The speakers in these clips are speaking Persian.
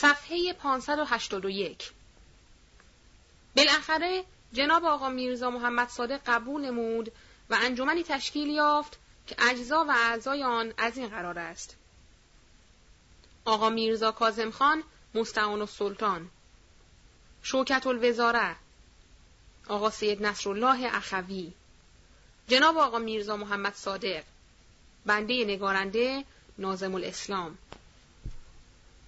صفحه 581 بالاخره جناب آقا میرزا محمد صادق قبول نمود و انجمنی تشکیل یافت که اجزا و اعضای آن از این قرار است. آقا میرزا کازم خان مستعان السلطان. شوکت الوزاره آقا سید نصرالله اخوی. جناب آقا میرزا محمد صادق. بنده نگارنده نازم الاسلام.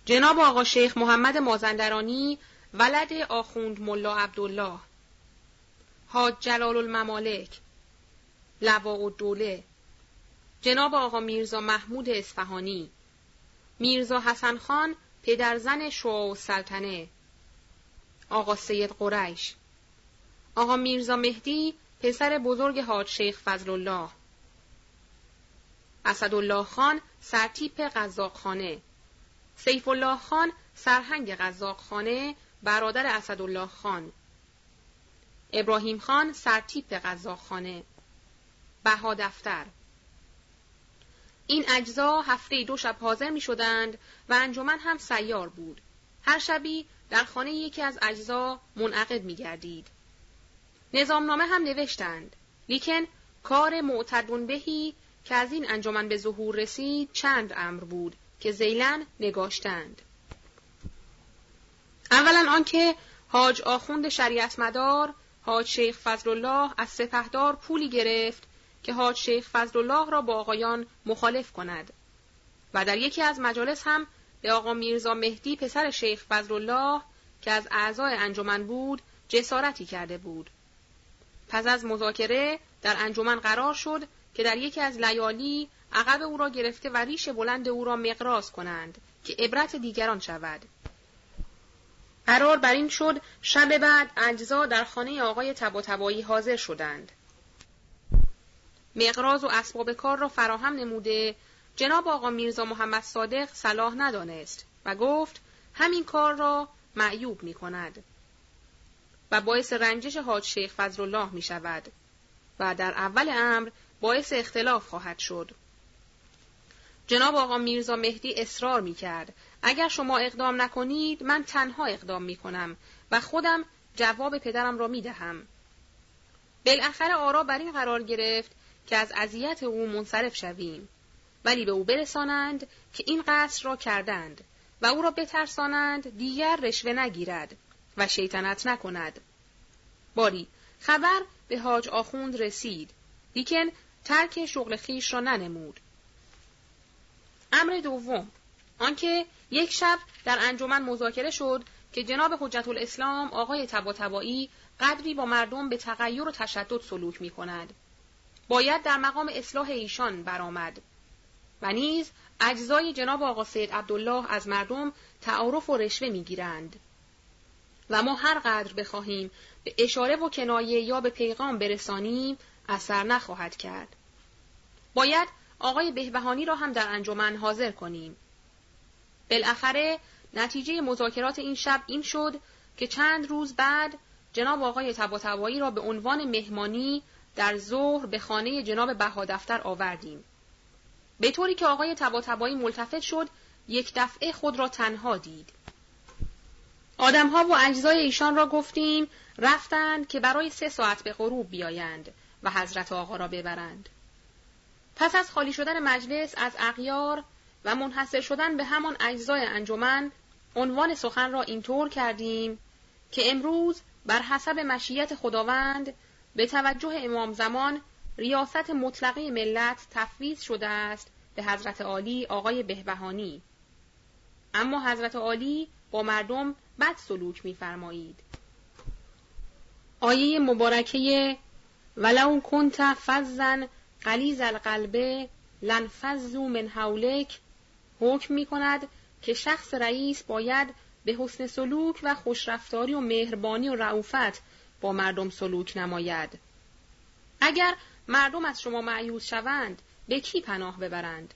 جناب آقا شیخ محمد مازندرانی ولد آخوند ملا عبدالله حاج جلال الممالک لواء الدوله جناب آقا میرزا محمود اصفهانی میرزا حسن خان پدرزن شعا و سلطنه آقا سید قریش آقا میرزا مهدی پسر بزرگ حاج شیخ فضل الله اسدالله خان سرتیپ قزاقخانه. سیف الله خان سرهنگ قزاقخانه برادر اسدالله خان ابراهیم خان سرتیپ قزاقخانه بها دفتر این اجزا هفته دو شب حاضر می شدند و انجمن هم سیار بود. هر شبی در خانه یکی از اجزا منعقد می گردید. نظامنامه هم نوشتند. لیکن کار معتدون بهی که از این انجمن به ظهور رسید چند امر بود که زیلن نگاشتند. اولا آنکه حاج آخوند شریعت مدار حاج شیخ فضل الله از سپهدار پولی گرفت که حاج شیخ فضل الله را با آقایان مخالف کند و در یکی از مجالس هم به آقا میرزا مهدی پسر شیخ فضل الله که از اعضای انجمن بود جسارتی کرده بود پس از مذاکره در انجمن قرار شد که در یکی از لیالی عقب او را گرفته و ریش بلند او را مقراز کنند که عبرت دیگران شود قرار بر این شد شب بعد اجزا در خانه آقای تبا حاضر شدند مقراز و اسباب کار را فراهم نموده جناب آقا میرزا محمد صادق صلاح ندانست و گفت همین کار را معیوب می کند و باعث رنجش حاج شیخ فضل الله می شود و در اول امر باعث اختلاف خواهد شد. جناب آقا میرزا مهدی اصرار می کرد. اگر شما اقدام نکنید من تنها اقدام می کنم و خودم جواب پدرم را می دهم. بالاخره آرا بر این قرار گرفت که از اذیت او منصرف شویم ولی به او برسانند که این قصر را کردند و او را بترسانند دیگر رشوه نگیرد و شیطنت نکند باری خبر به حاج آخوند رسید لیکن ترک شغل خیش را ننمود امر دوم آنکه یک شب در انجمن مذاکره شد که جناب حجت الاسلام آقای تبا قدری با مردم به تغییر و تشدد سلوک می کند باید در مقام اصلاح ایشان برآمد. و نیز اجزای جناب آقا سید عبدالله از مردم تعارف و رشوه می‌گیرند. و ما هر قدر بخواهیم به اشاره و کنایه یا به پیغام برسانیم اثر نخواهد کرد. باید آقای بهبهانی را هم در انجمن حاضر کنیم بالاخره نتیجه مذاکرات این شب این شد که چند روز بعد جناب آقای تباتبایی را به عنوان مهمانی در ظهر به خانه جناب بهادفتر آوردیم. به طوری که آقای تباتبایی ملتفت شد یک دفعه خود را تنها دید. آدمها و اجزای ایشان را گفتیم رفتند که برای سه ساعت به غروب بیایند و حضرت آقا را ببرند. پس از خالی شدن مجلس از اغیار و منحصر شدن به همان اجزای انجمن عنوان سخن را اینطور کردیم که امروز بر حسب مشیت خداوند به توجه امام زمان ریاست مطلقه ملت تفویض شده است به حضرت عالی آقای بهبهانی. اما حضرت عالی با مردم بد سلوک می‌فرمایید. آیه مبارکه ولو کنت فزن قلیز القلبه لنفزو من حولک حکم می کند که شخص رئیس باید به حسن سلوک و خوشرفتاری و مهربانی و رعوفت با مردم سلوک نماید. اگر مردم از شما معیوز شوند به کی پناه ببرند؟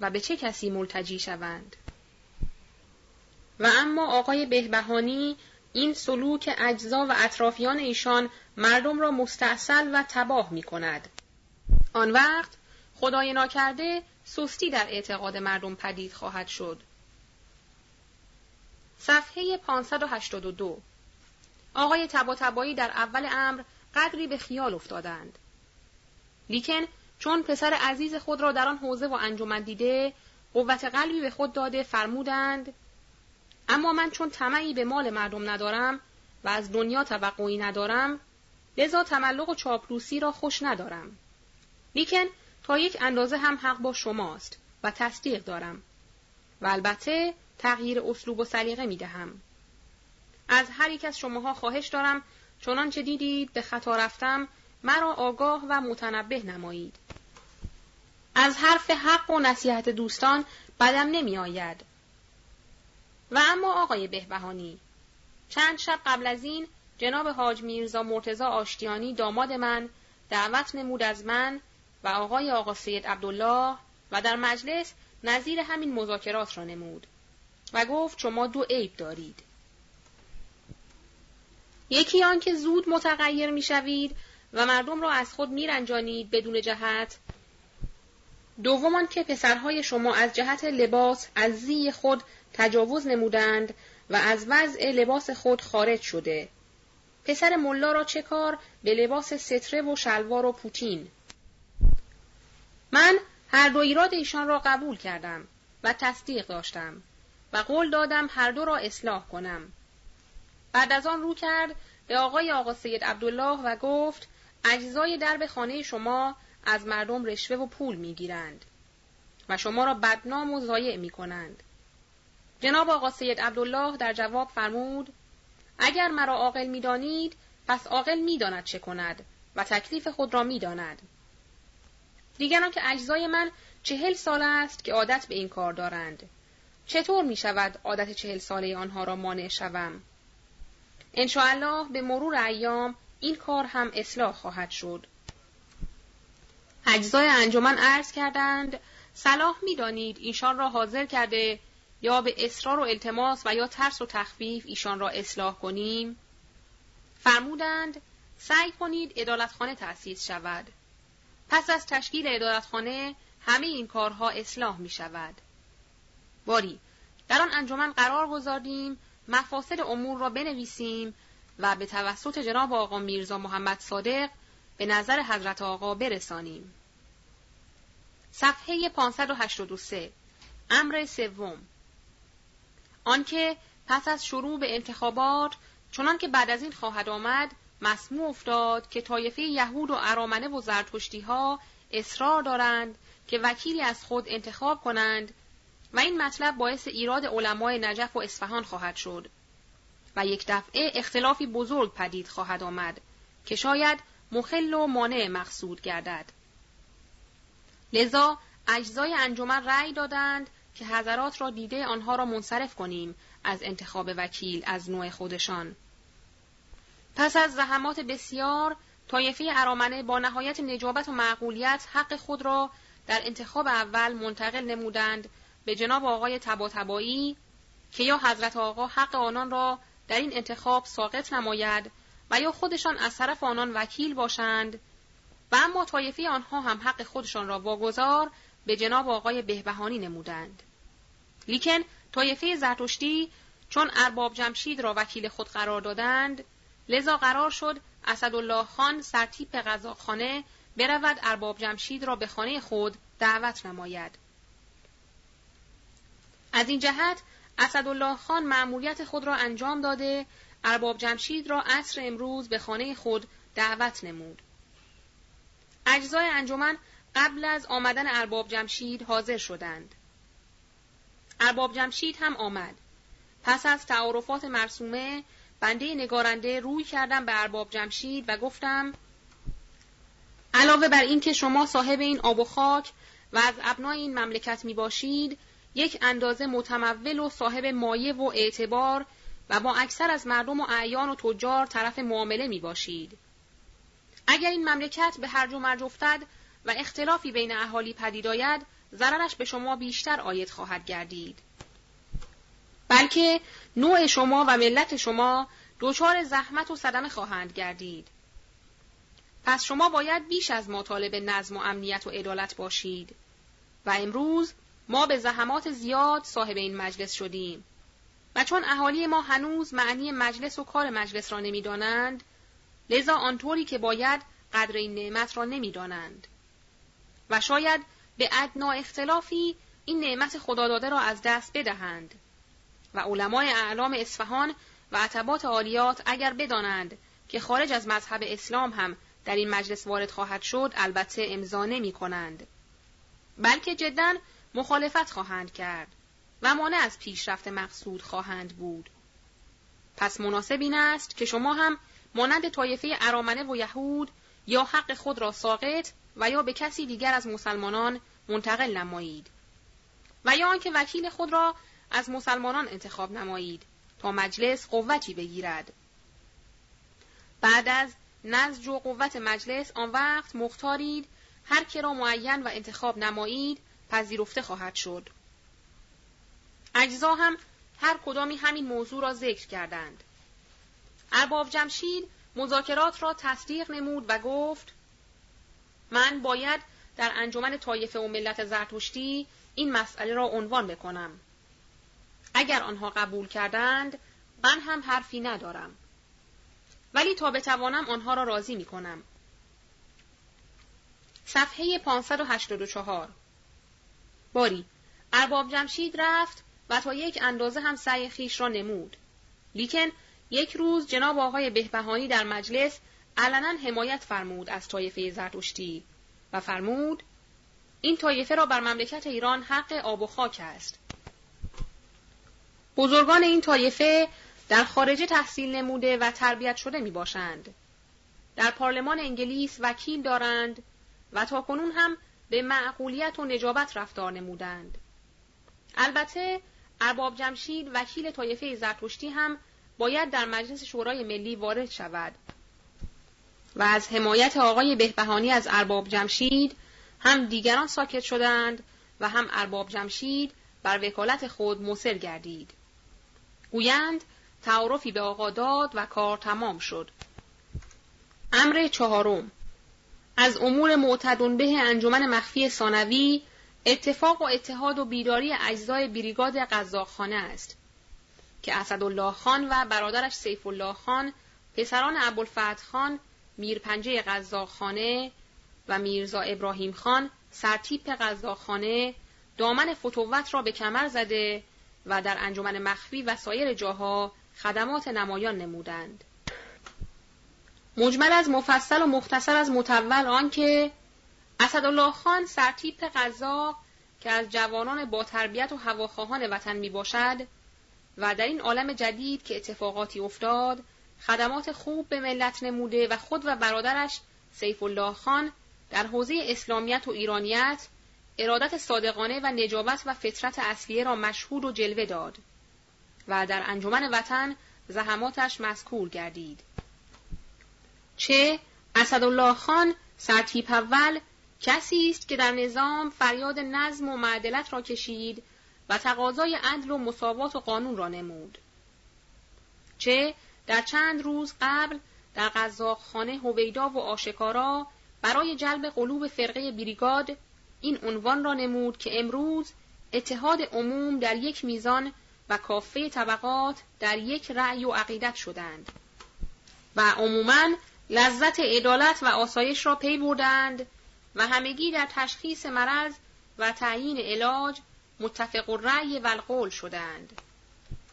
و به چه کسی ملتجی شوند؟ و اما آقای بهبهانی این سلوک اجزا و اطرافیان ایشان مردم را مستاصل و تباه می کند. آن وقت خدای ناکرده سستی در اعتقاد مردم پدید خواهد شد. صفحه 582 آقای تبا تبایی در اول امر قدری به خیال افتادند. لیکن چون پسر عزیز خود را در آن حوزه و انجمن دیده قوت قلبی به خود داده فرمودند اما من چون طمعی به مال مردم ندارم و از دنیا توقعی ندارم لذا تملق و چاپلوسی را خوش ندارم لیکن تا یک اندازه هم حق با شماست و تصدیق دارم و البته تغییر اسلوب و سلیقه می دهم. از هر یک از شماها خواهش دارم چنانچه دیدید به خطا رفتم مرا آگاه و متنبه نمایید. از حرف حق و نصیحت دوستان بدم نمی آید. و اما آقای بهبهانی چند شب قبل از این جناب حاج میرزا مرتزا آشتیانی داماد من دعوت نمود از من و آقای آقا سید عبدالله و در مجلس نظیر همین مذاکرات را نمود و گفت شما دو عیب دارید. یکی آن که زود متغیر می شوید و مردم را از خود می رنجانید بدون جهت. دومان که پسرهای شما از جهت لباس از زی خود تجاوز نمودند و از وضع لباس خود خارج شده. پسر ملا را چه کار به لباس ستره و شلوار و پوتین. من هر دو ایراد ایشان را قبول کردم و تصدیق داشتم و قول دادم هر دو را اصلاح کنم. بعد از آن رو کرد به آقای آقا سید عبدالله و گفت اجزای درب خانه شما از مردم رشوه و پول می‌گیرند و شما را بدنام و ضایع می کنند. جناب آقا سید عبدالله در جواب فرمود اگر مرا عاقل می‌دانید پس عاقل می‌داند چه کند و تکلیف خود را می‌داند دیگران که اجزای من چهل سال است که عادت به این کار دارند. چطور می شود عادت چهل ساله آنها را مانع شوم؟ الله به مرور ایام این کار هم اصلاح خواهد شد. اجزای انجمن عرض کردند صلاح می‌دانید ایشان را حاضر کرده یا به اصرار و التماس و یا ترس و تخفیف ایشان را اصلاح کنیم؟ فرمودند سعی کنید ادالتخانه تأسیس شود. پس از تشکیل ادالتخانه همه این کارها اصلاح می شود باری در آن انجمن قرار گذاردیم مفاصل امور را بنویسیم و به توسط جناب آقا میرزا محمد صادق به نظر حضرت آقا برسانیم. صفحه 583 امر سوم آنکه پس از شروع به انتخابات چنان که بعد از این خواهد آمد مسموع افتاد که طایفه یهود و ارامنه و زرتشتی ها اصرار دارند که وکیلی از خود انتخاب کنند و این مطلب باعث ایراد علمای نجف و اصفهان خواهد شد و یک دفعه اختلافی بزرگ پدید خواهد آمد که شاید مخل و مانع مقصود گردد لذا اجزای انجمن رأی دادند که حضرات را دیده آنها را منصرف کنیم از انتخاب وکیل از نوع خودشان. پس از زحمات بسیار، طایفه ارامنه با نهایت نجابت و معقولیت حق خود را در انتخاب اول منتقل نمودند به جناب آقای تبا که یا حضرت آقا حق آنان را در این انتخاب ساقط نماید و یا خودشان از طرف آنان وکیل باشند و اما طایفه آنها هم حق خودشان را واگذار به جناب آقای بهبهانی نمودند. لیکن طایفه زرتشتی چون ارباب جمشید را وکیل خود قرار دادند لذا قرار شد اسدالله خان سرتیپ غذاخانه برود ارباب جمشید را به خانه خود دعوت نماید. از این جهت اسدالله خان مأموریت خود را انجام داده ارباب جمشید را عصر امروز به خانه خود دعوت نمود. اجزای انجمن قبل از آمدن ارباب جمشید حاضر شدند. ارباب جمشید هم آمد. پس از تعارفات مرسومه بنده نگارنده روی کردم به ارباب جمشید و گفتم علاوه بر اینکه شما صاحب این آب و خاک و از ابنای این مملکت می باشید یک اندازه متمول و صاحب مایه و اعتبار و با اکثر از مردم و اعیان و تجار طرف معامله می باشید. اگر این مملکت به هرج و مرج افتد و اختلافی بین اهالی پدید آید ضررش به شما بیشتر آید خواهد گردید. بلکه نوع شما و ملت شما دچار زحمت و صدمه خواهند گردید. پس شما باید بیش از مطالب نظم و امنیت و عدالت باشید. و امروز ما به زحمات زیاد صاحب این مجلس شدیم. و چون اهالی ما هنوز معنی مجلس و کار مجلس را نمی‌دانند لذا آنطوری که باید قدر این نعمت را نمی‌دانند. و شاید به ادنا اختلافی این نعمت خدا داده را از دست بدهند. و علمای اعلام اصفهان و عتبات عالیات اگر بدانند که خارج از مذهب اسلام هم در این مجلس وارد خواهد شد البته امضا نمی کنند. بلکه جدا مخالفت خواهند کرد و مانع از پیشرفت مقصود خواهند بود. پس مناسب این است که شما هم مانند طایفه ارامنه و یهود یا حق خود را ساقط و یا به کسی دیگر از مسلمانان منتقل نمایید و یا آنکه وکیل خود را از مسلمانان انتخاب نمایید تا مجلس قوتی بگیرد. بعد از نزج و قوت مجلس آن وقت مختارید هر که را معین و انتخاب نمایید پذیرفته خواهد شد. اجزا هم هر کدامی همین موضوع را ذکر کردند. ارباب جمشید مذاکرات را تصدیق نمود و گفت من باید در انجمن طایفه و ملت زرتشتی این مسئله را عنوان بکنم. اگر آنها قبول کردند من هم حرفی ندارم ولی تا بتوانم آنها را راضی می کنم. صفحه 584 باری ارباب جمشید رفت و تا یک اندازه هم سعی خیش را نمود. لیکن یک روز جناب آقای بهبهانی در مجلس علنا حمایت فرمود از طایفه زرتشتی و فرمود این طایفه را بر مملکت ایران حق آب و خاک است. بزرگان این طایفه در خارجه تحصیل نموده و تربیت شده می باشند. در پارلمان انگلیس وکیل دارند و تا کنون هم به معقولیت و نجابت رفتار نمودند. البته ارباب جمشید وکیل طایفه زرتشتی هم باید در مجلس شورای ملی وارد شود و از حمایت آقای بهبهانی از ارباب جمشید هم دیگران ساکت شدند و هم ارباب جمشید بر وکالت خود مصر گردید. گویند تعارفی به آقا داد و کار تمام شد. امر چهارم از امور معتدون به انجمن مخفی ثانوی اتفاق و اتحاد و بیداری اجزای بریگاد قزاقخانه است که اسدالله خان و برادرش سیف الله خان پسران ابوالفتح خان میرپنجه قزاقخانه و میرزا ابراهیم خان سرتیپ قزاقخانه دامن فتوت را به کمر زده و در انجمن مخفی و سایر جاها خدمات نمایان نمودند. مجمل از مفصل و مختصر از متول آنکه اسدالله خان سرتیپ قزاق که از جوانان با تربیت و هواخواهان وطن می باشد و در این عالم جدید که اتفاقاتی افتاد خدمات خوب به ملت نموده و خود و برادرش سیف الله خان در حوزه اسلامیت و ایرانیت ارادت صادقانه و نجابت و فطرت اصلیه را مشهود و جلوه داد و در انجمن وطن زحماتش مذکور گردید. چه اسدالله خان سرتیپ اول کسی است که در نظام فریاد نظم و معدلت را کشید و تقاضای عدل و مساوات و قانون را نمود. چه در چند روز قبل در قزاق خانه هویدا و آشکارا برای جلب قلوب فرقه بریگاد این عنوان را نمود که امروز اتحاد عموم در یک میزان و کافه طبقات در یک رأی و عقیدت شدند و عموما لذت عدالت و آسایش را پی بردند و همگی در تشخیص مرض و تعیین علاج متفق رأی و القول شدند.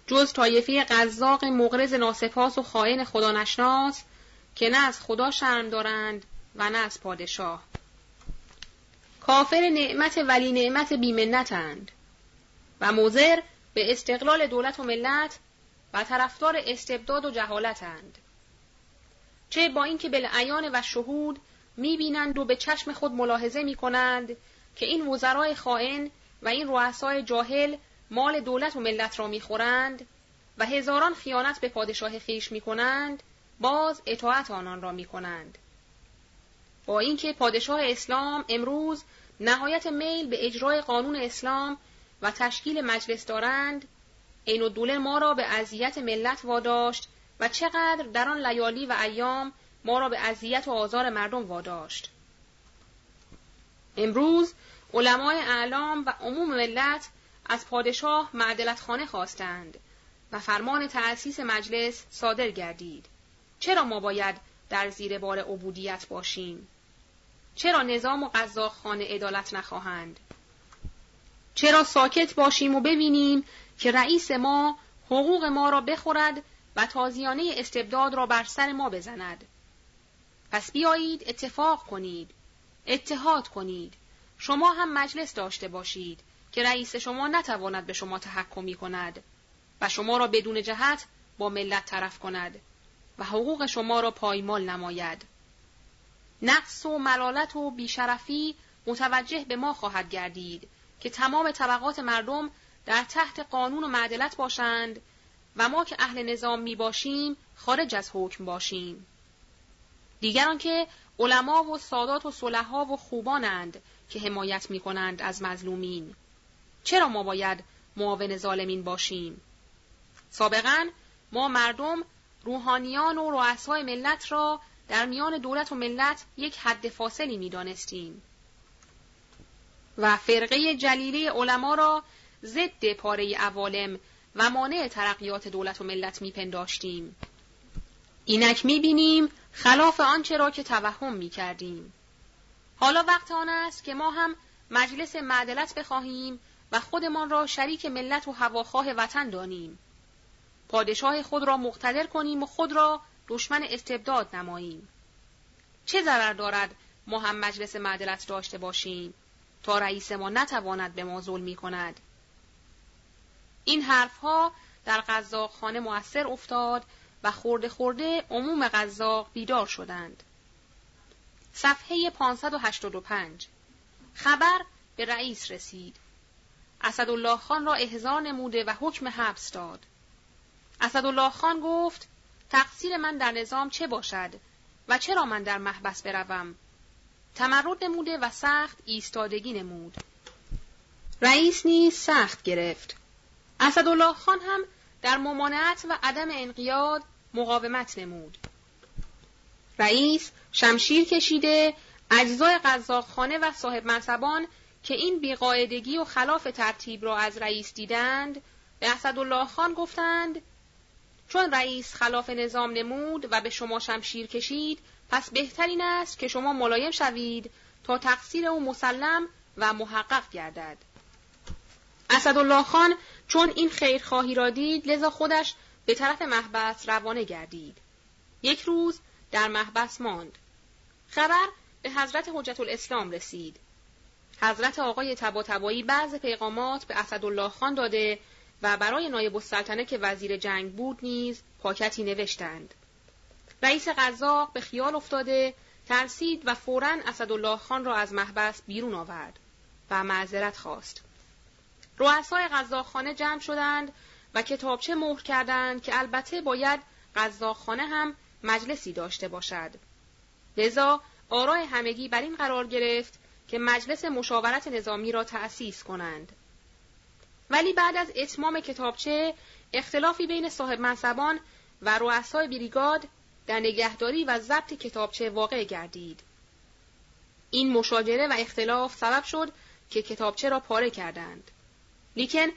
جز طایفه قزاق مغرز ناسپاس و خائن خدا نشناس که نه از خدا شرم دارند و نه از پادشاه. کافر نعمت ولی نعمت بیمنتند. و موزر به استقلال دولت و ملت و طرفدار استبداد و جهالتند. چه با اینکه بالعیان و شهود می‌بینند و به چشم خود ملاحظه می‌کنند که این وزرای خائن و این رؤسای جاهل مال دولت و ملت را می‌خورند و هزاران خیانت به پادشاه خیش می‌کنند باز اطاعت آنان را می‌کنند. با اینکه پادشاه اسلام امروز نهایت میل به اجرای قانون اسلام و تشکیل مجلس دارند عین الدوله ما را به اذیت ملت واداشت و چقدر در آن لیالی و ایام ما را به اذیت و آزار مردم واداشت امروز علمای اعلام و عموم ملت از پادشاه معدلت خانه خواستند و فرمان تأسیس مجلس صادر گردید. چرا ما باید در زیر بار عبودیت باشیم؟ چرا نظام و خانه عدالت نخواهند؟ چرا ساکت باشیم و ببینیم که رئیس ما حقوق ما را بخورد و تازیانه استبداد را بر سر ما بزند؟ پس بیایید اتفاق کنید، اتحاد کنید، شما هم مجلس داشته باشید که رئیس شما نتواند به شما تحکمی کند و شما را بدون جهت با ملت طرف کند و حقوق شما را پایمال نماید. نقص و ملالت و بیشرفی متوجه به ما خواهد گردید که تمام طبقات مردم در تحت قانون و معدلت باشند و ما که اهل نظام می باشیم خارج از حکم باشیم. دیگران که علما و سادات و صلحا و خوبانند که حمایت می کنند از مظلومین. چرا ما باید معاون ظالمین باشیم؟ سابقا ما مردم روحانیان و رؤسای ملت را در میان دولت و ملت یک حد فاصلی می دانستیم. و فرقه جلیله علما را ضد پاره عوالم و مانع ترقیات دولت و ملت میپنداشتیم. اینک می‌بینیم خلاف آنچه را که توهم می‌کردیم. حالا وقت آن است که ما هم مجلس معدلت بخواهیم و خودمان را شریک ملت و هواخواه وطن دانیم. پادشاه خود را مقتدر کنیم و خود را دشمن استبداد نماییم. چه ضرر دارد ما هم مجلس معدلت داشته باشیم تا رئیس ما نتواند به ما ظلمی کند؟ این حرفها در قزاق خانه مؤثر افتاد و خورده خورده عموم قزاق بیدار شدند. صفحه 585 خبر به رئیس رسید. اسدالله خان را احضار نموده و حکم حبس داد. اسدالله خان گفت تقصیر من در نظام چه باشد و چرا من در محبس بروم؟ تمرد نموده و سخت ایستادگی نمود. رئیس نیز سخت گرفت. اسدالله خان هم در ممانعت و عدم انقیاد مقاومت نمود. رئیس شمشیر کشیده اجزای خانه و صاحب منصبان که این بیقاعدگی و خلاف ترتیب را از رئیس دیدند به اسدالله خان گفتند چون رئیس خلاف نظام نمود و به شما شمشیر کشید پس بهترین است که شما ملایم شوید تا تقصیر او مسلم و محقق گردد. اسدالله خان چون این خیرخواهی را دید لذا خودش به طرف محبس روانه گردید. یک روز در محبس ماند. خبر به حضرت حجت الاسلام رسید. حضرت آقای تبا بعض پیغامات به اسدالله خان داده و برای نایب السلطنه که وزیر جنگ بود نیز پاکتی نوشتند. رئیس قزاق به خیال افتاده ترسید و فورا اسدالله خان را از محبس بیرون آورد و معذرت خواست. رؤسای خانه جمع شدند و کتابچه مهر کردند که البته باید خانه هم مجلسی داشته باشد. لذا آرای همگی بر این قرار گرفت که مجلس مشاورت نظامی را تأسیس کنند. ولی بعد از اتمام کتابچه اختلافی بین صاحب منصبان و رؤسای بریگاد در نگهداری و ضبط کتابچه واقع گردید. این مشاجره و اختلاف سبب شد که کتابچه را پاره کردند. لیکن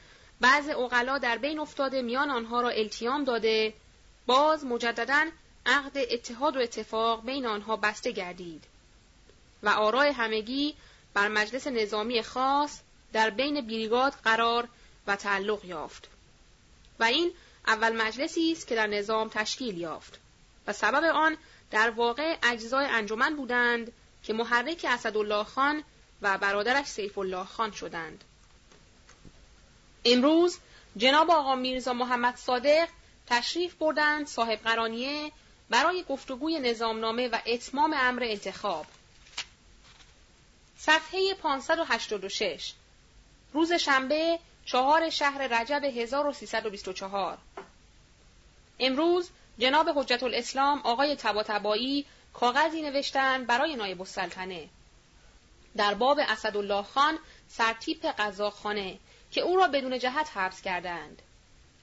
بعض اقلا در بین افتاده میان آنها را التیام داده باز مجددا عقد اتحاد و اتفاق بین آنها بسته گردید و آرای همگی بر مجلس نظامی خاص در بین بیریگاد قرار و تعلق یافت. و این اول مجلسی است که در نظام تشکیل یافت. و سبب آن در واقع اجزای انجمن بودند که محرک اسدالله خان و برادرش سیف الله خان شدند. امروز جناب آقا میرزا محمد صادق تشریف بردند صاحب قرانیه برای گفتگوی نظامنامه و اتمام امر انتخاب. صفحه 586 روز شنبه چهار شهر رجب 1324 امروز جناب حجت الاسلام آقای تباتبایی کاغذی نوشتند برای نایب السلطنه. در باب اسدالله خان سرتیپ قزاقخانه که او را بدون جهت حبس کردند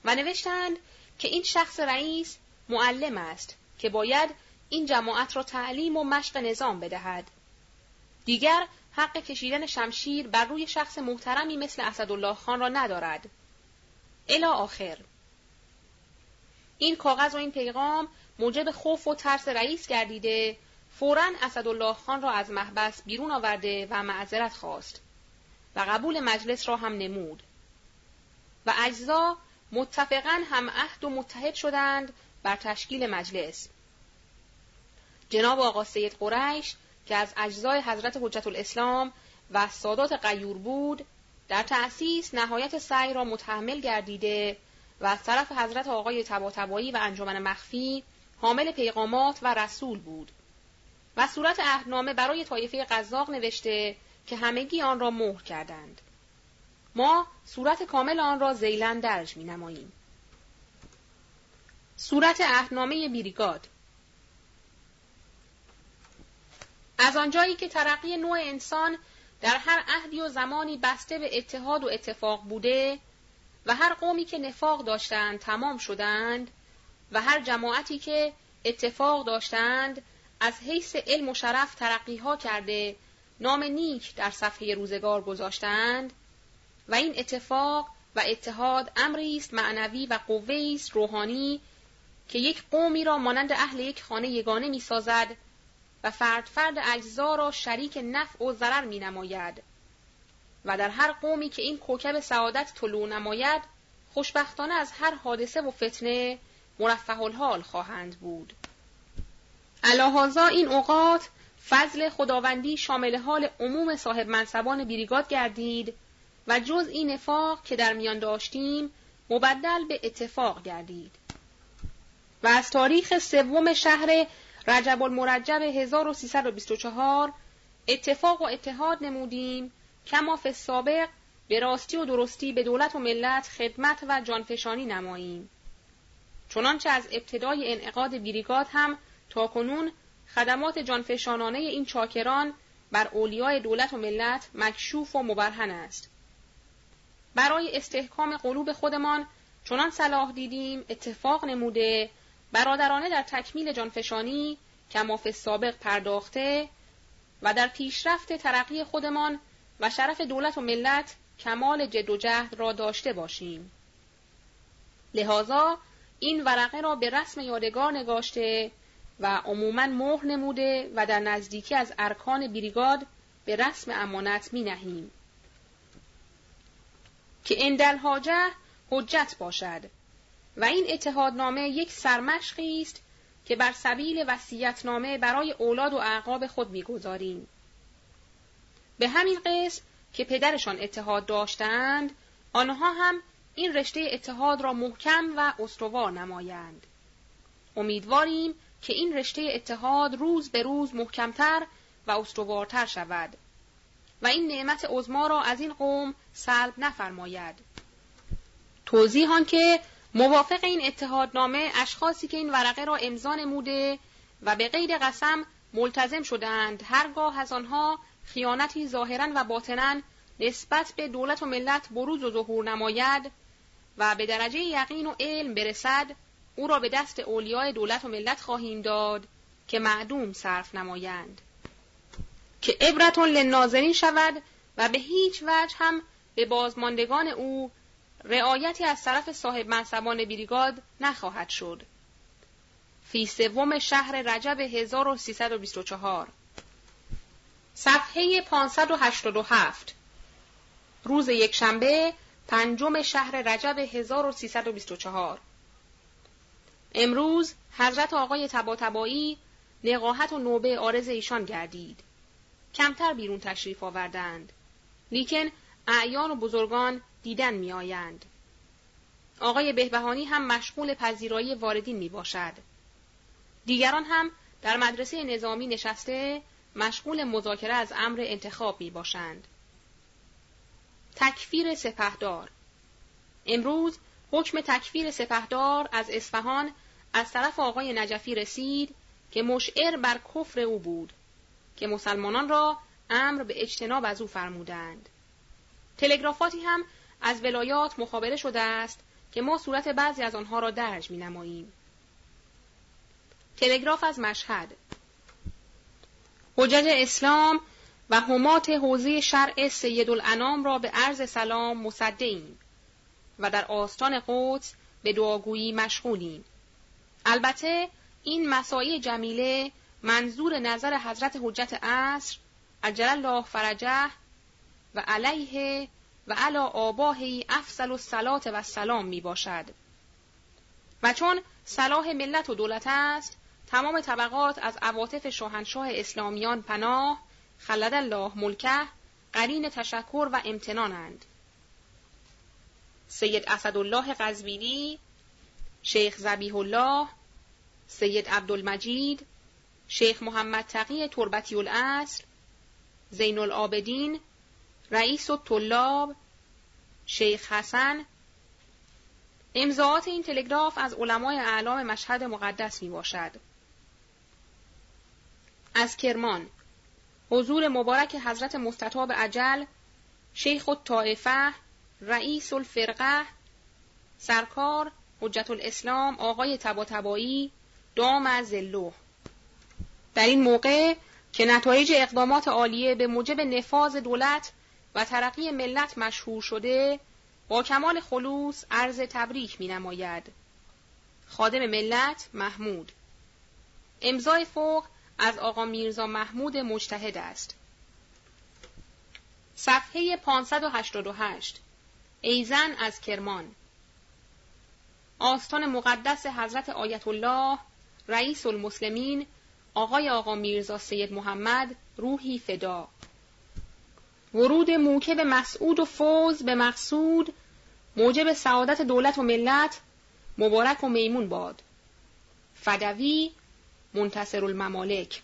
و نوشتند که این شخص رئیس معلم است که باید این جماعت را تعلیم و مشق نظام بدهد. دیگر حق کشیدن شمشیر بر روی شخص محترمی مثل اسدالله خان را ندارد. الا آخر. این کاغذ و این پیغام موجب خوف و ترس رئیس گردیده فورا اسدالله خان را از محبس بیرون آورده و معذرت خواست و قبول مجلس را هم نمود. و اجزا متفقا هم عهد و متحد شدند بر تشکیل مجلس. جناب آقا سید قریش که از اجزای حضرت حجت الاسلام و سادات قیور بود در تأسیس نهایت سعی را متحمل گردیده و از طرف حضرت آقای تباتبایی و انجمن مخفی حامل پیغامات و رسول بود. و صورت عهدنامه برای طایفه قزاق نوشته که همگی آن را مهر کردند. ما صورت کامل آن را زیلن درج می نماییم. صورت عهدنامه بیریگاد. از آنجایی که ترقی نوع انسان در هر عهدی و زمانی بسته به اتحاد و اتفاق بوده و هر قومی که نفاق داشتند تمام شدند و هر جماعتی که اتفاق داشتند از حیث علم و شرف ترقی ها کرده نام نیک در صفحه روزگار گذاشتند و این اتفاق و اتحاد امری است معنوی و قوه است روحانی که یک قومی را مانند اهل یک خانه یگانه می سازد و فرد فرد اجزا را شریک نفع و ضرر می نماید. و در هر قومی که این کوکب سعادت طلوع نماید خوشبختانه از هر حادثه و فتنه مرفه الحال خواهند بود. الهازا این اوقات فضل خداوندی شامل حال عموم صاحب منصبان بیریگاد گردید و جز این نفاق که در میان داشتیم مبدل به اتفاق گردید. و از تاریخ سوم شهر رجب المرجب 1324 اتفاق و اتحاد نمودیم کما سابق به راستی و درستی به دولت و ملت خدمت و جانفشانی نماییم. چنانچه از ابتدای انعقاد بیریگاد هم تا کنون خدمات جانفشانانه این چاکران بر اولیای دولت و ملت مکشوف و مبرهن است. برای استحکام قلوب خودمان چنان صلاح دیدیم اتفاق نموده برادرانه در تکمیل جانفشانی کماف سابق پرداخته و در پیشرفت ترقی خودمان و شرف دولت و ملت کمال جد و جهد را داشته باشیم. لذا این ورقه را به رسم یادگار نگاشته و عموما مهر نموده و در نزدیکی از ارکان بریگاد به رسم امانت می نهیم. که اندل حاجه حجت باشد و این اتحادنامه یک سرمشقی است که بر سبیل وصیتنامه برای اولاد و اعقاب خود می‌گذاریم. به همین قسم که پدرشان اتحاد داشتند آنها هم این رشته اتحاد را محکم و استوار نمایند. امیدواریم که این رشته اتحاد روز به روز محکمتر و استوارتر شود و این نعمت عظما را از این قوم سلب نفرماید. توضیح که موافق این اتحادنامه اشخاصی که این ورقه را امضا نموده و به غیر قسم ملتزم شدند هرگاه از آنها خیانتی ظاهرا و باطنا نسبت به دولت و ملت بروز و ظهور نماید و به درجه یقین و علم برسد او را به دست اولیای دولت و ملت خواهیم داد که معدوم صرف نمایند. که عبرتون لناظرین شود و به هیچ وجه هم به بازماندگان او رعایتی از طرف صاحب منصبان بیریگاد نخواهد شد. فی سوم شهر رجب 1324 صفحه 587 روز یکشنبه پنجم شهر رجب 1324 امروز حضرت آقای تباتبایی نقاهت و نوبه آرز ایشان گردید. کمتر بیرون تشریف آوردند. لیکن اعیان و بزرگان دیدن می آیند. آقای بهبهانی هم مشغول پذیرایی واردین می باشد. دیگران هم در مدرسه نظامی نشسته مشغول مذاکره از امر انتخاب می باشند. تکفیر سپهدار امروز حکم تکفیر سپهدار از اصفهان از طرف آقای نجفی رسید که مشعر بر کفر او بود که مسلمانان را امر به اجتناب از او فرمودند. تلگرافاتی هم از ولایات مخابره شده است که ما صورت بعضی از آنها را درج می نماییم. تلگراف از مشهد حجج اسلام و همات حوزه شرع سید الانام را به عرض سلام مصدعیم و در آستان قدس به دعاگویی مشغولیم. البته این مساعی جمیله منظور نظر حضرت حجت عصر عجل الله فرجه و علیه و علا آباهی افضل و سلات و سلام می باشد. و چون صلاح ملت و دولت است تمام طبقات از عواطف شاهنشاه اسلامیان پناه خلد الله ملکه قرین تشکر و امتنانند سید اسدالله قزوینی شیخ زبیح الله سید عبدالمجید شیخ محمد تقی تربتی الاصل زین العابدین رئیس الطلاب شیخ حسن. امضاعات این تلگراف از علمای اعلام مشهد مقدس می باشد. از کرمان. حضور مبارک حضرت مستطاب عجل شیخ الطائفه رئیس الفرقه سرکار حجت الاسلام آقای تباتبایی دام زلو. در این موقع که نتایج اقدامات عالیه به موجب نفاذ دولت و ترقی ملت مشهور شده با کمال خلوص عرض تبریک می نماید. خادم ملت محمود امضای فوق از آقا میرزا محمود مجتهد است. صفحه 588 ایزن از کرمان آستان مقدس حضرت آیت الله رئیس المسلمین آقای آقا میرزا سید محمد روحی فدا ورود موکب مسعود و فوز به مقصود موجب سعادت دولت و ملت مبارک و میمون باد. فدوی منتصر الممالک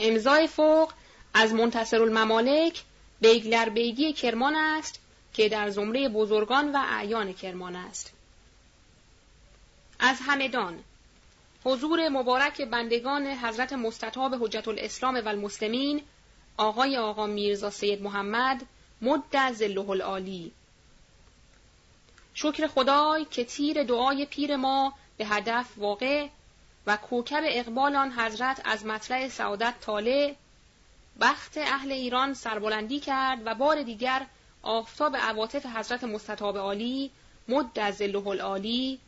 امضای فوق از منتصر الممالک بیگلر بیگی کرمان است که در زمره بزرگان و اعیان کرمان است. از همدان حضور مبارک بندگان حضرت مستطاب حجت الاسلام و المسلمین آقای آقا میرزا سید محمد مد زله العالی. شکر خدای که تیر دعای پیر ما به هدف واقع و کوکب اقبال آن حضرت از مطلع سعادت طالع بخت اهل ایران سربلندی کرد و بار دیگر آفتاب عواطف حضرت مستطاب عالی مد از العالی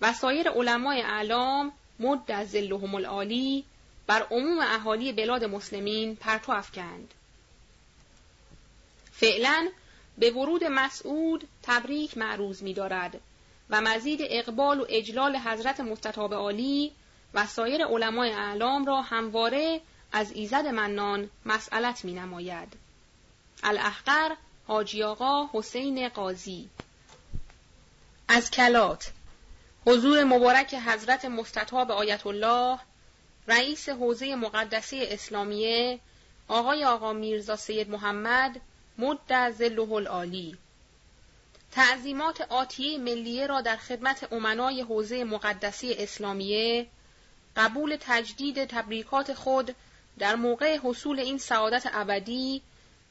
و سایر علمای اعلام مد از العالی بر عموم اهالی بلاد مسلمین پرتو افکند. فعلا به ورود مسعود تبریک معروض می دارد و مزید اقبال و اجلال حضرت مستطاب عالی و سایر علمای اعلام را همواره از ایزد منان مسئلت می نماید. الاحقر حاجی آقا حسین قاضی از کلات حضور مبارک حضرت مستطاب آیت الله رئیس حوزه مقدسی اسلامیه آقای آقا میرزا سید محمد مد زله العالی تعظیمات آتیه ملیه را در خدمت امنای حوزه مقدسی اسلامیه قبول تجدید تبریکات خود در موقع حصول این سعادت ابدی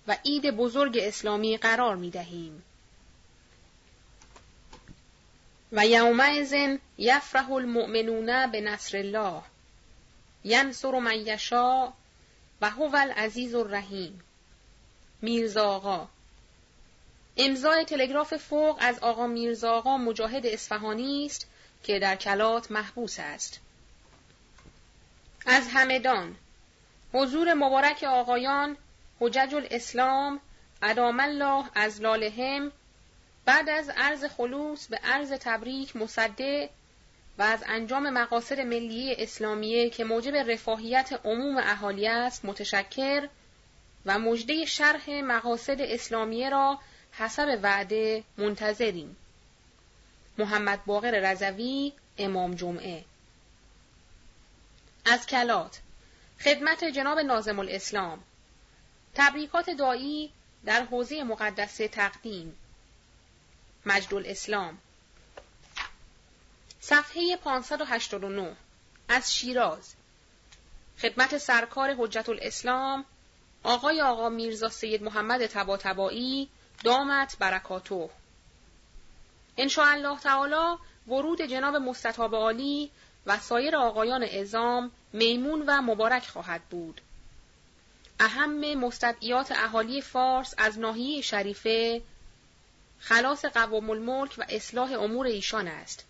و عید بزرگ اسلامی قرار می دهیم. و یومئذ یفرح المؤمنون به نصر الله ینصر من یشاء و هو العزیز الرحیم. میرزا آقا امضای تلگراف فوق از آقا میرزا آقا مجاهد اصفهانی است که در کلات محبوس است. از همدان حضور مبارک آقایان حجج الاسلام ادام الله از لالهم بعد از عرض خلوص به عرض تبریک مصده و از انجام مقاصد ملی اسلامیه که موجب رفاهیت عموم اهالی است متشکر و مجده شرح مقاصد اسلامیه را حسب وعده منتظریم. محمد باقر رضوی امام جمعه. از کلات خدمت جناب نازم الاسلام. تبریکات دایی در حوزه مقدسه تقدیم. مجد الاسلام. صفحه 589 از شیراز. خدمت سرکار حجت الاسلام آقای آقا میرزا سید محمد تباتبایی دامت برکاتو الله تعالی ورود جناب مستطاب عالی و سایر آقایان اعظام میمون و مبارک خواهد بود. اهم مستدعیات اهالی فارس از ناحیه شریفه خلاص قوام الملک و اصلاح امور ایشان است.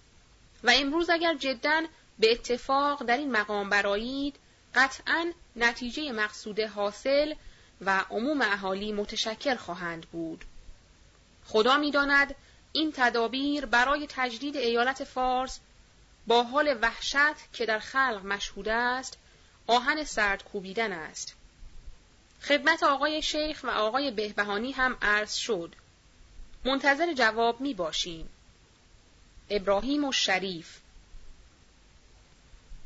و امروز اگر جدا به اتفاق در این مقام برایید قطعا نتیجه مقصود حاصل و عموم اهالی متشکر خواهند بود. خدا می‌داند این تدابیر برای تجدید ایالت فارس با حال وحشت که در خلق مشهود است آهن سرد کوبیدن است. خدمت آقای شیخ و آقای بهبهانی هم عرض شد. منتظر جواب می باشیم. ابراهیم و شریف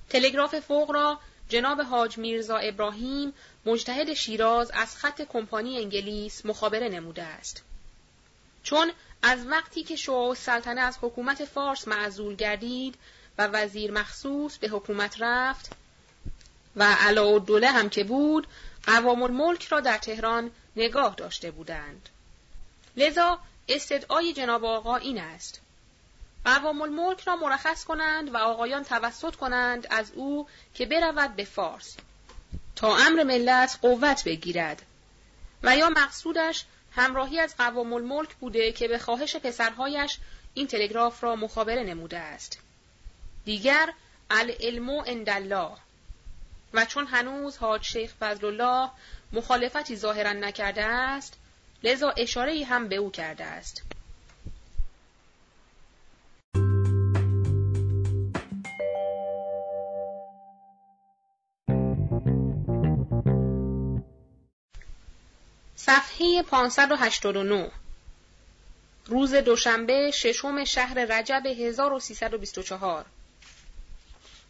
تلگراف فوق را جناب حاج میرزا ابراهیم مجتهد شیراز از خط کمپانی انگلیس مخابره نموده است. چون از وقتی که شعاع سلطنه از حکومت فارس معزول گردید و وزیر مخصوص به حکومت رفت و علاءالدوله هم که بود قوام الملک را در تهران نگاه داشته بودند. لذا استدعای جناب آقا این است. قوام الملک را مرخص کنند و آقایان توسط کنند از او که برود به فارس. تا امر ملت قوت بگیرد. و یا مقصودش همراهی از قوام الملک بوده که به خواهش پسرهایش این تلگراف را مخابره نموده است. دیگر العلم الله. و چون هنوز حاج شیخ فضل الله مخالفتی ظاهرا نکرده است لذا اشاره هم به او کرده است. صفحه 589 روز دوشنبه ششم شهر رجب 1324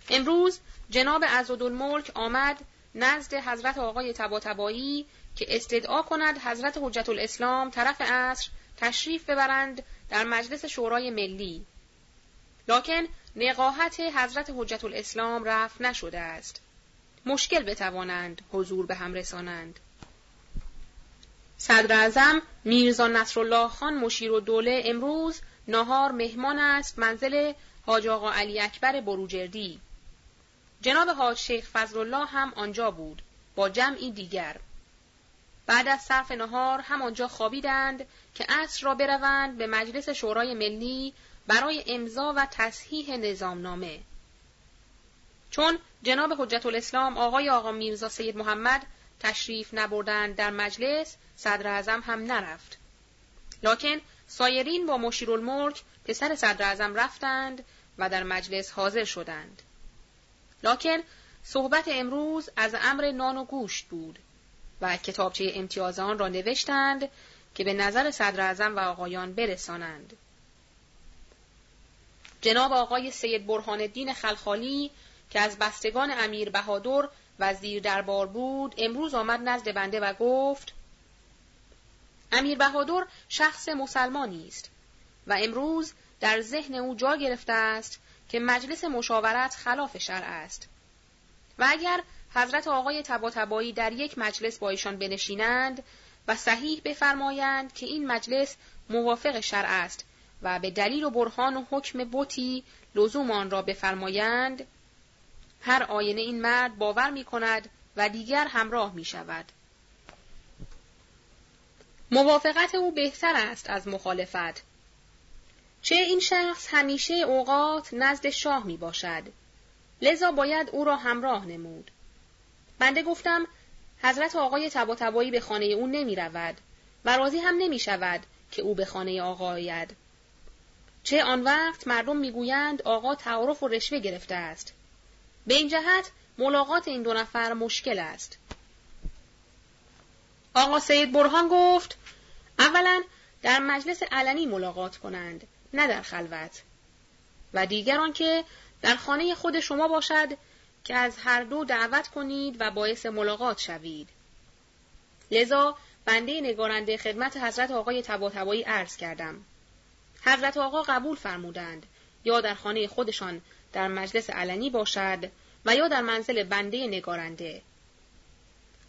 امروز جناب عزدالملک آمد نزد حضرت آقای تباتبایی که استدعا کند حضرت حجت الاسلام طرف عصر تشریف ببرند در مجلس شورای ملی. لکن نقاهت حضرت حجت الاسلام رفت نشده است. مشکل بتوانند حضور به هم رسانند. صدر ازم میرزا نصرالله خان مشیر و دوله امروز نهار مهمان است منزل حاج آقا علی اکبر بروجردی. جناب حاج شیخ فضلالله هم آنجا بود با جمعی دیگر. بعد از صرف نهار همانجا خوابیدند که عصر را بروند به مجلس شورای ملی برای امضا و تصحیح نظامنامه. چون جناب حجت الاسلام آقای آقا میرزا سید محمد تشریف نبردند در مجلس صدر اعظم هم نرفت لکن سایرین با مشیرالملک پسر صدر اعظم رفتند و در مجلس حاضر شدند لکن صحبت امروز از امر نان و گوشت بود و کتابچه امتیاز آن را نوشتند که به نظر صدر اعظم و آقایان برسانند. جناب آقای سید برهان الدین خلخالی که از بستگان امیر بهادر وزیر دربار بود امروز آمد نزد بنده و گفت امیر بهادر شخص مسلمانی است و امروز در ذهن او جا گرفته است که مجلس مشاورت خلاف شرع است. و اگر حضرت آقای تباتبایی در یک مجلس با ایشان بنشینند و صحیح بفرمایند که این مجلس موافق شرع است و به دلیل و برهان و حکم بوتی لزوم آن را بفرمایند هر آینه این مرد باور می کند و دیگر همراه می شود. موافقت او بهتر است از مخالفت. چه این شخص همیشه اوقات نزد شاه می باشد. لذا باید او را همراه نمود. بنده گفتم حضرت آقای تبا به خانه او نمی رود و راضی هم نمی شود که او به خانه آقا آید. چه آن وقت مردم می‌گویند آقا تعارف و رشوه گرفته است. به این جهت ملاقات این دو نفر مشکل است. آقا سید برهان گفت اولا در مجلس علنی ملاقات کنند نه در خلوت و دیگران که در خانه خود شما باشد که از هر دو دعوت کنید و باعث ملاقات شوید. لذا بنده نگارنده خدمت حضرت آقای تباتبایی عرض کردم. حضرت آقا قبول فرمودند یا در خانه خودشان در مجلس علنی باشد و یا در منزل بنده نگارنده.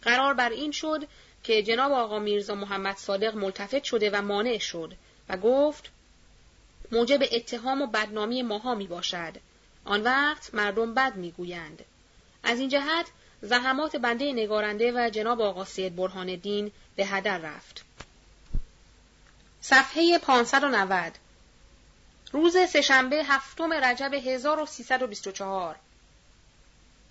قرار بر این شد که جناب آقا میرزا محمد صادق ملتفت شده و مانع شد و گفت موجب اتهام و بدنامی ماها می باشد. آن وقت مردم بد می‌گویند. از این جهت زحمات بنده نگارنده و جناب آقا سید برهان الدین به هدر رفت. صفحه 590 روز سهشنبه هفتم رجب 1324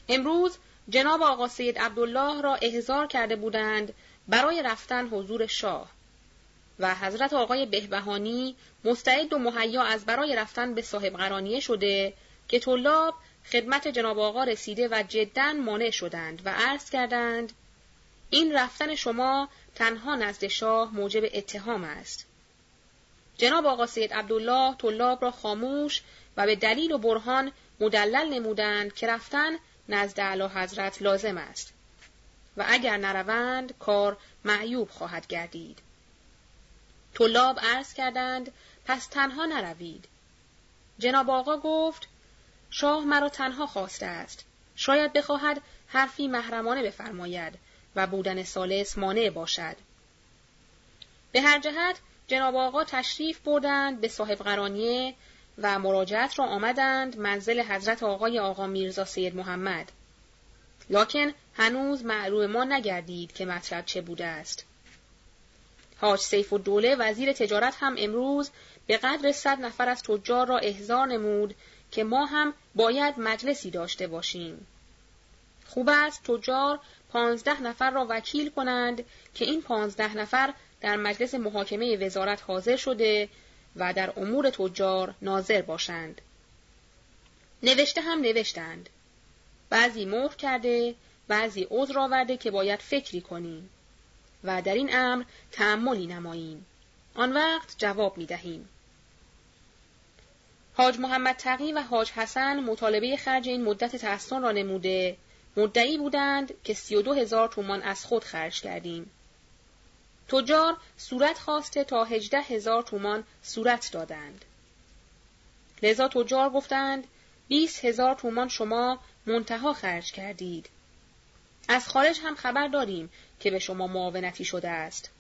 امروز جناب آقا سید عبدالله را احضار کرده بودند برای رفتن حضور شاه و حضرت آقای بهبهانی مستعد و مهیا از برای رفتن به صاحب قرانیه شده که طلاب خدمت جناب آقا رسیده و جدا مانع شدند و عرض کردند این رفتن شما تنها نزد شاه موجب اتهام است. جناب آقا سید عبدالله طلاب را خاموش و به دلیل و برهان مدلل نمودند که رفتن نزد علا حضرت لازم است و اگر نروند کار معیوب خواهد گردید. طلاب عرض کردند پس تنها نروید. جناب آقا گفت شاه مرا تنها خواسته است. شاید بخواهد حرفی محرمانه بفرماید و بودن سالس مانع باشد. به هر جهت جناب آقا تشریف بردند به صاحب قرانیه و مراجعت را آمدند منزل حضرت آقای آقا میرزا سید محمد. لکن هنوز معلوم ما نگردید که مطلب چه بوده است. حاج سیف و دوله وزیر تجارت هم امروز به قدر صد نفر از تجار را احضار نمود که ما هم باید مجلسی داشته باشیم. خوب است تجار پانزده نفر را وکیل کنند که این پانزده نفر در مجلس محاکمه وزارت حاضر شده و در امور تجار ناظر باشند. نوشته هم نوشتند. بعضی مهر کرده، بعضی عذر آورده که باید فکری کنیم و در این امر تعملی نماییم. آن وقت جواب می دهیم. حاج محمد تقی و حاج حسن مطالبه خرج این مدت تحسن را نموده مدعی بودند که سی و دو هزار تومان از خود خرج کردیم. تجار صورت خواسته تا هجده هزار تومان صورت دادند. لذا تجار گفتند بیست هزار تومان شما منتها خرج کردید. از خارج هم خبر داریم که به شما معاونتی شده است.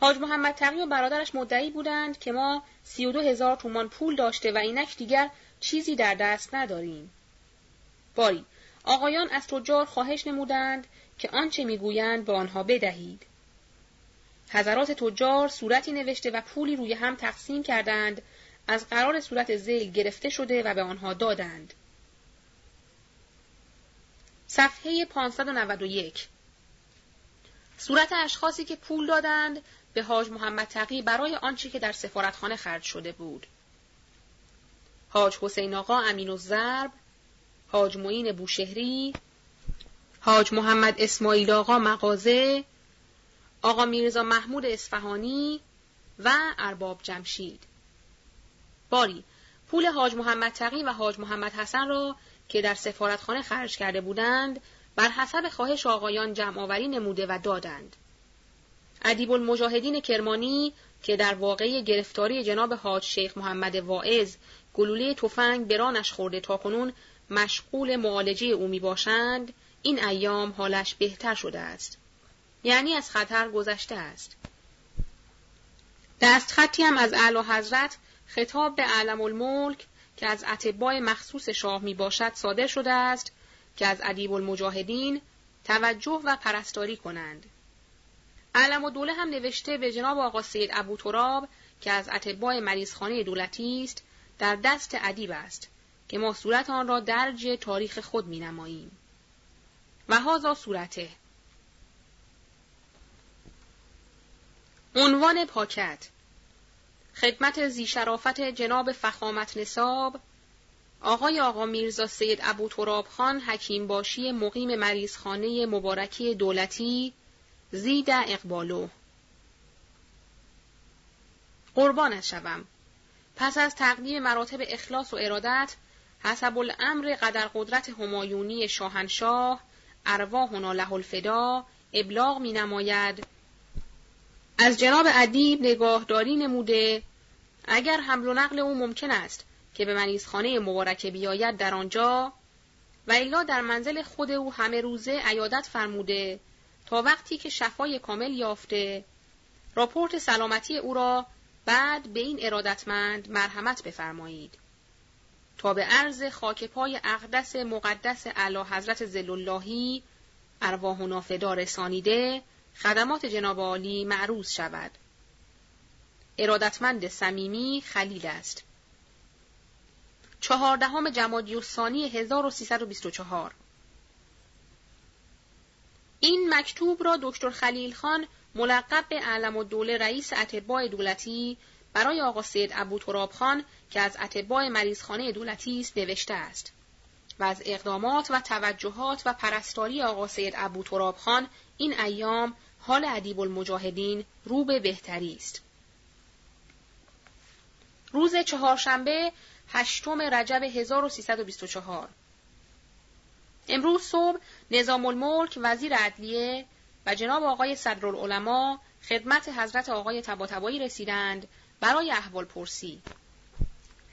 حاج محمد تقی و برادرش مدعی بودند که ما سی دو هزار تومان پول داشته و اینک دیگر چیزی در دست نداریم. باری آقایان از تجار خواهش نمودند که آنچه می‌گویند به آنها بدهید. حضرات تجار صورتی نوشته و پولی روی هم تقسیم کردند از قرار صورت زیل گرفته شده و به آنها دادند. صفحه 591 صورت اشخاصی که پول دادند به حاج محمد تقی برای آنچه که در سفارتخانه خرج شده بود. حاج حسین آقا امین و زرب، حاج معین بوشهری، حاج محمد اسماعیل آقا مغازه، آقا میرزا محمود اصفهانی و ارباب جمشید. باری پول حاج محمد تقی و حاج محمد حسن را که در سفارتخانه خرج کرده بودند بر حسب خواهش آقایان جمعآوری نموده و دادند. ادیب المجاهدین کرمانی که در واقعی گرفتاری جناب حاج شیخ محمد واعظ گلوله تفنگ برانش خورده تا کنون مشغول معالجه او می باشند این ایام حالش بهتر شده است یعنی از خطر گذشته است دست خطی هم از اعلی حضرت خطاب به علم الملک که از اتباع مخصوص شاه می باشد صادر شده است که از ادیب المجاهدین توجه و پرستاری کنند. علم و دوله هم نوشته به جناب آقا سید ابو تراب که از اتباع مریضخانه دولتی است در دست ادیب است که ما صورت آن را درج تاریخ خود می نماییم. و هازا صورته عنوان پاکت. خدمت زیشرافت جناب فخامت نصاب آقای آقا میرزا سید ابو تراب خان حکیم باشی مقیم مریضخانه مبارکی دولتی زید اقبالو. قربانت شوم. پس از تقدیم مراتب اخلاص و ارادت حسب الامر قدر قدرت همایونی شاهنشاه ارواحنا له الفدا ابلاغ می نماید از جناب ادیب نگاهداری نموده اگر حمل و نقل او ممکن است که به منیزخانه مبارکه بیاید در آنجا و الا در منزل خود او همه روزه عیادت فرموده تا وقتی که شفای کامل یافته راپورت سلامتی او را بعد به این ارادتمند مرحمت بفرمایید. تا به عرض خاک پای اقدس مقدس اعلی حضرت زلاللهی ارواح و رسانیده خدمات جناب عالی معروض شود. ارادتمند صمیمی خلیل است. چهاردهم جمادی الثانی 1324 این مکتوب را دکتر خلیل خان ملقب به علم و دوله رئیس اتباع دولتی برای آقا سید ابو تراب خان که از اتباع مریضخانه دولتی است نوشته است و از اقدامات و توجهات و پرستاری آقا سید ابو تراب خان این ایام حال ادیب المجاهدین رو به بهتری است. روز چهارشنبه هشتم رجب 1324 امروز صبح نظام الملک وزیر عدلیه و جناب آقای صدرالعلماء خدمت حضرت آقای تباتبایی رسیدند برای احوال پرسی.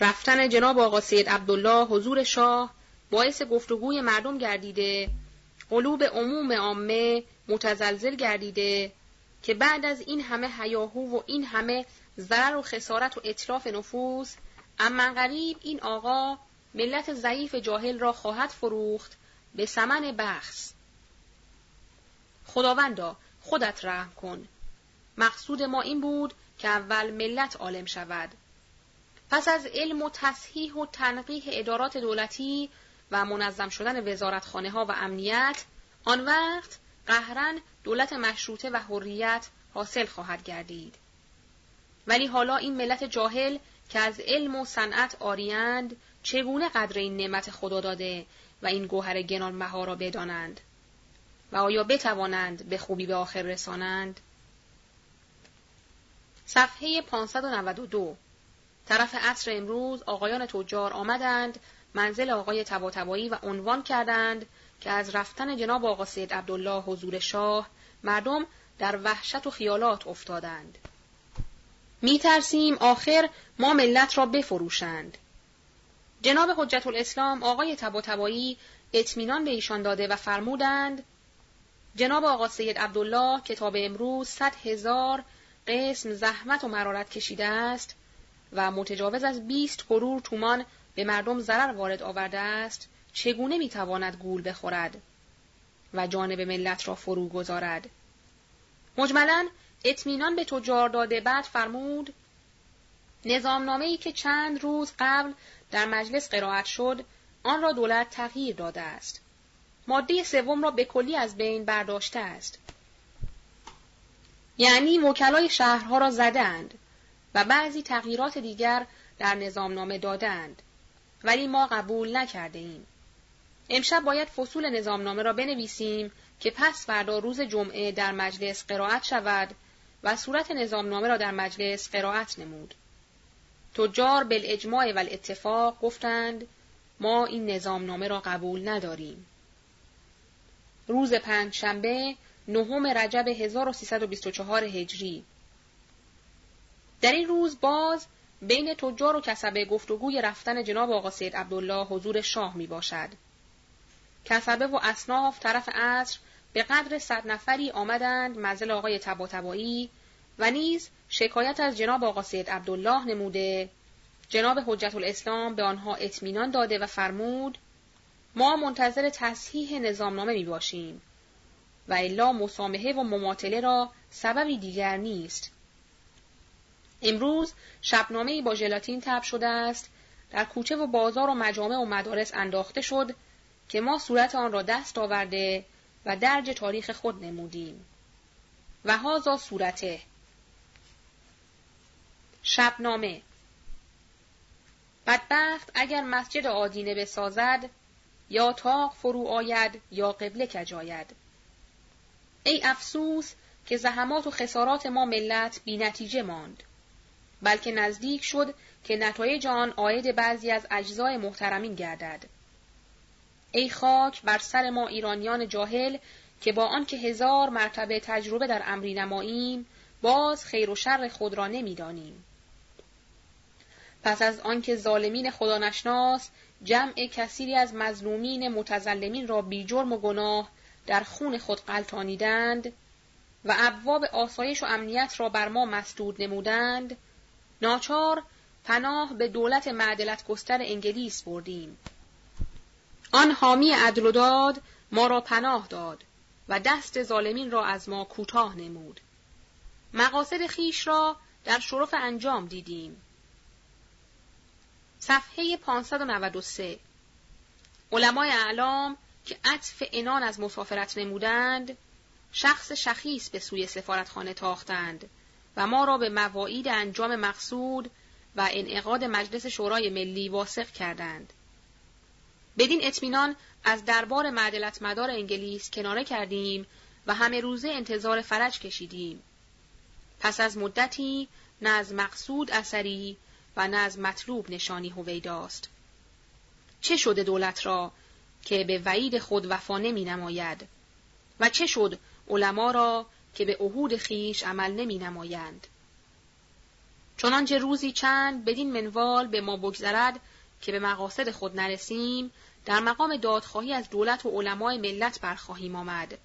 رفتن جناب آقا سید عبدالله حضور شاه باعث گفتگوی مردم گردیده قلوب عموم عامه متزلزل گردیده که بعد از این همه هیاهو و این همه ضرر و خسارت و اطلاف نفوس اما غریب این آقا ملت ضعیف جاهل را خواهد فروخت به سمن بخص خداوندا خودت رحم کن. مقصود ما این بود که اول ملت عالم شود. پس از علم و تصحیح و تنقیح ادارات دولتی و منظم شدن وزارتخانه ها و امنیت آن وقت قهرن دولت مشروطه و حریت حاصل خواهد گردید. ولی حالا این ملت جاهل که از علم و صنعت آریند چگونه قدر این نعمت خدا داده و این گوهر گنان مها را بدانند و آیا بتوانند به خوبی به آخر رسانند؟ صفحه 592 طرف عصر امروز آقایان تجار آمدند منزل آقای تباتبایی و عنوان کردند که از رفتن جناب آقا سید عبدالله حضور شاه مردم در وحشت و خیالات افتادند. می ترسیم آخر ما ملت را بفروشند. جناب حجت الاسلام آقای تباتبایی اطمینان به ایشان داده و فرمودند جناب آقا سید عبدالله کتاب امروز صد هزار قسم زحمت و مرارت کشیده است و متجاوز از بیست قرور تومان به مردم ضرر وارد آورده است چگونه می‌تواند گول بخورد و جانب ملت را فرو گذارد؟ مجملا اطمینان به تجار داده بعد فرمود نظامنامه ای که چند روز قبل در مجلس قرائت شد آن را دولت تغییر داده است. ماده سوم را به کلی از بین برداشته است. یعنی وکلای شهرها را زدند و بعضی تغییرات دیگر در نظامنامه دادند. ولی ما قبول نکرده ایم. امشب باید فصول نظامنامه را بنویسیم که پس فردا روز جمعه در مجلس قرائت شود و صورت نظامنامه را در مجلس قرائت نمود. تجار بالاجماع و الاتفاق گفتند ما این نظامنامه را قبول نداریم. روز پنج شنبه نهم رجب 1324 هجری در این روز باز بین تجار و کسبه گفتگوی رفتن جناب آقا سید عبدالله حضور شاه می باشد. کسبه و اصناف طرف عصر به قدر صد نفری آمدند منزل آقای تباتبایی و نیز شکایت از جناب آقا سید عبدالله نموده. جناب حجت الاسلام به آنها اطمینان داده و فرمود ما منتظر تصحیح نظامنامه می باشیم و الا مسامحه و مماطله را سببی دیگر نیست. امروز شبنامه با ژلاتین تب شده است در کوچه و بازار و مجامع و مدارس انداخته شد که ما صورت آن را دست آورده و درج تاریخ خود نمودیم. و هازا صورته. شبنامه. بدبخت اگر مسجد آدینه بسازد یا تاق فرو آید یا قبله کجاید. ای افسوس که زحمات و خسارات ما ملت بی نتیجه ماند بلکه نزدیک شد که نتایج آن آید بعضی از اجزای محترمین گردد. ای خاک بر سر ما ایرانیان جاهل که با آنکه هزار مرتبه تجربه در امری نماییم باز خیر و شر خود را نمی‌دانیم. پس از آنکه ظالمین خدا نشناس جمع کثیری از مظلومین متظلمین را بی جرم و گناه در خون خود قلتانیدند و ابواب آسایش و امنیت را بر ما مسدود نمودند ناچار پناه به دولت معدلت گستر انگلیس بردیم. آن حامی عدل و داد ما را پناه داد و دست ظالمین را از ما کوتاه نمود. مقاصد خیش را در شرف انجام دیدیم. صفحه 593 علمای اعلام که عطف انان از مسافرت نمودند شخص شخیص به سوی سفارتخانه تاختند و ما را به مواعید انجام مقصود و انعقاد مجلس شورای ملی واسق کردند. بدین اطمینان از دربار معدلت مدار انگلیس کناره کردیم و همه روزه انتظار فرج کشیدیم. پس از مدتی نه از مقصود اثری و نه از مطلوب نشانی هویداست. چه شده دولت را که به وعید خود وفا نمی نماید و چه شد علما را که به عهود خیش عمل نمی نمایند. چنانچه روزی چند بدین منوال به ما بگذرد که به مقاصد خود نرسیم در مقام دادخواهی از دولت و علمای ملت برخواهیم آمد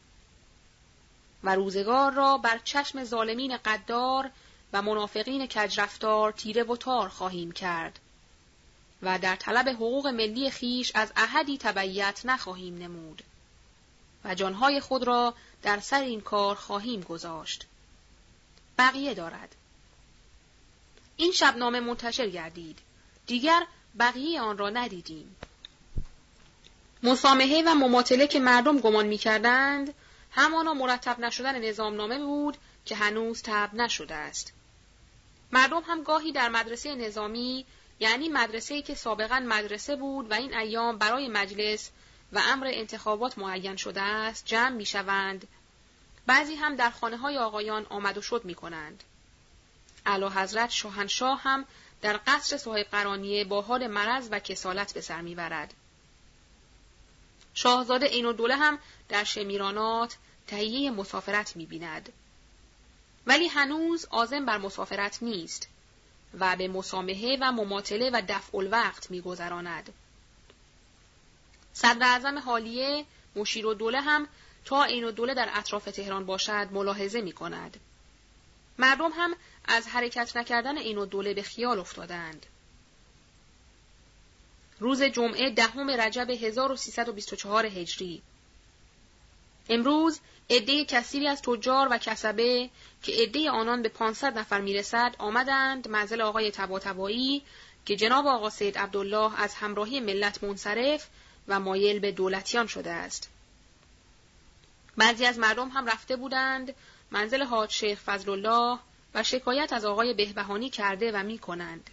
و روزگار را بر چشم ظالمین قدار و منافقین کجرفتار تیره و تار خواهیم کرد و در طلب حقوق ملی خیش از احدی تبعیت نخواهیم نمود و جانهای خود را در سر این کار خواهیم گذاشت. بقیه دارد. این شبنامه منتشر گردید. دیگر بقیه آن را ندیدیم. مسامحه و مماطله که مردم گمان می کردند همانا مرتب نشدن نظامنامه بود که هنوز تب نشده است. مردم هم گاهی در مدرسه نظامی یعنی مدرسه‌ای که سابقا مدرسه بود و این ایام برای مجلس و امر انتخابات معین شده است جمع می شوند. بعضی هم در خانه های آقایان آمد و شد می کنند. علا حضرت شاهنشاه هم در قصر صاحب قرانیه با حال مرض و کسالت به سر می‌برد. شاهزاده این دوله هم در شمیرانات تهیه مسافرت می‌بیند. ولی هنوز آزم بر مسافرت نیست و به مسامحه و مماطله و دفع الوقت میگذراند. صدر اعظم حالیه مشیر و دوله هم تا این دوله در اطراف تهران باشد ملاحظه می کند. مردم هم از حرکت نکردن این دوله به خیال افتادند. روز جمعه دهم رجب 1324 هجری امروز عده کثیری از تجار و کسبه که عده آنان به 500 نفر می‌رسد آمدند منزل آقای تباتبایی که جناب آقا سید عبدالله از همراهی ملت منصرف و مایل به دولتیان شده است. بعضی از مردم هم رفته بودند منزل حاج شیخ فضل الله و شکایت از آقای بهبهانی کرده و می کنند.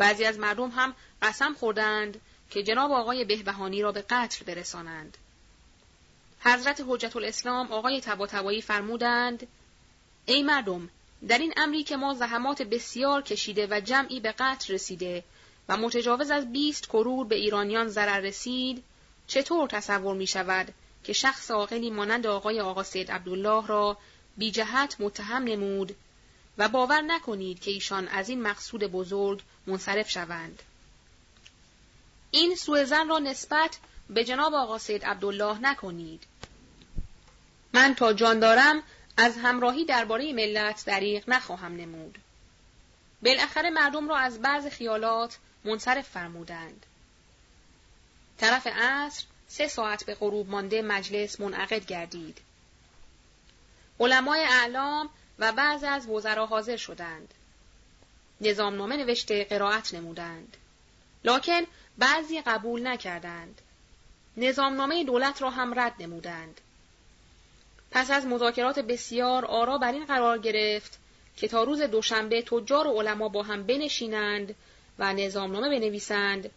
بعضی از مردم هم قسم خوردند که جناب آقای بهبهانی را به قتل برسانند. حضرت حجت الاسلام آقای تباتبایی فرمودند ای مردم در این امری که ما زحمات بسیار کشیده و جمعی به قتل رسیده و متجاوز از بیست کرور به ایرانیان ضرر رسید چطور تصور می شود که شخص عاقلی مانند آقای آقا سید عبدالله را بی جهت متهم نمود و باور نکنید که ایشان از این مقصود بزرگ منصرف شوند. این سوء زن را نسبت به جناب آقا سید عبدالله نکنید. من تا جان دارم از همراهی درباره ملت دریغ نخواهم نمود. بالاخره مردم را از بعض خیالات منصرف فرمودند. طرف عصر سه ساعت به غروب مانده مجلس منعقد گردید. علمای اعلام و بعض از وزرا حاضر شدند. نظامنامه نوشته قرائت نمودند. لکن بعضی قبول نکردند. نظامنامه دولت را هم رد نمودند. پس از مذاکرات بسیار آرا بر این قرار گرفت که تا روز دوشنبه تجار و علما با هم بنشینند و نظامنامه بنویسند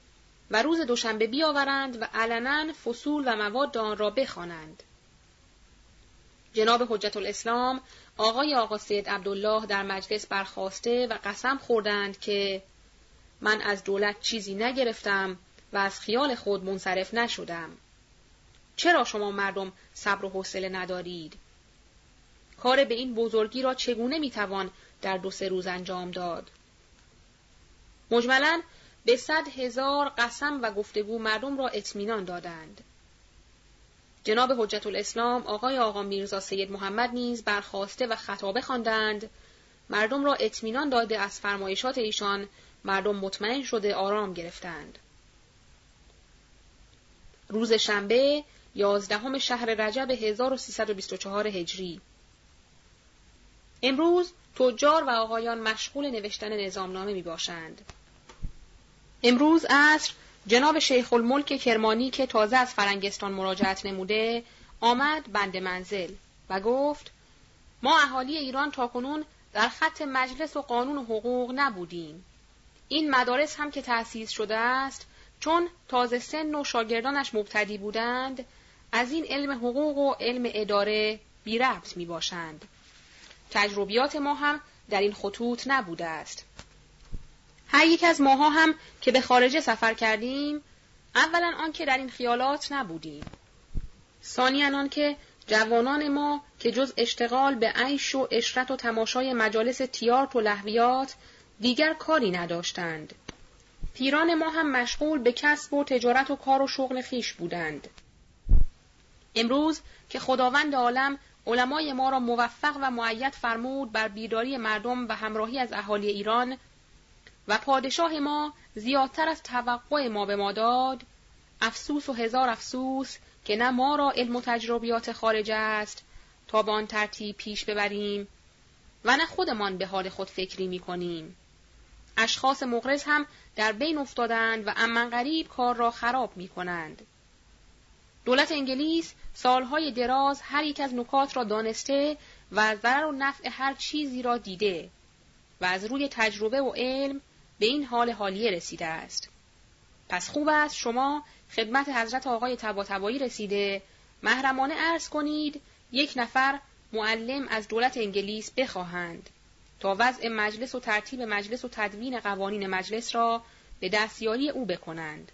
و روز دوشنبه بیاورند و علنا فصول و مواد آن را بخوانند. جناب حجت الاسلام آقای آقا سید عبدالله در مجلس برخواسته و قسم خوردند که من از دولت چیزی نگرفتم و از خیال خود منصرف نشدم. چرا شما مردم صبر و حوصله ندارید؟ کار به این بزرگی را چگونه می‌توان در دو سه روز انجام داد؟ مجملا به صد هزار قسم و گفتگو مردم را اطمینان دادند. جناب حجت الاسلام آقای آقا میرزا سید محمد نیز برخواسته و خطابه خواندند مردم را اطمینان داده از فرمایشات ایشان مردم مطمئن شده آرام گرفتند. روز شنبه یازدهم شهر رجب 1324 هجری امروز تجار و آقایان مشغول نوشتن نظامنامه می باشند. امروز عصر جناب شیخ الملک کرمانی که تازه از فرنگستان مراجعت نموده آمد بند منزل و گفت ما اهالی ایران تاکنون در خط مجلس و قانون و حقوق نبودیم. این مدارس هم که تأسیس شده است چون تازه سن و شاگردانش مبتدی بودند از این علم حقوق و علم اداره بی ربط می باشند. تجربیات ما هم در این خطوط نبوده است. هر یک از ماها هم که به خارجه سفر کردیم اولا آنکه در این خیالات نبودیم. ثانیا آنکه جوانان ما که جز اشتغال به عیش و اشرت و تماشای مجالس تیارت و لحویات دیگر کاری نداشتند. پیران ما هم مشغول به کسب و تجارت و کار و شغل خیش بودند. امروز که خداوند عالم علمای ما را موفق و معید فرمود بر بیداری مردم و همراهی از اهالی ایران و پادشاه ما زیادتر از توقع ما به ما داد افسوس و هزار افسوس که نه ما را علم و تجربیات خارج است تا به آن ترتیب پیش ببریم و نه خودمان به حال خود فکری می کنیم. اشخاص مغرض هم در بین افتادند و امن غریب کار را خراب می کنند. دولت انگلیس سالهای دراز هر یک از نکات را دانسته و ضرر و نفع هر چیزی را دیده و از روی تجربه و علم به این حال حالیه رسیده است. پس خوب است شما خدمت حضرت آقای تباتبایی رسیده محرمانه عرض کنید یک نفر معلم از دولت انگلیس بخواهند تا وضع مجلس و ترتیب مجلس و تدوین قوانین مجلس را به دستیاری او بکنند.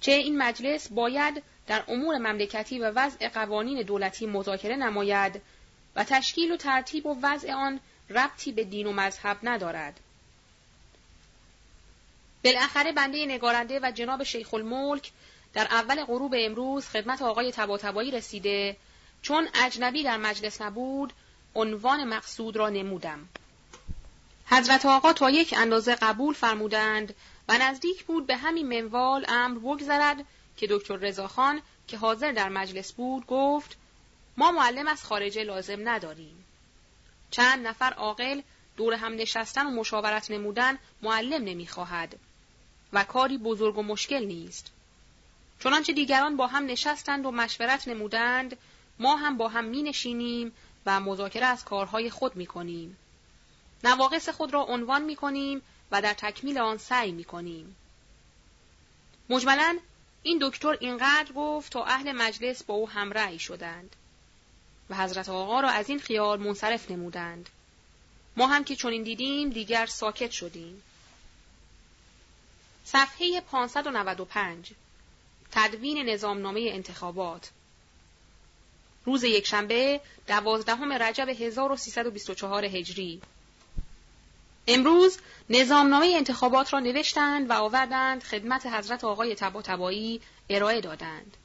چه این مجلس باید در امور مملکتی و وضع قوانین دولتی مذاکره نماید و تشکیل و ترتیب و وضع آن ربطی به دین و مذهب ندارد. بالاخره بنده نگارنده و جناب شیخ الملک در اول غروب امروز خدمت آقای تباتبایی رسیده چون اجنبی در مجلس نبود عنوان مقصود را نمودم. حضرت آقا تا یک اندازه قبول فرمودند و نزدیک بود به همین منوال امر بگذرد که دکتر رضاخان که حاضر در مجلس بود گفت ما معلم از خارجه لازم نداریم. چند نفر عاقل دور هم نشستن و مشاورت نمودن معلم نمی‌خواهد و کاری بزرگ و مشکل نیست. چنانچه دیگران با هم نشستند و مشورت نمودند ما هم با هم می نشینیم و مذاکره از کارهای خود می کنیم. نواقص خود را عنوان می کنیم و در تکمیل آن سعی می کنیم. مجملا این دکتر اینقدر گفت تا اهل مجلس با او همرأی شدند و حضرت آقا را از این خیال منصرف نمودند. ما هم که چنین دیدیم دیگر ساکت شدیم. صفحه 595 تدوین نظامنامه انتخابات روز یکشنبه دوازدهم رجب 1324 هجری امروز نظامنامه انتخابات را نوشتند و آوردند خدمت حضرت آقای تباتبایی ارائه دادند.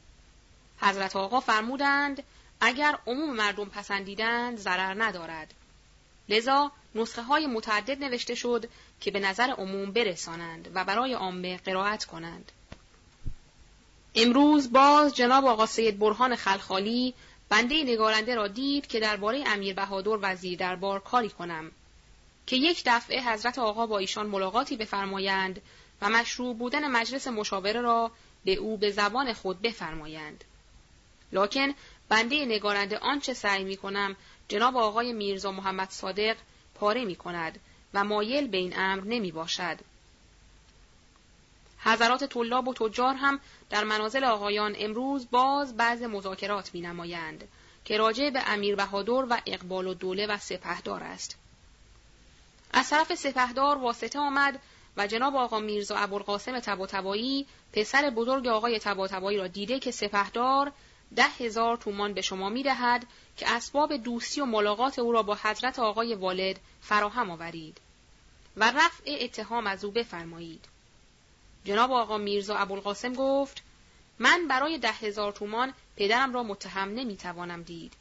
حضرت آقا فرمودند اگر عموم مردم پسندیدند ضرر ندارد. لذا نسخه های متعدد نوشته شد که به نظر عموم برسانند و برای عامه قرائت کنند. امروز باز جناب آقا سید برهان خلخالی بنده نگارنده را دید که درباره امیر بهادر وزیر دربار کاری کنم که یک دفعه حضرت آقا با ایشان ملاقاتی بفرمایند و مشروع بودن مجلس مشاوره را به او به زبان خود بفرمایند. لکن بنده نگارنده آنچه سعی می کنم جناب آقای میرزا محمد صادق پاره می کند و مایل به این امر نمی باشد. حضرات طلاب و تجار هم در منازل آقایان امروز باز بعض مذاکرات می نمایند که راجع به امیر بهادر و اقبال و دوله و سپهدار است. از طرف سپهدار واسطه آمد و جناب آقا میرزا ابوالقاسم تباتبایی پسر بزرگ آقای تباتبایی را دیده که سپهدار ده هزار تومان به شما می دهد که اسباب دوستی و ملاقات او را با حضرت آقای والد فراهم آورید و رفع اتهام از او بفرمایید. جناب آقا میرزا ابوالقاسم گفت من برای ده هزار تومان پدرم را متهم نمی‌توانم دید.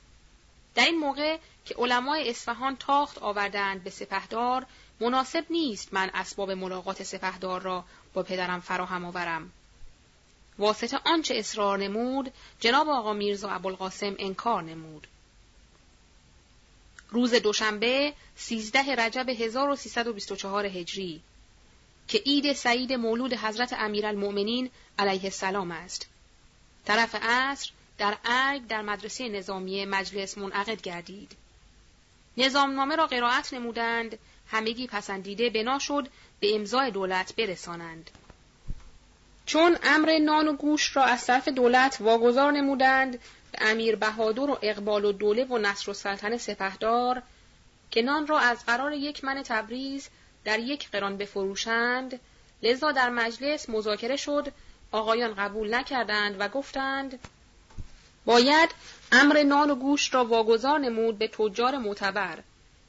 در این موقع که علمای اصفهان تاخت آوردند به سپهدار مناسب نیست من اسباب ملاقات سپهدار را با پدرم فراهم آورم. واسطه آنچه اصرار نمود جناب آقا میرزا ابوالقاسم انکار نمود. روز دوشنبه سیزده رجب 1324 هجری که عید سعید مولود حضرت امیرالمؤمنین علیه السلام است. طرف عصر در ارگ در مدرسه نظامی مجلس منعقد گردید. نظامنامه را قرائت نمودند، همگی پسندیده بنا شد به امضای دولت برسانند. چون امر نان و گوش را از طرف دولت واگذار نمودند امیر بهادر و اقبال و دوله و نصر و سلطن سپهدار که نان را از قرار یک من تبریز در یک قران بفروشند لذا در مجلس مذاکره شد آقایان قبول نکردند و گفتند باید امر نان و گوشت را واگذار نمود به تجار معتبر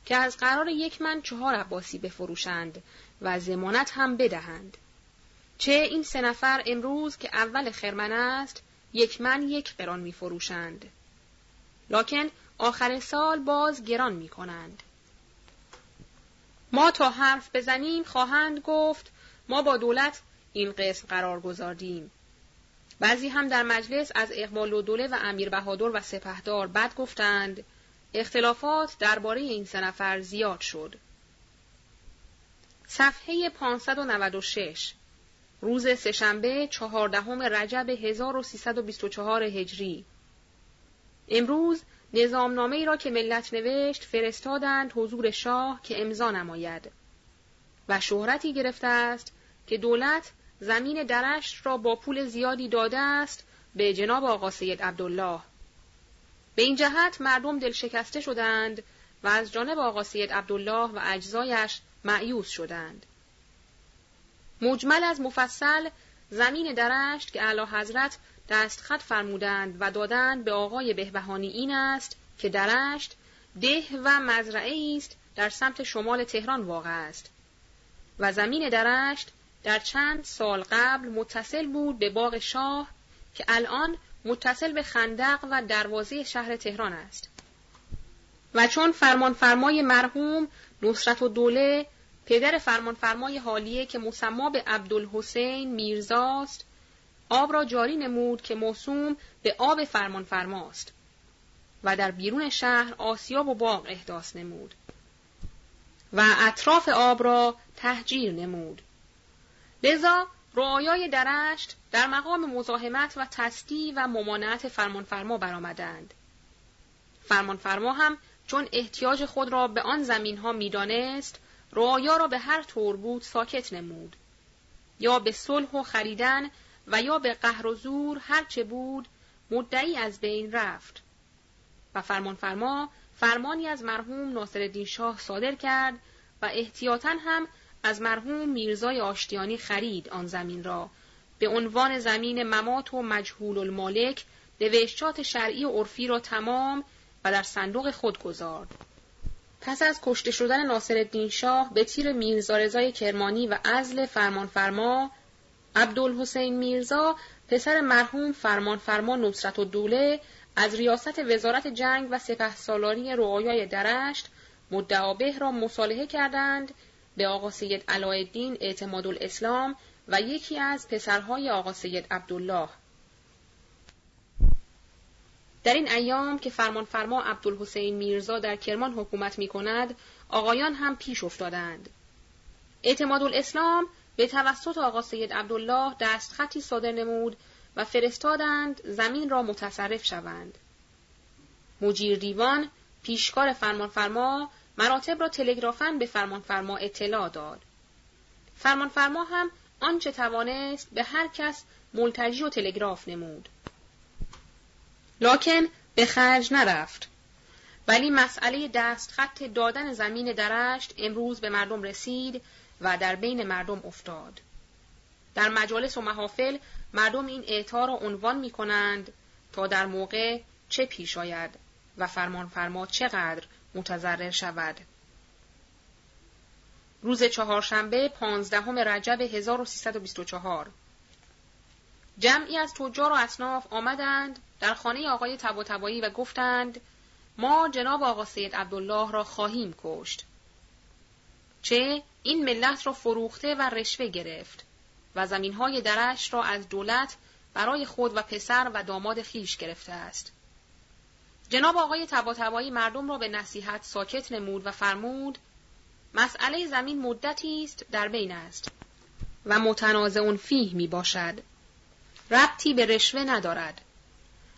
که از قرار یک من چهار عباسی بفروشند و زمانت هم بدهند. چه این سه نفر امروز که اول خرمن است یک من یک قران می فروشند. لکن آخر سال باز گران می کنند. ما تا حرف بزنیم خواهند گفت ما با دولت این قسم قرار گذاردیم. بعضی هم در مجلس از اقبال و دوله و امیر بهادر و سپهدار بد گفتند اختلافات درباره این سه نفر زیاد شد. صفحه 596 روز سهشنبه چهاردهم رجب 1324 هجری. امروز نظامنامه ای را که ملت نوشت فرستادند حضور شاه که امضا نماید و شهرتی گرفته است که دولت زمین درشت را با پول زیادی داده است به جناب آقا سید عبدالله. به این جهت مردم دل شکسته شدند و از جانب آقا سید عبدالله و اجزایش معیوس شدند. مجمل از مفصل زمین درشت که اعلی حضرت دستخط فرمودند و دادند به آقای بهبهانی این است که درشت ده و مزرعه است در سمت شمال تهران واقع است. و زمین درشت در چند سال قبل متصل بود به باغ شاه که الان متصل به خندق و دروازه شهر تهران است. و چون فرمان فرمای مرحوم نصرت و دوله پدر فرمانفرمای حالیه که مسما به عبدالحسین میرزاست آب را جاری نمود که موسوم به آب فرمانفرماست و در بیرون شهر آسیاب و باغ احداث نمود و اطراف آب را تهجیر نمود. لذا رعایای درشت در مقام مزاحمت و تستی و ممانعت فرمانفرما برآمدند. فرمانفرما هم چون احتیاج خود را به آن زمین ها می‌دانست رعایا را به هر طور بود ساکت نمود. یا به صلح و خریدن و یا به قهر و زور هرچه بود مدعی از بین رفت. و فرمانفرما فرمانی از مرحوم ناصرالدین شاه صادر کرد و احتیاطاً هم از مرحوم میرزای آشتیانی خرید آن زمین را. به عنوان زمین ممات و مجهول المالک نوشتات شرعی و عرفی را تمام و در صندوق خود گذارد. پس از کشته شدن ناصرالدین شاه به تیر میرزا رضای کرمانی و ازل فرمانفرما عبدالحسین میرزا پسر مرحوم فرمانفرما نصرت و دوله از ریاست وزارت جنگ و سپه سالاری رعایای درشت مدعابه را مصالحه کردند به آقا سید علایالدین اعتماد الاسلام و یکی از پسرهای آقا سید عبدالله. در این ایام که فرمانفرما عبدالحسین میرزا در کرمان حکومت می کند، آقایان هم پیش افتادند. اعتماد الاسلام به توسط آقا سید عبدالله دستخطی صادر نمود و فرستادند زمین را متصرف شوند. مجیر دیوان پیشکار فرمانفرما مراتب را تلگرافن به فرمانفرما اطلاع داد. فرمانفرما هم آنچه توانست به هر کس ملتجی و تلگراف نمود. لاکن به خرج نرفت. ولی مسئله دستخط دادن زمین درشت امروز به مردم رسید و در بین مردم افتاد. در مجالس و محافل مردم این اعطا را عنوان می کنند تا در موقع چه پیش آید و فرمان فرما چقدر متضرر شود. روز چهارشنبه پانزدهم رجب 1324 جمعی از تجار و اصناف آمدند در خانه آقای تبا و گفتند ما جناب آقا سید عبدالله را خواهیم کشت. چه این ملت را فروخته و رشوه گرفت و زمینهای درش را از دولت برای خود و پسر و داماد خیش گرفته است. جناب آقای تبا مردم را به نصیحت ساکت نمود و فرمود مسئله زمین مدتی است در بین است و متنازع فیه می باشد. ربطی به رشوه ندارد.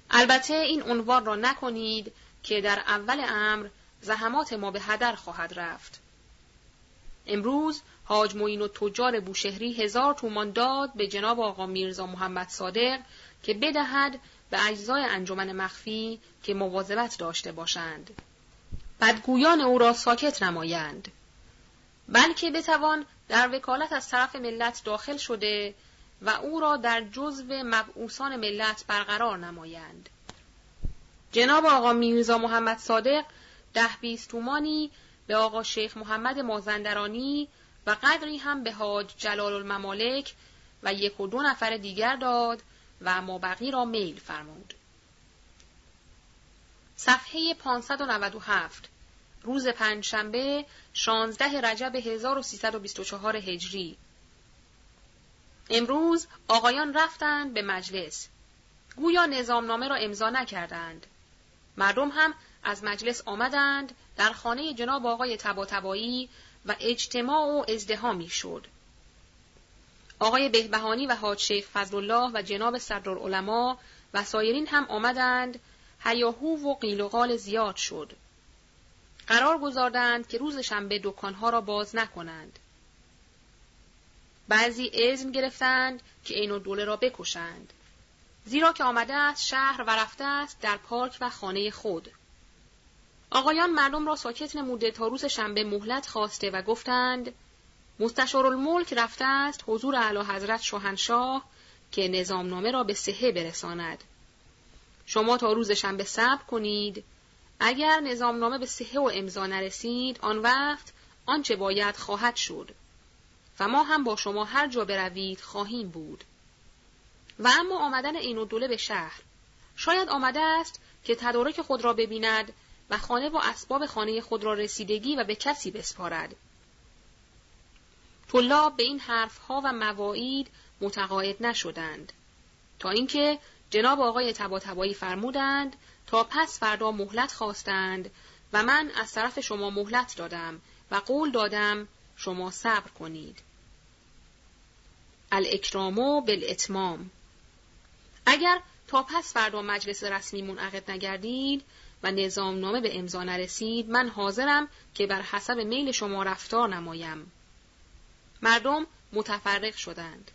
البته این عنوان را نکنید که در اول امر زحمات ما به هدر خواهد رفت. امروز حاج معین و تجار بوشهری هزار تومان داد به جناب آقا میرزا محمد صادق که بدهد به اجزای انجمن مخفی که مواظبت داشته باشند. بدگویان او را ساکت نمایند. بلکه بتوان در وکالت از طرف ملت داخل شده و او را در جزو مبعوثان ملت برقرار نمایند. جناب آقا میرزا محمد صادق ده بیست تومانی به آقا شیخ محمد مازندرانی و قدری هم به حاج جلال الممالک و یک و دو نفر دیگر داد و مابقی را میل فرمود. صفحه 597 روز پنجشنبه 16 رجب 1324 هجری امروز آقایان رفتند به مجلس. گویا نظامنامه را امضا نکردند. مردم هم از مجلس آمدند در خانه جناب آقای تباتبایی و اجتماع و ازدهامی شد. آقای بهبهانی و حاج شیخ فضلالله و جناب صدرالعلماء و سایرین هم آمدند هیاهو و قیل و قال زیاد شد. قرار گذاردند که روز شنبه دکانها را باز نکنند. بعضی اذن گرفتند که عین دوله را بکشند. زیرا که آمده است شهر و رفته است در پارک و خانه خود. آقایان مردم را ساکت نموده تا روز شنبه مهلت خواسته و گفتند الملک رفته است حضور اعلی حضرت شاهنشاه که نظامنامه را به صحه برساند. شما تا روز شنبه صبر کنید اگر نظامنامه به صحه و امضا نرسید آن وقت آنچه باید خواهد شد و ما هم با شما هر جا بروید خواهیم بود. و اما آمدن این دوله به شهر. شاید آمده است که تدارک خود را ببیند و خانه و اسباب خانه خود را رسیدگی و به کسی بسپارد. طلاب به این حرفها و مواعید متقاعد نشدند. تا اینکه جناب آقای تباتبایی فرمودند تا پس فردا مهلت خواستند و من از طرف شما مهلت دادم و قول دادم شما صبر کنید. الاکرامو بالاتمام اگر تا پس فردا مجلس رسمی منعقد نگردید و نظام نامه به امضا نرسید من حاضرم که بر حسب میل شما رفتار نمایم. مردم متفرق شدند.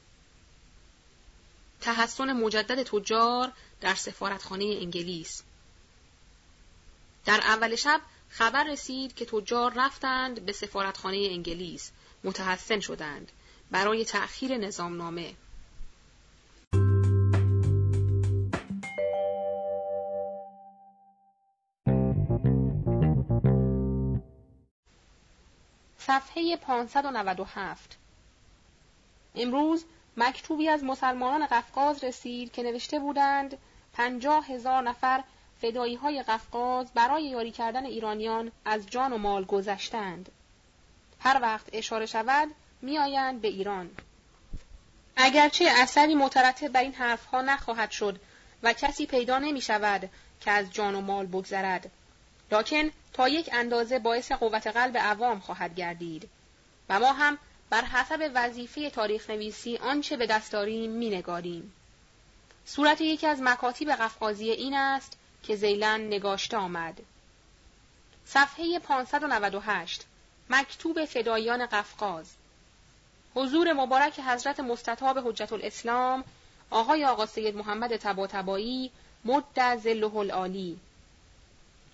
تحسن مجدد تجار در سفارتخانه انگلیس در اول شب خبر رسید که تجار رفتند به سفارتخانه انگلیس متحسن شدند برای تأخیر نظامنامه صفحه 597 امروز مکتوبی از مسلمانان قفقاز رسید که نوشته بودند پنجاه هزار نفر فدایی های قفقاز برای یاری کردن ایرانیان از جان و مال گذشتند. هر وقت اشاره شود میآیند به ایران. اگرچه اثری مترتب بر این حرفها نخواهد شد و کسی پیدا نمی شود که از جان و مال بگذرد. لکن تا یک اندازه باعث قوت قلب عوام خواهد گردید و ما هم بر حسب وظیفه تاریخ نویسی آنچه به دست داریم می نگاریم. صورت یکی از مکاتیب قفقازی این است که زیلن نگاشته آمد. صفحه 598 مکتوب فدایان قفقاز حضور مبارک حضرت مستطاب حجت الاسلام آقای آقا سید محمد تباتبایی مد زله العالی.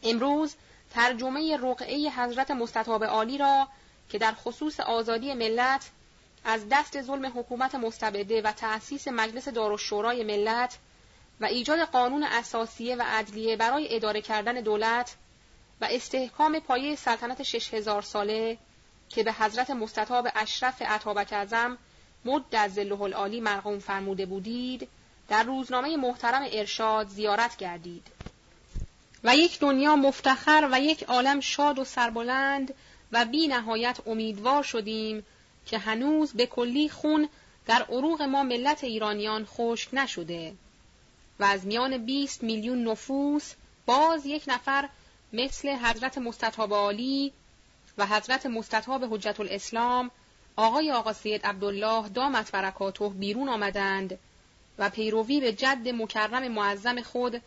امروز ترجمه رقعه حضرت مستطاب عالی را که در خصوص آزادی ملت از دست ظلم حکومت مستبده و تأسیس مجلس دارالشورای ملت و ایجاد قانون اساسیه و عدلیه برای اداره کردن دولت و استحکام پایه سلطنت شش هزار ساله که به حضرت مستطاب اشرف عطابک اعظم مد از زله العالی مرقوم فرموده بودید در روزنامه محترم ارشاد زیارت گردید. و یک دنیا مفتخر و یک عالم شاد و سربلند و بی نهایت امیدوار شدیم که هنوز به کلی خون در عروق ما ملت ایرانیان خشک نشده و از میان 20 میلیون نفوس باز یک نفر مثل حضرت مستطاب عالی و حضرت مستطاب حجت الاسلام آقای آقا سید عبدالله دامت برکاته بیرون آمدند و پیروی به جد مکرم معظم خود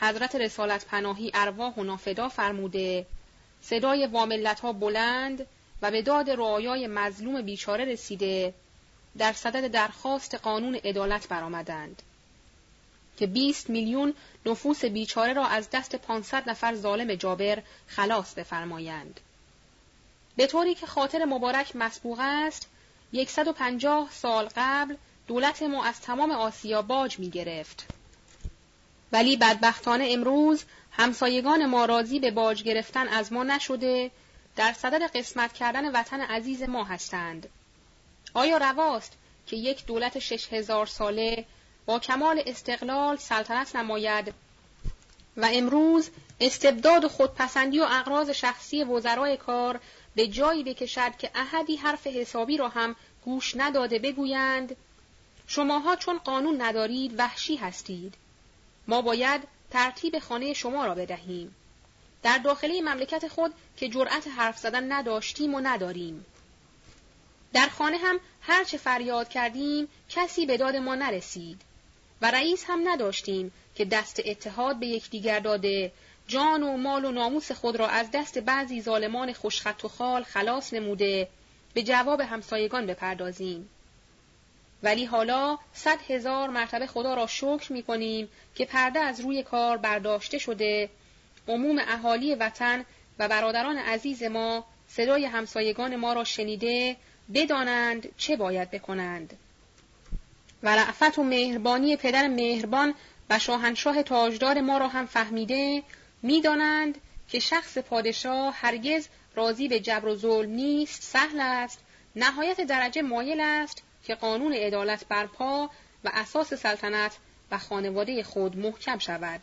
حضرت رسالت پناهی ارواح و نافدا فرموده صدای واملت ها بلند و به داد رعایای مظلوم بیچاره رسیده در صدد درخواست قانون عدالت برآمدند که 20 میلیون نفوس بیچاره را از دست 500 نفر ظالم جابر خلاص بفرمایند. به طوری که خاطر مبارک مسبوق است، 150 سال قبل دولت ما از تمام آسیا باج می گرفت. ولی بدبختانه امروز همسایگان ما راضی به باج گرفتن از ما نشده در صدد قسمت کردن وطن عزیز ما هستند. آیا رواست که یک دولت شش هزار ساله با کمال استقلال سلطنت نماید و امروز استبداد و خودپسندی و اقراض شخصی وزرای کار به جایی بکشد که احدی حرف حسابی را هم گوش نداده بگویند شماها چون قانون ندارید وحشی هستید. ما باید ترتیب خانه شما را بدهیم. در داخله مملکت خود که جرأت حرف زدن نداشتیم و نداریم. در خانه هم هرچه فریاد کردیم کسی به داد ما نرسید و رئیس هم نداشتیم که دست اتحاد به یکدیگر داده جان و مال و ناموس خود را از دست بعضی ظالمان خوشخط و خال خلاص نموده به جواب همسایگان بپردازیم. ولی حالا صد هزار مرتبه خدا را شکر می کنیم که پرده از روی کار برداشته شده عموم اهالی وطن و برادران عزیز ما صدای همسایگان ما را شنیده بدانند چه باید بکنند. و رعفت و مهربانی پدر مهربان و شاهنشاه تاجدار ما را هم فهمیده می‌دانند که شخص پادشاه هرگز راضی به جبر و ظلم نیست سهل است. نهایت درجه مایل است که قانون عدالت برپا و اساس سلطنت و خانواده خود محکم شود.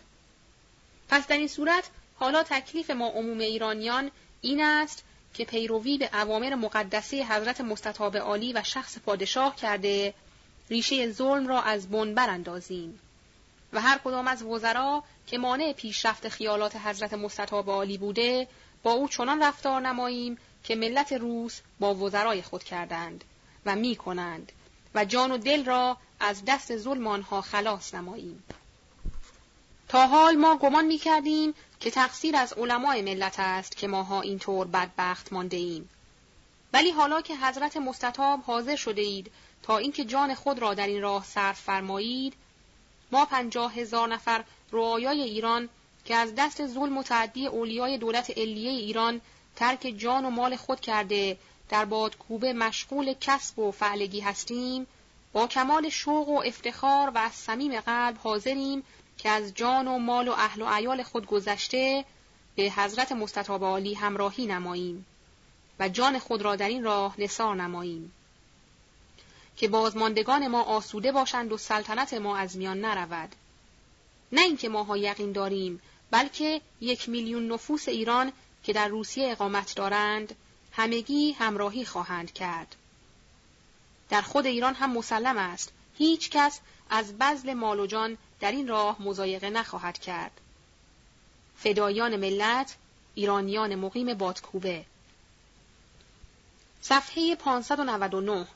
پس در این صورت حالا تکلیف ما عموم ایرانیان این است که پیروی به اوامر مقدسه حضرت مستطاب عالی و شخص پادشاه کرده ریشه ظلم را از بن براندازیم و هر کدام از وزرا که مانع پیشرفت خیالات حضرت مستطاب عالی بوده با او چنان رفتار نماییم که ملت روس با وزرای خود کردند و می کنند و جان و دل را از دست ظلم آنها خلاص نماییم تا حال ما گمان می کردیم که تقصیر از علمای ملت است که ماها اینطور بدبخت مانده ایم. ولی حالا که حضرت مستطاب حاضر شده اید تا اینکه جان خود را در این راه صرف فرمایید ما پنجاه هزار نفر رعایای ایران که از دست ظلم و تعدی اولیای دولت علیه ایران ترک جان و مال خود کرده در بادکوبه مشغول کسب و فعلگی هستیم با کمال شوق و افتخار و از صمیم قلب حاضریم که از جان و مال و اهل و عیال خود گذشته به حضرت مستطاب عالی همراهی نماییم و جان خود را در این راه نثار نماییم. که بازماندگان ما آسوده باشند و سلطنت ما از میان نرود. نه اینکه ماها یقین داریم بلکه یک میلیون نفوس ایران که در روسیه اقامت دارند همگی همراهی خواهند کرد. در خود ایران هم مسلم است. هیچ کس از بذل مال و جان در این راه مزایقه نخواهد کرد. فدایان ملت ایرانیان مقیم بادکوبه. صفحه 599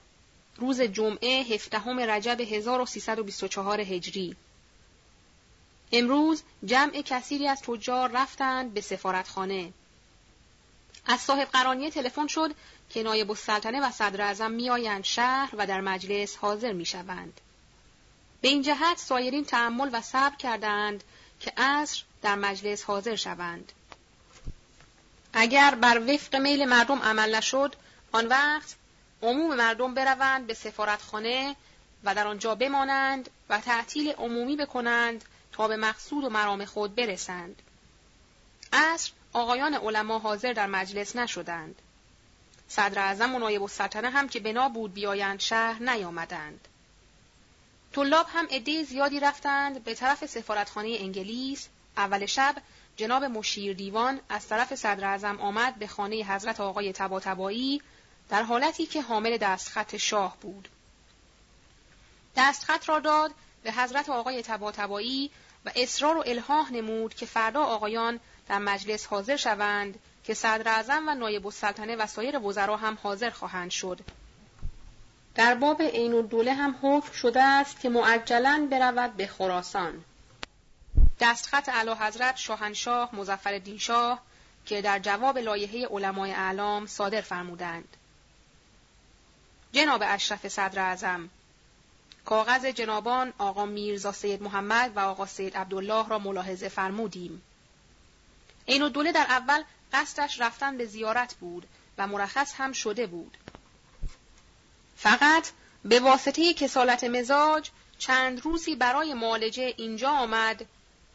روز جمعه هفدهم رجب 1324 هجری. امروز جمع کثیری از تجار رفتند به سفارتخانه. از صاحب قرانیه تلفن شد که نایب السلطنه و صدر اعظم میآیند شهر و در مجلس حاضر می‌شوند. به این جهت سایرین تحمل و صبر کردند که عصر در مجلس حاضر شوند. اگر بر وفق میل مردم عمل نشد، آن وقت عموم مردم بروند به سفارتخانه و در آنجا بمانند و تعطیل عمومی بکنند تا به مقصود و مرام خود برسند. عصر آقایان علما حاضر در مجلس نشدند. صدر اعظم و نایب السلطنه هم که بنا بود بیایند شهر نیامدند. طلاب هم عده زیادی رفتند به طرف سفارتخانه انگلیس. اول شب جناب مشیر دیوان از طرف صدر اعظم آمد به خانه حضرت آقای تباتبایی در حالتی که حامل دستخط شاه بود. دستخط را داد به حضرت آقای تباتبایی و اصرار و الهاه نمود که فردا آقایان در مجلس حاضر شوند که صدر و نایب السلطنه و سایر وزرا هم حاضر خواهند شد. در باب عین الدوله هم حکم شده است که معجلا برود به خراسان. دستخط اعلی حضرت شاهنشاه مزفر شاه که در جواب لایحه علمای اعلام صادر فرمودند. جناب اشرف صدر اعظم کاغذ جنابان آقا میرزا سید محمد و آقا سید عبدالله را ملاحظه فرمودیم. این دوله در اول قصدش رفتن به زیارت بود و مرخص هم شده بود. فقط به واسطه کسالت مزاج چند روزی برای معالجه اینجا آمد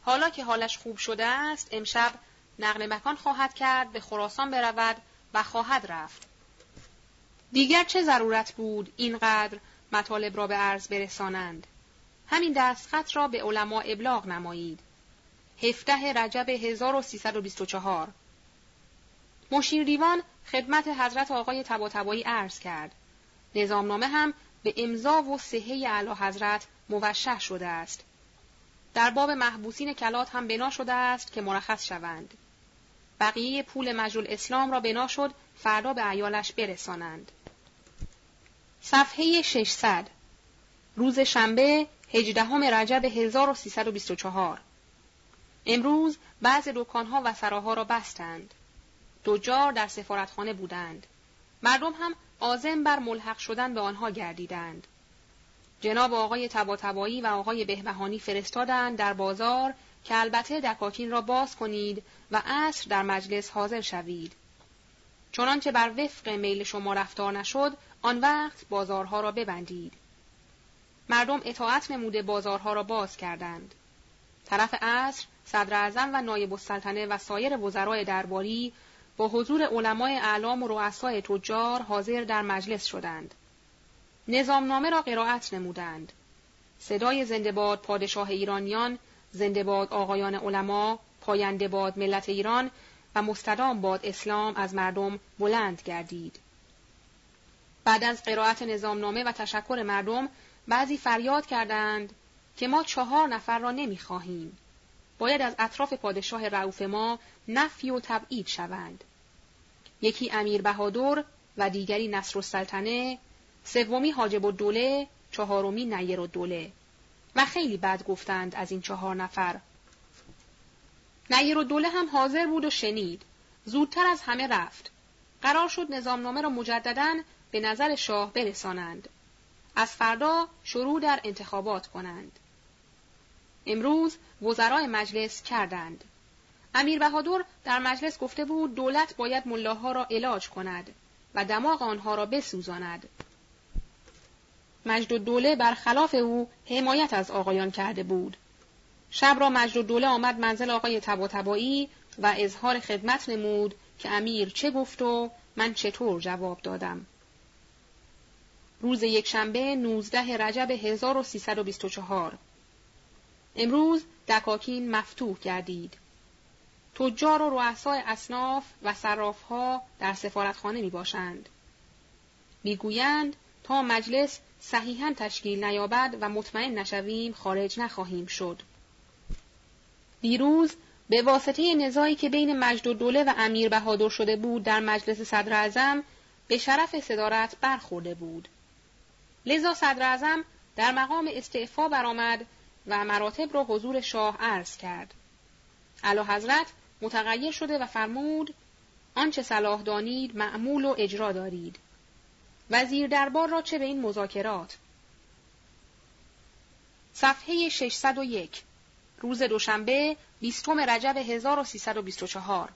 حالا که حالش خوب شده است امشب نقل مکان خواهد کرد به خراسان برود و خواهد رفت دیگر چه ضرورت بود اینقدر مطالب را به عرض برسانند. همین دستخط را به علما ابلاغ نمایید. هفته رجب 1324 مشیر دیوان خدمت حضرت آقای تباتبایی عرض کرد. نظامنامه هم به امضا و صحه اعلی حضرت موشح شده است. در باب محبوسین کلات هم بنا شده است که مرخص شوند. بقیه پول مجل اسلام را بنا شد فردا به ایالش برسانند. صفحه 600 روز شنبه 18 رجب 1324 امروز بعض دکانها و سراها را بستند. دوجار در سفارتخانه بودند. مردم هم آزم بر ملحق شدن به آنها گردیدند. جناب آقای تباتبایی و آقای بهبهانی فرستادند در بازار که البته دکاکین را باز کنید و عصر در مجلس حاضر شوید. چنانچه بر وفق میل شما رفتار نشد آن وقت بازارها را ببندید. مردم اطاعت نموده بازارها را باز کردند. طرف عصر صدر اعظم و نایب السلطنه و سایر وزرای درباری با حضور علمای اعلام و رؤسای تجار حاضر در مجلس شدند. نظامنامه را قرائت نمودند. صدای زنده باد پادشاه ایرانیان، زنده باد آقایان علما، پاینده باد ملت ایران و مستدام باد اسلام از مردم بلند گردید. بعد از قرائت نظامنامه و تشکر مردم بعضی فریاد کردند که ما چهار نفر را نمی‌خواهیم. باید از اطراف پادشاه رعوف ما نفی و تبعید شوند. یکی امیر بهادر و دیگری نصر السلطنه سومی حاجب الدوله چهارمی نیر الدوله و خیلی بد گفتند از این چهار نفر نیر الدوله هم حاضر بود و شنید زودتر از همه رفت قرار شد نظامنامه را مجددا به نظر شاه برسانند از فردا شروع در انتخابات کنند امروز وزرای مجلس کردند امیر بهادر در مجلس گفته بود دولت باید ملاها را علاج کند و دماغ آنها را بسوزاند مجد دوله برخلاف او حمایت از آقایان کرده بود. شب را مجد دوله آمد منزل آقای تبا و اظهار خدمت نمود که امیر چه گفت و من چطور جواب دادم. روز یکشنبه 19 رجب 1324 امروز دکاکین مفتوح گردید. تجار و رؤسای اصناف و صرافها در سفارتخانه می باشند. می‌گویند تا مجلس صحیحا تشکیل نیابد و مطمئن نشویم خارج نخواهیم شد. دیروز به واسطه نزاعی که بین مجد و دوله و امیر بهادر شده بود در مجلس صدر اعظم به شرف صدارت برخورده بود. لذا صدر در مقام استعفا برآمد و مراتب را حضور شاه عرض کرد. علا حضرت متغیر شده و فرمود آنچه صلاح دانید معمول و اجرا دارید. وزیر دربار را چه به این مذاکرات صفحه 601 روز دوشنبه بیستم رجب 1324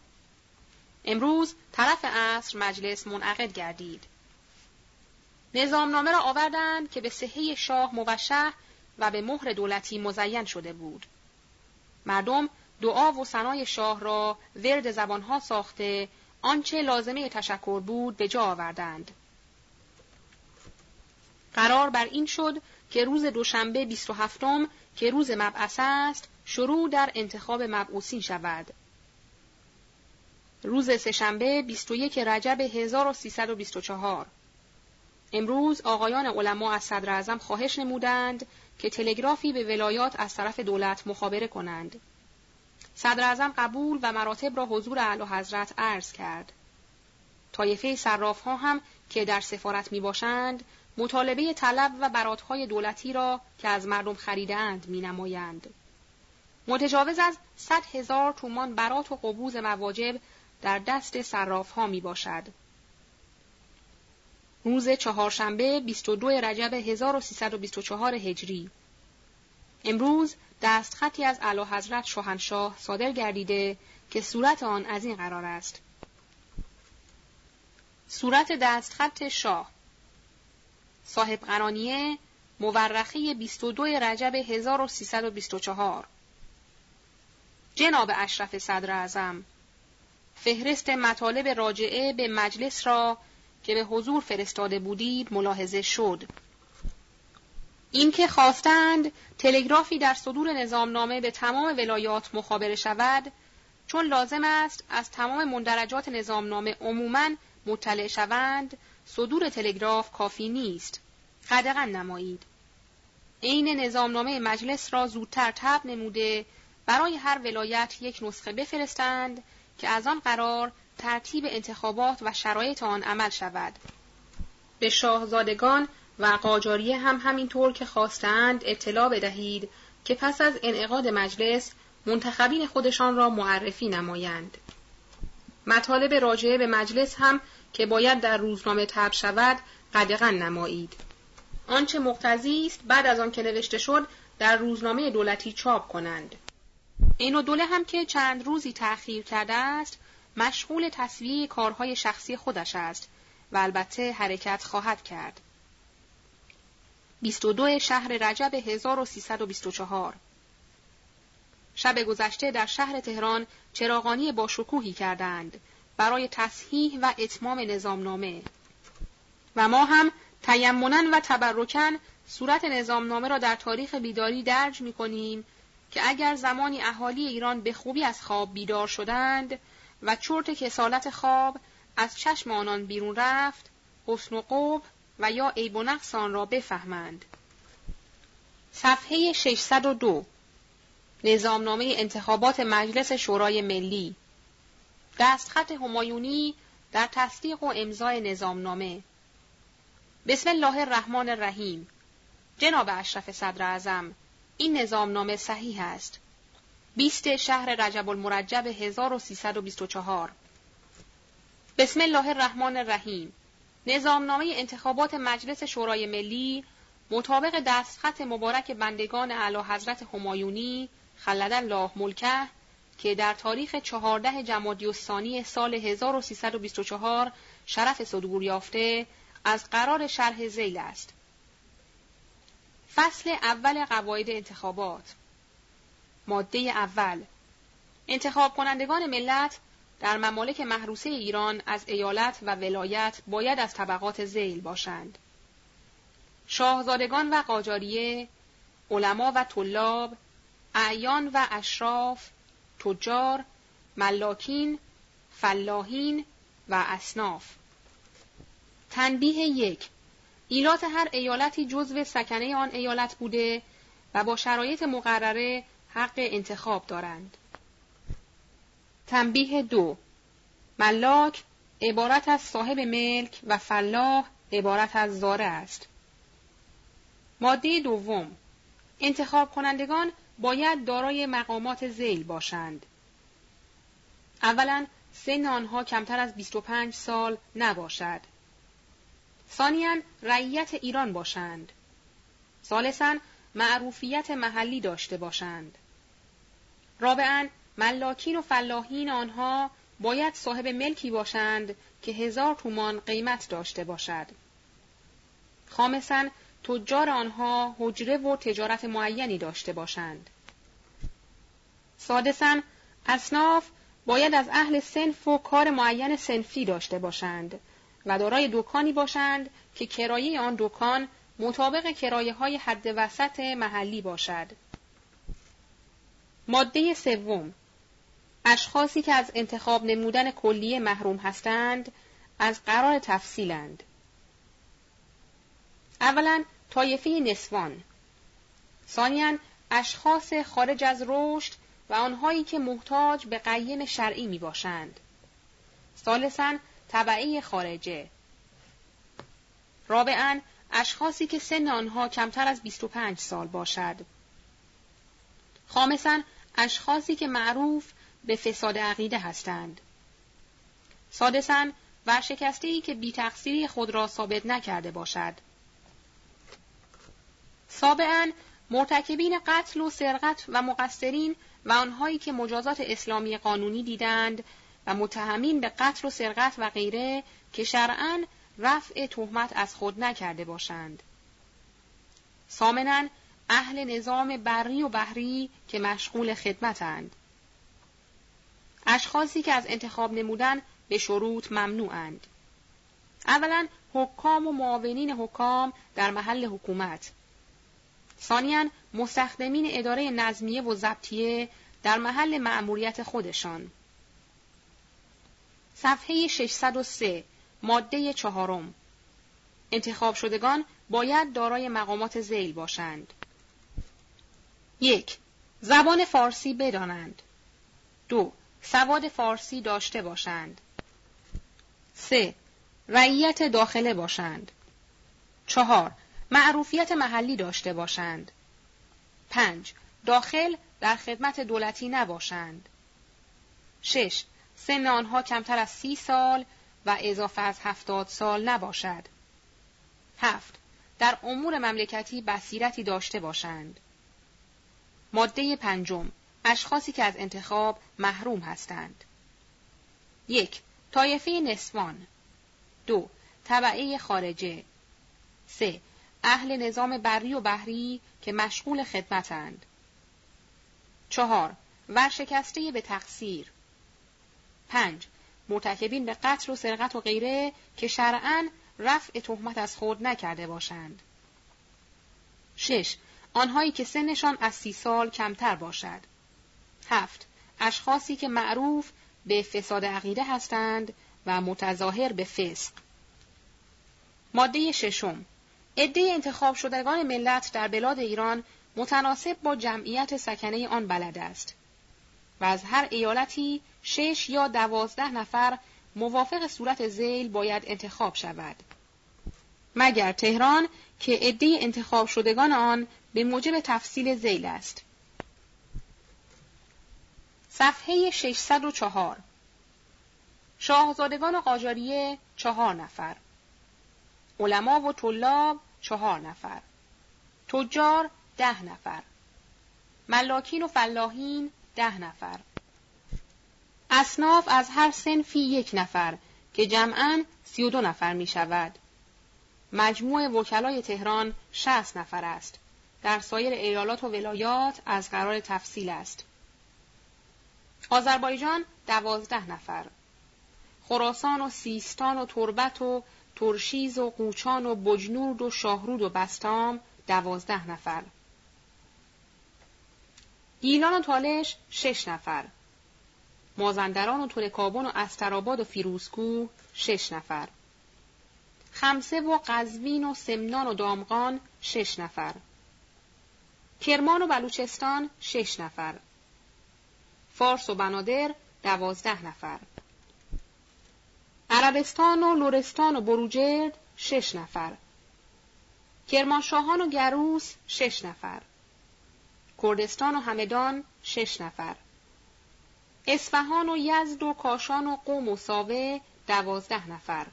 امروز طرف عصر مجلس منعقد گردید. نظامنامه را آوردند که به صحه شاه موشح و به مهر دولتی مزین شده بود. مردم دعا و سنای شاه را ورد زبانها ساخته آنچه لازمه تشکر بود به جا آوردند. قرار بر این شد که روز دوشنبه 27 که روز مبعث است شروع در انتخاب مبعوثین شود. روز سهشنبه 21 رجب 1324 امروز آقایان علما از صدر اعظم خواهش نمودند که تلگرافی به ولایات از طرف دولت مخابره کنند. صدر اعظم قبول و مراتب را حضور اعلی حضرت عرض کرد. طایفه صراف ها هم که در سفارت می باشند مطالبه طلب و براتهای دولتی را که از مردم خریدند می نمایند. متجاوز از صد هزار تومان برات و قبوز مواجب در دست صراف ها می باشد. روز چهارشنبه 22 رجب 1324 هجری. امروز دستخطی از اعلی حضرت شاهنشاه صادر گردیده که صورت آن از این قرار است. صورت دستخط شاه. صاحب قرانیه مورخه 22 رجب 1324 جناب اشرف صدر اعظم فهرست مطالب راجعه به مجلس را که به حضور فرستاده بودید ملاحظه شد. اینکه خواستند تلگرافی در صدور نظامنامه به تمام ولایات مخابره شود چون لازم است از تمام مندرجات نظامنامه عموماً مطلع شوند صدور تلگراف کافی نیست. قدغن نمایید. عین نظامنامه مجلس را زودتر تب نموده برای هر ولایت یک نسخه بفرستند که از آن قرار ترتیب انتخابات و شرایط آن عمل شود به شاهزادگان و قاجاریه هم همینطور که خواستند اطلاع بدهید که پس از انعقاد مجلس منتخبین خودشان را معرفی نمایند. مطالب راجعه به مجلس هم که باید در روزنامه تب شود قدغن نمایید. آنچه مقتضی است بعد از آن که نوشته شد در روزنامه دولتی چاپ کنند. این و دوله هم که چند روزی تأخیر کرده است مشغول تصویه کارهای شخصی خودش است و البته حرکت خواهد کرد. 22 شهر رجب 1324 شب گذشته در شهر تهران چراغانی با شکوهی کردند برای تصحیح و اتمام نظامنامه و ما هم تیمنن و تبرکن صورت نظامنامه را در تاریخ بیداری درج می کنیم که اگر زمانی اهالی ایران به خوبی از خواب بیدار شدند و چرت کسالت خواب از چشم آنان بیرون رفت حسن و قوب و یا عیب و نقص آن را بفهمند. صفحه 602 نظامنامه انتخابات مجلس شورای ملی. دستخط همایونی در تصدیق و امضای نظامنامه. بسم الله الرحمن الرحیم. جناب اشرف صدر اعظم این نظامنامه صحیح است. 20 شهر رجب المرجب 1324 بسم الله الرحمن الرحیم. نظامنامه انتخابات مجلس شورای ملی مطابق دستخط مبارک بندگان اعلی حضرت همایونی خلد الله ملکه که در تاریخ 14 جمادی الثانی سال 1324 شرف صدور یافته از قرار شرح زیل است. فصل اول قواعد انتخابات. ماده اول انتخاب کنندگان ملت در ممالک محروسه ایران از ایالت و ولایت باید از طبقات زیل باشند. شاهزادگان و قاجاریه، علما و طلاب، اعیان و اشراف، تجار، ملاکین، فلاحین و اصناف. تنبیه یک ایلات هر ایالتی جزو سکنه آن ایالت بوده و با شرایط مقرره حق انتخاب دارند. تنبیه دو ملاک عبارت از صاحب ملک و فلاح عبارت از زاره است. ماده دوم انتخاب کنندگان باید دارای مقامات زیل باشند. اولا سن آنها کمتر از 25 سال نباشد. ثانیا رعیت ایران باشند. ثالثا معروفیت محلی داشته باشند. رابعا ملاکین و فلاحین آنها باید صاحب ملکی باشند که هزار تومان قیمت داشته باشد. خامسا تجار آنها حجره و تجارت معینی داشته باشند. سادسا اصناف باید از اهل سنف و کار معین سنفی داشته باشند و دارای دکانی باشند که کرایه آن دکان مطابق کرایه های حد وسط محلی باشد. ماده سوم اشخاصی که از انتخاب نمودن کلیه محروم هستند از قرار تفصیلند. اولا طایفه نسوان ثانیا اشخاص خارج از رشد و آنهایی که محتاج به قیم شرعی می باشند. ثالثا طبعه خارجه رابعا اشخاصی که سن آنها کمتر از 25 سال باشد. خامسا اشخاصی که معروف به فساد عقیده هستند. سادسا ورشکسته ای که بی تقصیری خود را ثابت نکرده باشد. سابعا مرتکبین قتل و سرقت و مقصرین و آنهایی که مجازات اسلامی قانونی دیدند و متهمین به قتل و سرقت و غیره که شرعا رفع تهمت از خود نکرده باشند. سامنا اهل نظام بری و بحری که مشغول خدمتند. اشخاصی که از انتخاب نمودن به شروط ممنوعند. اولا حکام و معاونین حکام در محل حکومت. ثانیا مستخدمین اداره نظمیه و ضبطیه در محل مأموریت خودشان. صفحه 603 ماده چهارم انتخاب شدگان باید دارای مقامات زیل باشند. یک زبان فارسی بدانند. دو سواد فارسی داشته باشند. سه رعیت داخله باشند. چهار معروفیت محلی داشته باشند. پنج داخل در خدمت دولتی نباشند. شش سن آنها کمتر از سی سال و اضافه از هفتاد سال نباشد. هفت در امور مملکتی بصیرتی داشته باشند. ماده پنجم. اشخاصی که از انتخاب محروم هستند. یک. طایفه نسوان. دو. طبعه خارجه. سه. اهل نظام بری و بحری که مشغول خدمتند. چهار. ورشکسته به تقصیر. پنج. مرتکبین به قتل و سرقت و غیره که شرعا رفع تهمت از خود نکرده باشند. شش. آنهایی که سنشان از سی سال کمتر باشد. هفت اشخاصی که معروف به فساد عقیده هستند و متظاهر به فسق. ماده ششم عده انتخاب شدگان ملت در بلاد ایران متناسب با جمعیت سکنه آن بلد است و از هر ایالتی شش یا دوازده نفر موافق صورت زیل باید انتخاب شود. مگر تهران که عده انتخاب شدگان آن به موجب تفصیل زیل است. صفحه 604 شاهزادگان قاجاریه چهار نفر علما و طلاب چهار نفر تجار ده نفر ملاکین و فلاحین ده نفر اصناف از هر سنفی یک نفر که جمعا سی و دو نفر می شود. مجموع وکلای تهران شست نفر است. در سایر ایالات و ولایات از قرار تفصیل است. آذربایجان دوازده نفر. خراسان و سیستان و تربت و ترشیز و قوچان و بجنورد و شاهرود و بستام دوازده نفر. گیلان و تالش شش نفر. مازندران و ترکابان و استراباد و فیروزکو شش نفر. خمسه و قزوین و سمنان و دامغان شش نفر. کرمان و بلوچستان شش نفر. فارس و بنادر دوازده نفر. عربستان و لورستان و بروجرد شش نفر. کرمانشاهان و گروس شش نفر. کردستان و همدان شش نفر. اصفهان و یزد و کاشان و قوم و ساوه دوازده نفر.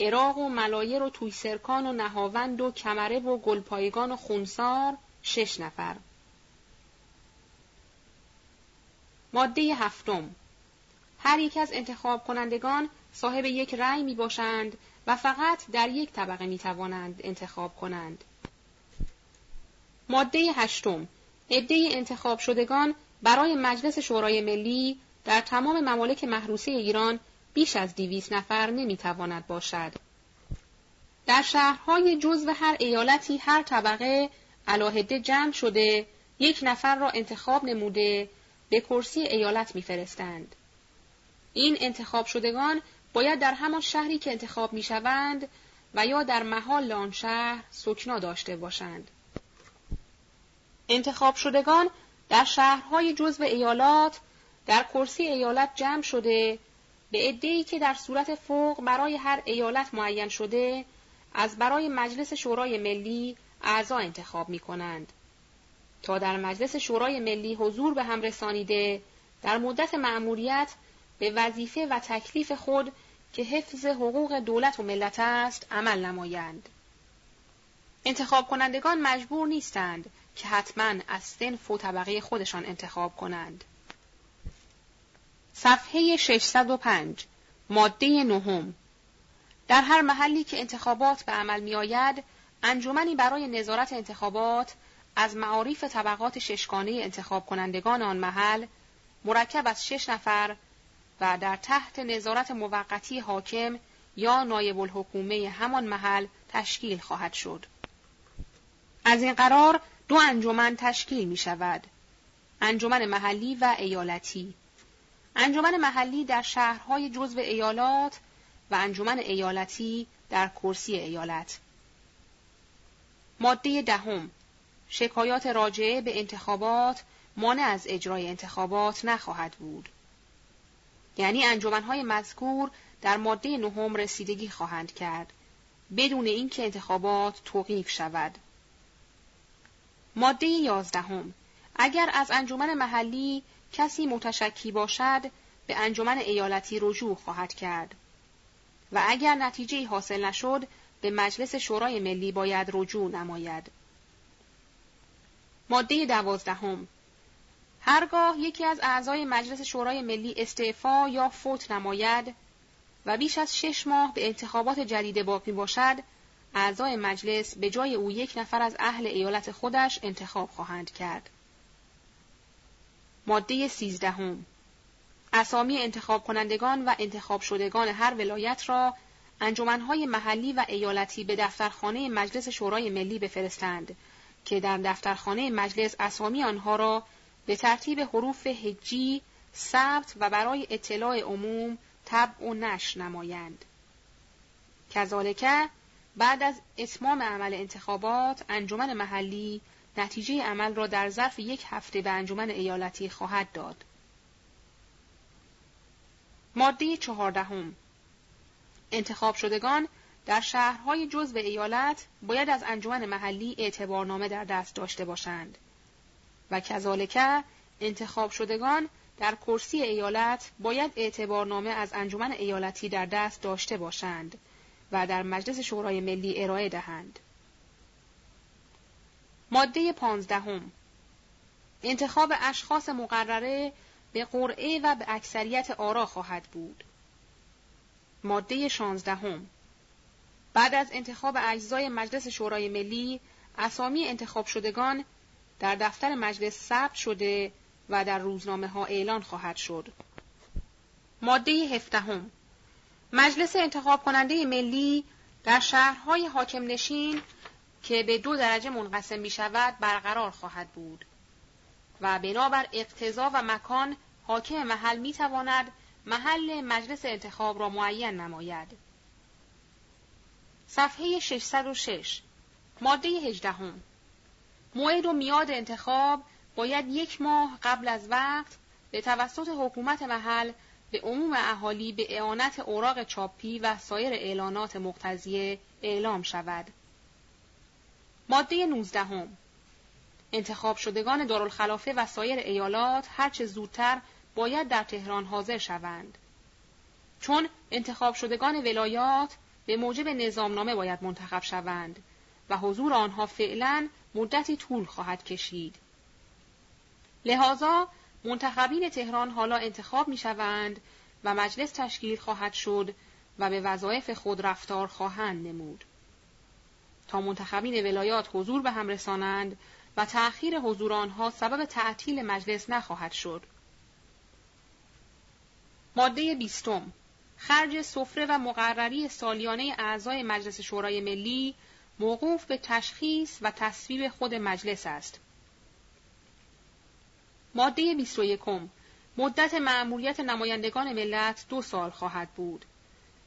عراق و ملایر و تویسرکان و نهاوند و کمره و گلپایگان و خونسار شش نفر. ماده هفتم هر یک از انتخاب کنندگان صاحب یک رأی می باشند و فقط در یک طبقه می توانند انتخاب کنند. ماده هشتم عده انتخاب شدگان برای مجلس شورای ملی در تمام ممالک محروسه ایران بیش از دیویس نفر نمی‌تواند باشد. در شهرهای جزو هر ایالتی هر طبقه علاهده جمع شده یک نفر را انتخاب نموده به کرسی ایالت میفرستند. این انتخاب شدگان باید در همان شهری که انتخاب می‌شوند و یا در محال آن شهر سکنا داشته باشند. انتخاب شدگان در شهرهای جزو ایالات در کرسی ایالت جمع شده به عده‌ای که در صورت فوق برای هر ایالت معین شده از برای مجلس شورای ملی اعضا انتخاب می کنند. تا در مجلس شورای ملی حضور به هم رسانیده در مدت مأموریت به وظیفه و تکلیف خود که حفظ حقوق دولت و ملت است عمل نمایند. انتخاب کنندگان مجبور نیستند که حتما از سنف و طبقه خودشان انتخاب کنند. صفحه 605 ماده نهم در هر محلی که انتخابات به عمل می آید، انجمنی برای نظارت انتخابات از معارف طبقات ششگانه انتخاب کنندگان آن محل مرکب از شش نفر و در تحت نظارت موقتی حاکم یا نایب الحکومه همان محل تشکیل خواهد شد. از این قرار دو انجمن تشکیل می شود. انجمن محلی و ایالتی. انجمن محلی در شهرهای جزو ایالات و انجمن ایالتی در کرسی ایالت. ماده دهم شکایات راجعه به انتخابات مانع از اجرای انتخابات نخواهد بود. یعنی انجمنهای مذکور در ماده نهم رسیدگی خواهند کرد بدون اینکه انتخابات توقیف شود. ماده یازدهم اگر از انجمن محلی کسی متشکی باشد به انجمن ایالتی رجوع خواهد کرد و اگر نتیجه حاصل نشد به مجلس شورای ملی باید رجوع نماید. ماده دوازدهم هرگاه یکی از اعضای مجلس شورای ملی استعفا یا فوت نماید و بیش از شش ماه به انتخابات جدید باقی باشد اعضای مجلس به جای او یک نفر از اهل ایالت خودش انتخاب خواهند کرد. ماده سیزدهم اسامی انتخاب کنندگان و انتخاب شدگان هر ولایت را انجمنهای محلی و ایالتی به دفترخانه مجلس شورای ملی بفرستند که در دفترخانه مجلس اسامی آنها را به ترتیب حروف هجی ثبت و برای اطلاع عموم طبع و نشر نمایند. کذالک بعد از اتمام عمل انتخابات انجمن محلی نتیجه عمل را در ظرف یک هفته به انجمن ایالتی خواهد داد. ماده چهاردهم انتخاب شدگان در شهرهای جزو ایالت باید از انجمن محلی اعتبارنامه در دست داشته باشند و کذالک انتخاب شدگان در کرسی ایالت باید اعتبارنامه از انجمن ایالتی در دست داشته باشند و در مجلس شورای ملی ارائه دهند. ماده پانزدهم انتخاب اشخاص مقرره به قرعه و به اکثریت آرا خواهد بود. ماده شانزدهم بعد از انتخاب اجزای مجلس شورای ملی اسامی انتخاب شدگان در دفتر مجلس ثبت شده و در روزنامه ها اعلان خواهد شد. ماده هفدهم مجلس انتخاب کننده ملی در شهرهای حاکم نشین که به دو درجه منقسم می شود برقرار خواهد بود و بنابر اقتضا و مکان حاکم محل می تواند محل مجلس انتخاب را معین نماید. صفحه 606 ماده 18 موعد و میاد انتخاب باید یک ماه قبل از وقت به توسط حکومت محل به عموم اهالی به اعانت اوراق چاپی و سایر اعلانات مقتضیه اعلام شود. ماده 19 انتخاب شدگان دارالخلافه و سایر ایالات هرچه زودتر باید در تهران حاضر شوند. چون انتخاب شدگان ولایات به موجب نظامنامه باید منتخب شوند و حضور آنها فعلا مدتی طول خواهد کشید. لذا منتخبین تهران حالا انتخاب می شوند و مجلس تشکیل خواهد شد و به وظایف خود رفتار خواهند نمود. منتخبین ولایات حضور به هم رسانند و تأخیر حضور آنها سبب تعطیل مجلس نخواهد شد. ماده بیستم خرج سفره و مقرری سالیانه اعضای مجلس شورای ملی موقوف به تشخیص و تصویب خود مجلس است. ماده 21 مدت مأموریت نمایندگان ملت دو سال خواهد بود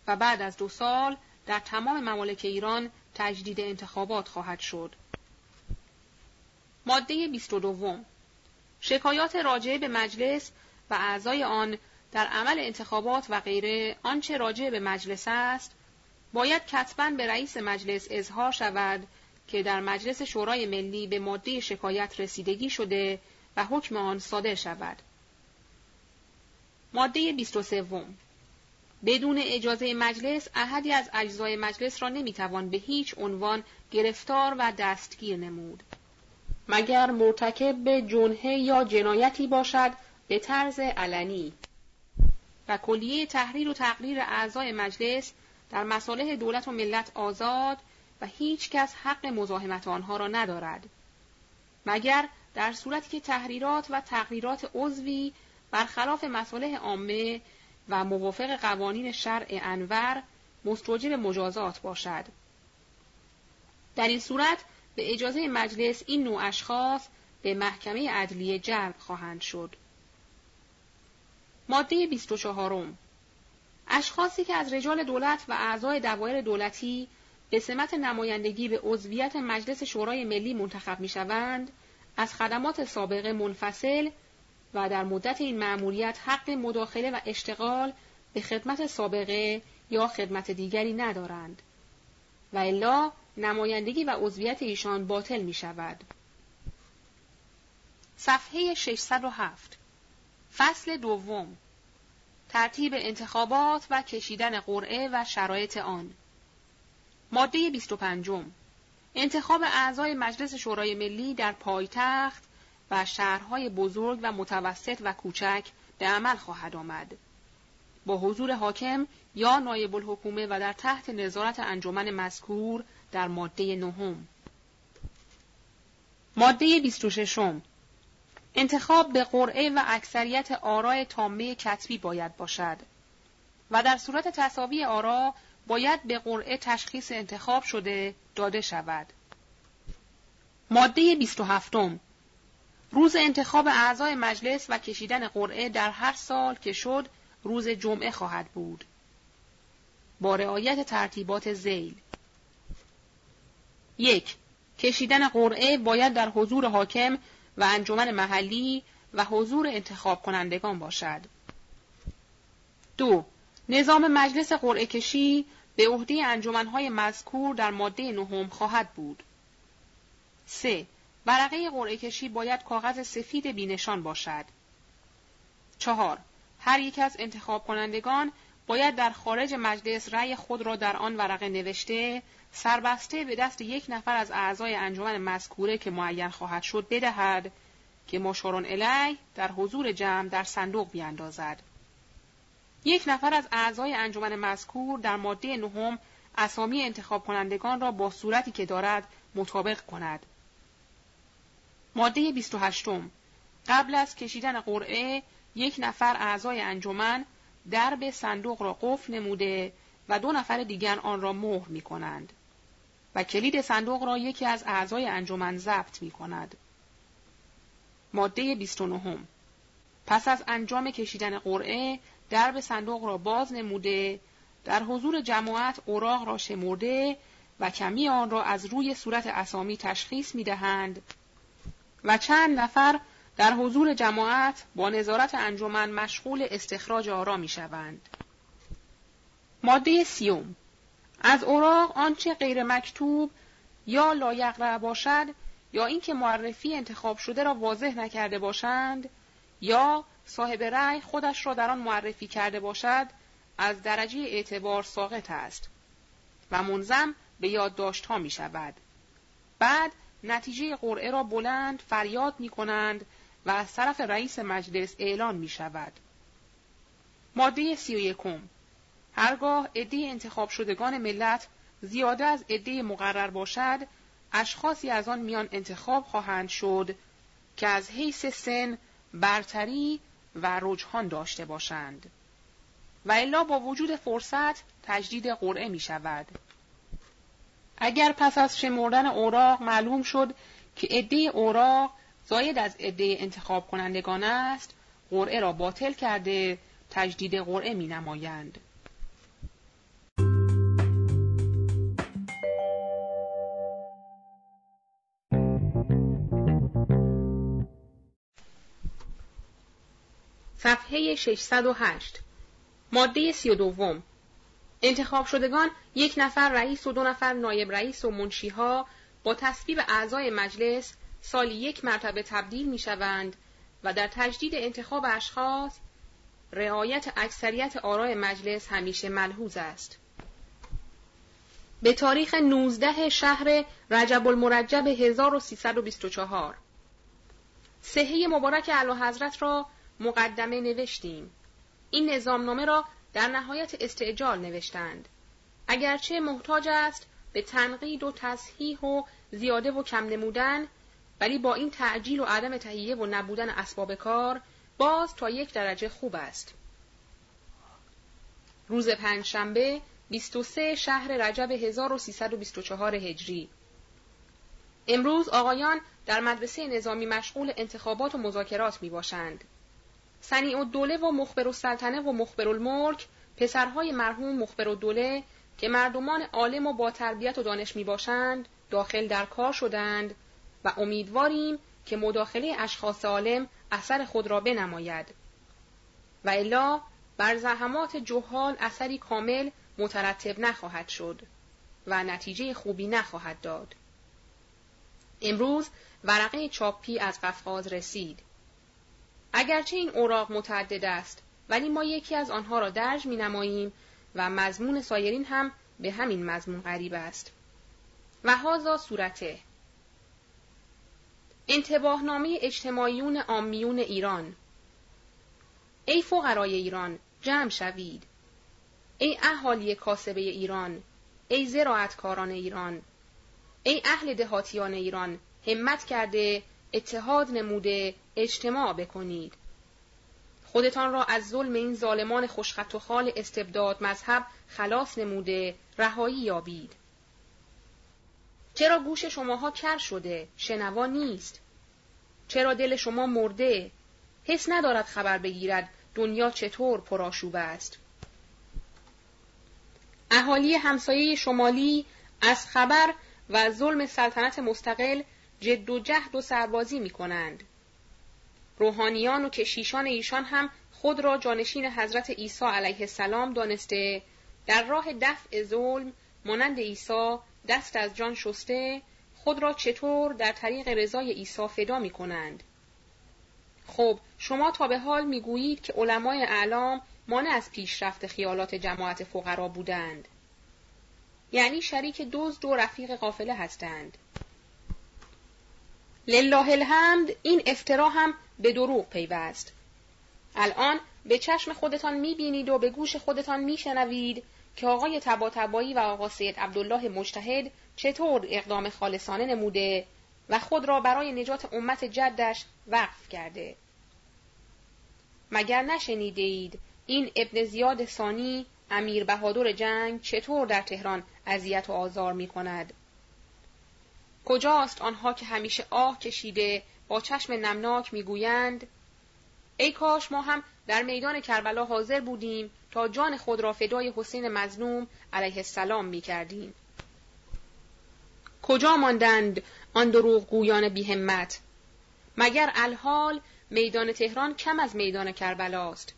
و بعد از دو سال در تمام ممالک ایران تجدید انتخابات خواهد شد. ماده 22 شکایات راجع به مجلس و اعضای آن در عمل انتخابات و غیره آنچه راجع به مجلس است باید کتبا به رئیس مجلس اظهار شود که در مجلس شورای ملی به ماده شکایت رسیدگی شده و حکم آن صادر شود. ماده 23 بدون اجازه مجلس احدی از اجزای مجلس را نمی‌توان به هیچ عنوان گرفتار و دستگیر نمود. مگر مرتکب به جنحه یا جنایتی باشد به طرز علنی؟ و کلیه تحریر و تقریر اعضای مجلس در مصالح دولت و ملت آزاد و هیچ کس حق مزاحمت آنها را ندارد. مگر در صورتی که تحریرات و تقریرات عضوی برخلاف مصالح عامه و موافق قوانین شرع انور مستوجب مجازات باشد. در این صورت به اجازه مجلس این نوع اشخاص به محکمه عدلیه جلب خواهند شد. ماده 24 اشخاصی که از رجال دولت و اعضای دوایر دولتی به سمت نمایندگی به عضویت مجلس شورای ملی منتخب می شوند، از خدمات سابقه منفصل و در مدت این مأموریت حق مداخله و اشتغال به خدمت سابقه یا خدمت دیگری ندارند و الا نمایندگی و عضویت ایشان باطل می شود. صفحه 607 فصل دوم. ترتیب انتخابات و کشیدن قرعه و شرایط آن. ماده 25 انتخاب اعضای مجلس شورای ملی در پایتخت و شهرهای بزرگ و متوسط و کوچک به عمل خواهد آمد. با حضور حاکم یا نایب الحکومه و در تحت نظارت انجمن مذکور در ماده نهم. ماده 26 انتخاب به قرعه و اکثریت آرای تامه کتبی باید باشد و در صورت تصاوی آرا باید به قرعه تشخیص انتخاب شده داده شود. ماده 27 روز انتخاب اعضای مجلس و کشیدن قرعه در هر سال که شد روز جمعه خواهد بود. با رعایت ترتیبات زیل یک کشیدن قرعه باید در حضور حاکم و انجمن محلی و حضور انتخاب کنندگان باشد. دو نظام مجلس قرعه کشی به عهده انجمنهای مذکور در ماده نهم خواهد بود. 3. ورقه قرعه کشی باید کاغذ سفید بینشان باشد. 4. هر یک از انتخاب کنندگان باید در خارج مجلس رأی خود را در آن ورقه نوشته سربسته به دست یک نفر از اعضای انجمن مذکوره که معین خواهد شد بدهد که مشارون الی در حضور جمع در صندوق بیاندازد. یک نفر از اعضای انجمن مذکور در ماده نهم اسامی انتخاب کنندگان را با صورتی که دارد مطابق کند. ماده 28 قبل از کشیدن قرعه یک نفر اعضای انجمن درب صندوق را قفل نموده و دو نفر دیگر آن را مهر می کنند و کلید صندوق را یکی از اعضای انجمن ضبط می کند. ماده 29 پس از انجام کشیدن قرعه درب صندوق را باز نموده در حضور جماعت اوراق را شمرده و کمی آن را از روی صورت اسامی تشخیص می دهند و چند نفر در حضور جماعت با نظارت انجمن مشغول استخراج آرا می شوند. ماده سیوم از اوراق آنچه غیر مکتوب یا لایقرع باشد یا اینکه معرفی انتخاب شده را واضح نکرده باشند یا صاحب رأی خودش را در آن معرفی کرده باشد از درجه اعتبار ساقط است و منظم به یادداشت ها می شود. بعد نتیجه قرعه را بلند فریاد می کنند و از طرف رئیس مجلس اعلان می شود. ماده سی و یکم هرگاه عده انتخاب شدگان ملت زیاده از عده مقرر باشد اشخاصی از آن میان انتخاب خواهند شد که از حیث سن برتری و رجحان داشته باشند و الا با وجود فرصت تجدید قرعه می شود. اگر پس از شمردن اوراق معلوم شد که عده اوراق زاید از عده انتخاب کنندگان است قرعه را باطل کرده تجدید قرعه می نمایند. صفحه 608 ماده 32 انتخاب شدگان یک نفر رئیس و دو نفر نایب رئیس و منشیها با تصویب اعضای مجلس سالی یک مرتبه تبدیل می شوند و در تجدید انتخاب اشخاص رعایت اکثریت آرای مجلس همیشه ملحوظ است. به تاریخ 19 شهر رجب المرجب 1324 صحه مبارک اعلی حضرت را مقدمه نوشتیم. این نظامنامه را در نهایت استعجال نوشتند. اگرچه محتاج است به تنقید و تصحیح و زیاده و کم نمودن ولی با این تعجیل و عدم تهیه و نبودن اسباب کار باز تا یک درجه خوب است. روز پنجشنبه 23 شهر رجب 1324 هجری امروز آقایان در مدرسه نظامی مشغول انتخابات و مذاکرات می باشند. سنی و دوله و مخبر و سلطنه و مخبر الملک پسرهای مرحوم مخبر و دوله که مردمان عالم و با تربیت و دانش می باشند داخل در کار شدند و امیدواریم که مداخله اشخاص عالم اثر خود را بنماید و الا بر زحمات جهال اثری کامل مترتب نخواهد شد و نتیجه خوبی نخواهد داد. امروز ورقه چاپی از قفقاز رسید. اگرچه این اوراق متعدد است ولی ما یکی از آنها را درج می نماییم و مضمون سایرین هم به همین مضمون غریب است. و هازا صورته. انتباهنامه اجتماعیون آمیون ایران. ای فقرای ایران جمع شوید. ای اهالی کاسبه ایران ای زراعتکاران ایران. ای اهل دهاتیان ایران همت کرده اتحاد نموده اجتماع بکنید. خودتان را از ظلم این ظالمان خوشخط و خال استبداد مذهب خلاص نموده رهایی یابید. چرا گوش شماها کر شده؟ شنوا نیست. چرا دل شما مرده؟ حس ندارد خبر بگیرد دنیا چطور پرآشوب است. اهالی همسایه شمالی از خبر و ظلم سلطنت مستقل جد و جهد و سربازی می کنند. روحانیان و کشیشان ایشان هم خود را جانشین حضرت عیسی علیه السلام دانسته در راه دفع ظلم مانند عیسی دست از جان شسته خود را چطور در طریق رضای عیسی فدا می کنند. خب شما تا به حال می گویید که علمای اعلام مانع از پیشرفت خیالات جماعت فقرا بودند. یعنی شریک دزد و رفیق قافله هستند. لله الحمد این افترا هم به دروغ پیوست. الان به چشم خودتان می‌بینید و به گوش خودتان میشنوید که آقای تباتبایی و آقا سید عبدالله مجتهد چطور اقدام خالصانه نموده و خود را برای نجات امت جدش وقف کرده. مگر نشنیده اید این ابن زیاد ثانی امیر بهادر جنگ چطور در تهران اذیت و آزار می کند؟ کجاست آنها که همیشه آه کشیده با چشم نمناک می‌گویند ای کاش ما هم در میدان کربلا حاضر بودیم تا جان خود را فدای حسین مظلوم علیه السلام می کردیم. کجا ماندند آن دروغ گویان بیهمت؟ مگر الحال میدان تهران کم از میدان کربلاست؟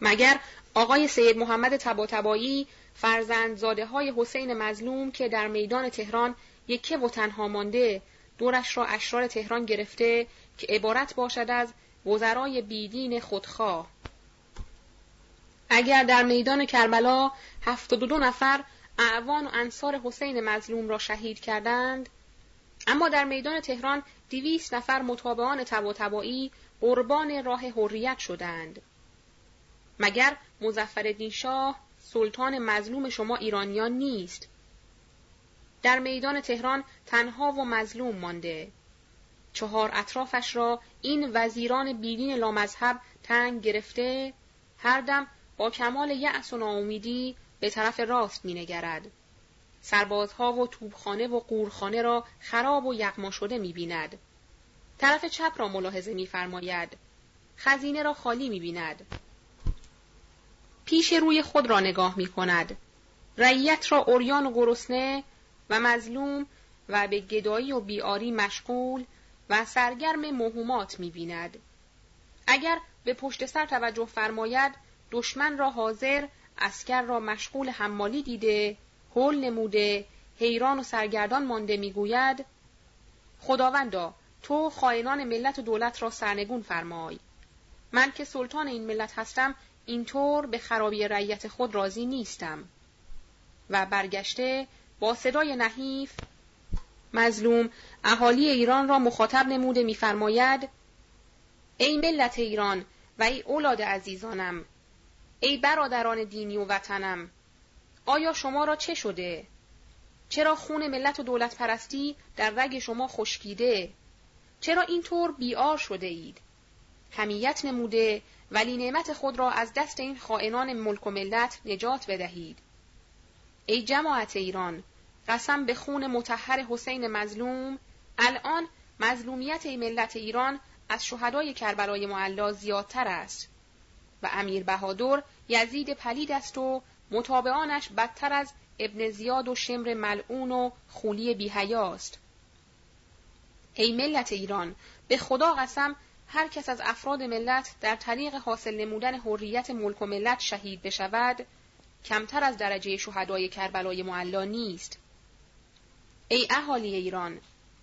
مگر آقای سید محمد تباتبایی فرزند زاده های حسین مظلوم که در میدان تهران یکه و تنها مانده دورش را اشرار تهران گرفته که عبارت باشد از وزرای بیدین خودخواه. اگر در میدان کربلا هفتاد و دو نفر اعوان و انصار حسین مظلوم را شهید کردند اما در میدان تهران دویست نفر متابعان تبا قربان راه حریت شدند. مگر مزفر شاه سلطان مظلوم شما ایرانیان نیست؟ در میدان تهران تنها و مظلوم مانده. چهار اطرافش را این وزیران بیدین لامذهب تنگ گرفته هر دم با کمال یأس و ناامیدی به طرف راست مینگرد. سربازها و توبخانه و قورخانه را خراب و یغما شده می‌بیند. طرف چپ را ملاحظه میفرماید. خزینه را خالی می‌بیند. پیش روی خود را نگاه می کند. رعیت را اوریان و گرسنه و مظلوم و به گدایی و بیاری مشغول و سرگرم مهمات می بیند. اگر به پشت سر توجه فرماید دشمن را حاضر اسکر را مشغول حمالی دیده هول نموده حیران و سرگردان مانده می‌گوید خداوندا تو خائنان ملت و دولت را سرنگون فرمای من که سلطان این ملت هستم اینطور به خرابی رعیت خود راضی نیستم و برگشته با صدای نحیف مظلوم اهالی ایران را مخاطب نموده میفرماید ای ملت ایران و ای اولاد عزیزانم ای برادران دینی و وطنم آیا شما را چه شده؟ چرا خون ملت و دولت پرستی در رگ شما خشکیده؟ چرا اینطور بیار شده اید؟ همیت نموده ولی نعمت خود را از دست این خائنان ملک و ملت نجات بدهید. ای جماعت ایران، قسم به خون متحر حسین مظلوم، الان مظلومیت ای ملت ایران از شهدای کربلای معلا زیادتر است و امیر بهادر یزید پلید است و متابعانش بدتر از ابن زیاد و شمر ملعون و خولی بیهیاست. ای ملت ایران به خدا قسم هر کس از افراد ملت در طریق حاصل نمودن حریت ملک و ملت شهید بشود کمتر از درجه شهدای کربلای معلا نیست. ای اهالی ایران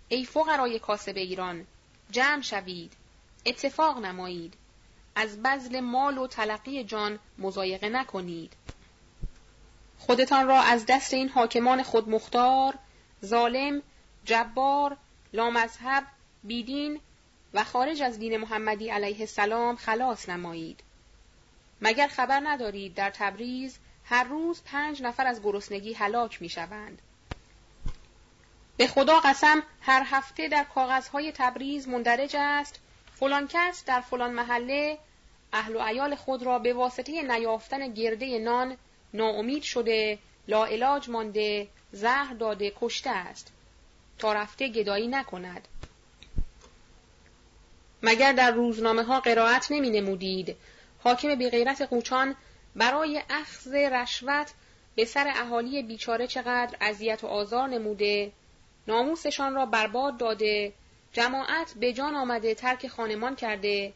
ای فقرای کاسب ایران جمع شوید اتفاق نمایید. از بذل مال و تلقی جان مزایقه نکنید. خودتان را از دست این حاکمان خودمختار ظالم جبار لامذهب بیدین و خارج از دین محمدی علیه السلام خلاص نمایید. مگر خبر ندارید در تبریز هر روز پنج نفر از گرسنگی هلاک می شوند. به خدا قسم هر هفته در کاغذهای تبریز مندرج است. فلان کس در فلان محله اهل و عیال خود را به واسطه نیافتن گرده نان ناامید شده لاعلاج مانده زهر داده کشته است. تا رفته گدایی نکند. مگر در روزنامه ها قرائت نمی نمودید حاکم بیغیرت قوچان برای اخذ رشوت به سر اهالی بیچاره چقدر اذیت و آزار نموده ناموسشان را برباد داده جماعت به جان آمده ترک خانمان کرده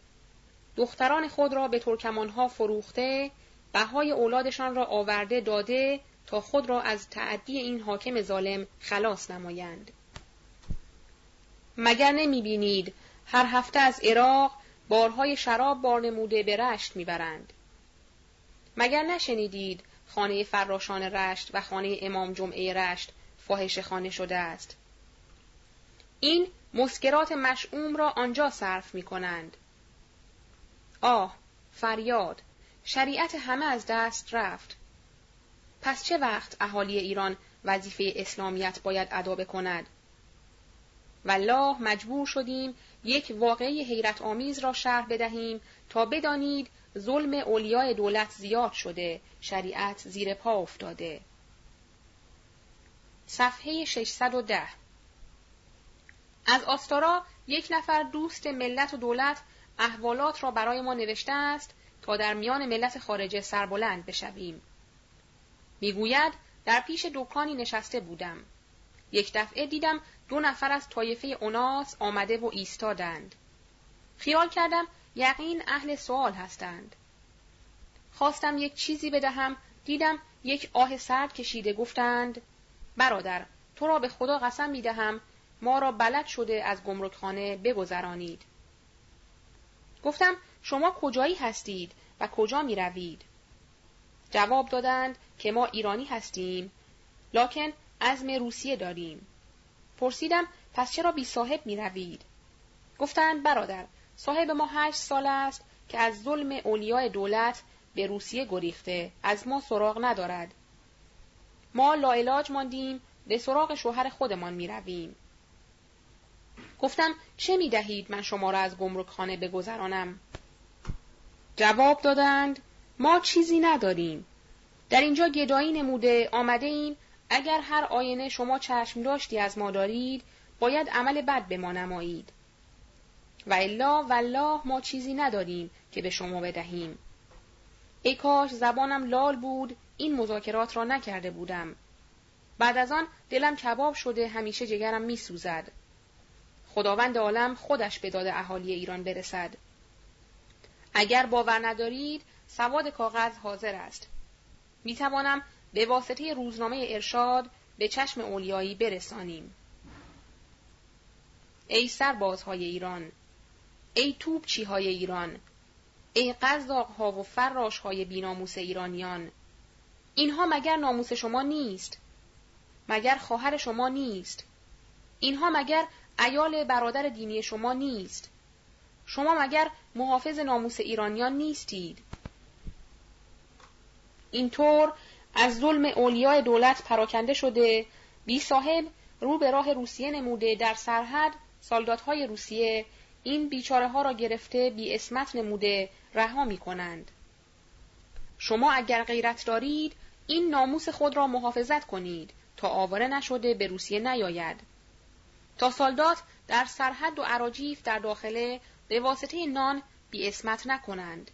دختران خود را به ترکمانها فروخته بهای اولادشان را آورده داده تا خود را از تعدی این حاکم ظالم خلاص نمایند. مگر نمی بینید هر هفته از عراق بارهای شراب بار نموده به رشت می‌برند؟ مگر نشنیدید خانه فراشان رشت و خانه امام جمعه رشت فاحش خانه شده است؟ این مسکرات مشعوم را آنجا صرف می کنند. آه فریاد شریعت همه از دست رفت. پس چه وقت اهالی ایران وظیفه اسلامیت باید ادا بکند؟ والله مجبور شدیم یک واقعی حیرت آمیز را شرح بدهیم تا بدانید ظلم اولیای دولت زیاد شده شریعت زیر پا افتاده صفحه 610 از آستارا یک نفر دوست ملت و دولت احوالات را برای ما نوشته است تا در میان ملت خارجه سربلند بشویم. می‌گوید در پیش دکانی نشسته بودم. یک دفعه دیدم دو نفر از طایفه اوناس آمده و ایستادند. خیال کردم یقین اهل سوال هستند. خواستم یک چیزی بدهم دیدم یک آه سرد کشیده گفتند برادر تو را به خدا قسم می دهم ما را بلد شده از گمرکخانه بگذرانید. گفتم شما کجایی هستید و کجا می روید؟ جواب دادند که ما ایرانی هستیم لکن عزم روسیه داریم. پرسیدم پس چرا بی صاحب می روید؟ گفتند برادر صاحب ما هشت سال است که از ظلم اولیای دولت به روسیه گریخته از ما سراغ ندارد. ما لاعلاج ماندیم به سراغ شوهر خودمان می رویم. گفتم چه می دهید من شما را از گمرکخانه بگذرانم؟ جواب دادند ما چیزی نداریم. در اینجا گدایی نموده آمده ایم اگر هر آینه شما چشم داشتی از ما دارید باید عمل بد به ما نمایید. و الا والله ما چیزی نداریم که به شما بدهیم. ای کاش زبانم لال بود این مذاکرات را نکرده بودم. بعد از آن دلم کباب شده همیشه جگرم می سوزد. خداوند عالم خودش به داد اهالی ایران برسد. اگر باور ندارید سواد کاغذ حاضر است. می توانم به واسطه روزنامه ارشاد به چشم اولیایی برسانیم. ای سربازهای ایران ای توپچیهای ایران ای ها و های بیناموس ایرانیان. اینها مگر ناموس شما نیست؟ مگر خواهر شما نیست؟ اینها مگر ایال برادر دینی شما نیست؟ شما مگر محافظ ناموس ایرانیان نیستید؟ اینطور از ظلم اولیای دولت پراکنده شده بی صاحب رو به راه روسیه نموده در سرحد سالدادهای روسیه این بیچاره ها را گرفته بی اسمت نموده رها می کنند. شما اگر غیرت دارید این ناموس خود را محافظت کنید تا آواره نشده به روسیه نیاید. تا سالدات در سرحد و عراجیف در داخله به واسطه نان بی اسمت نکنند.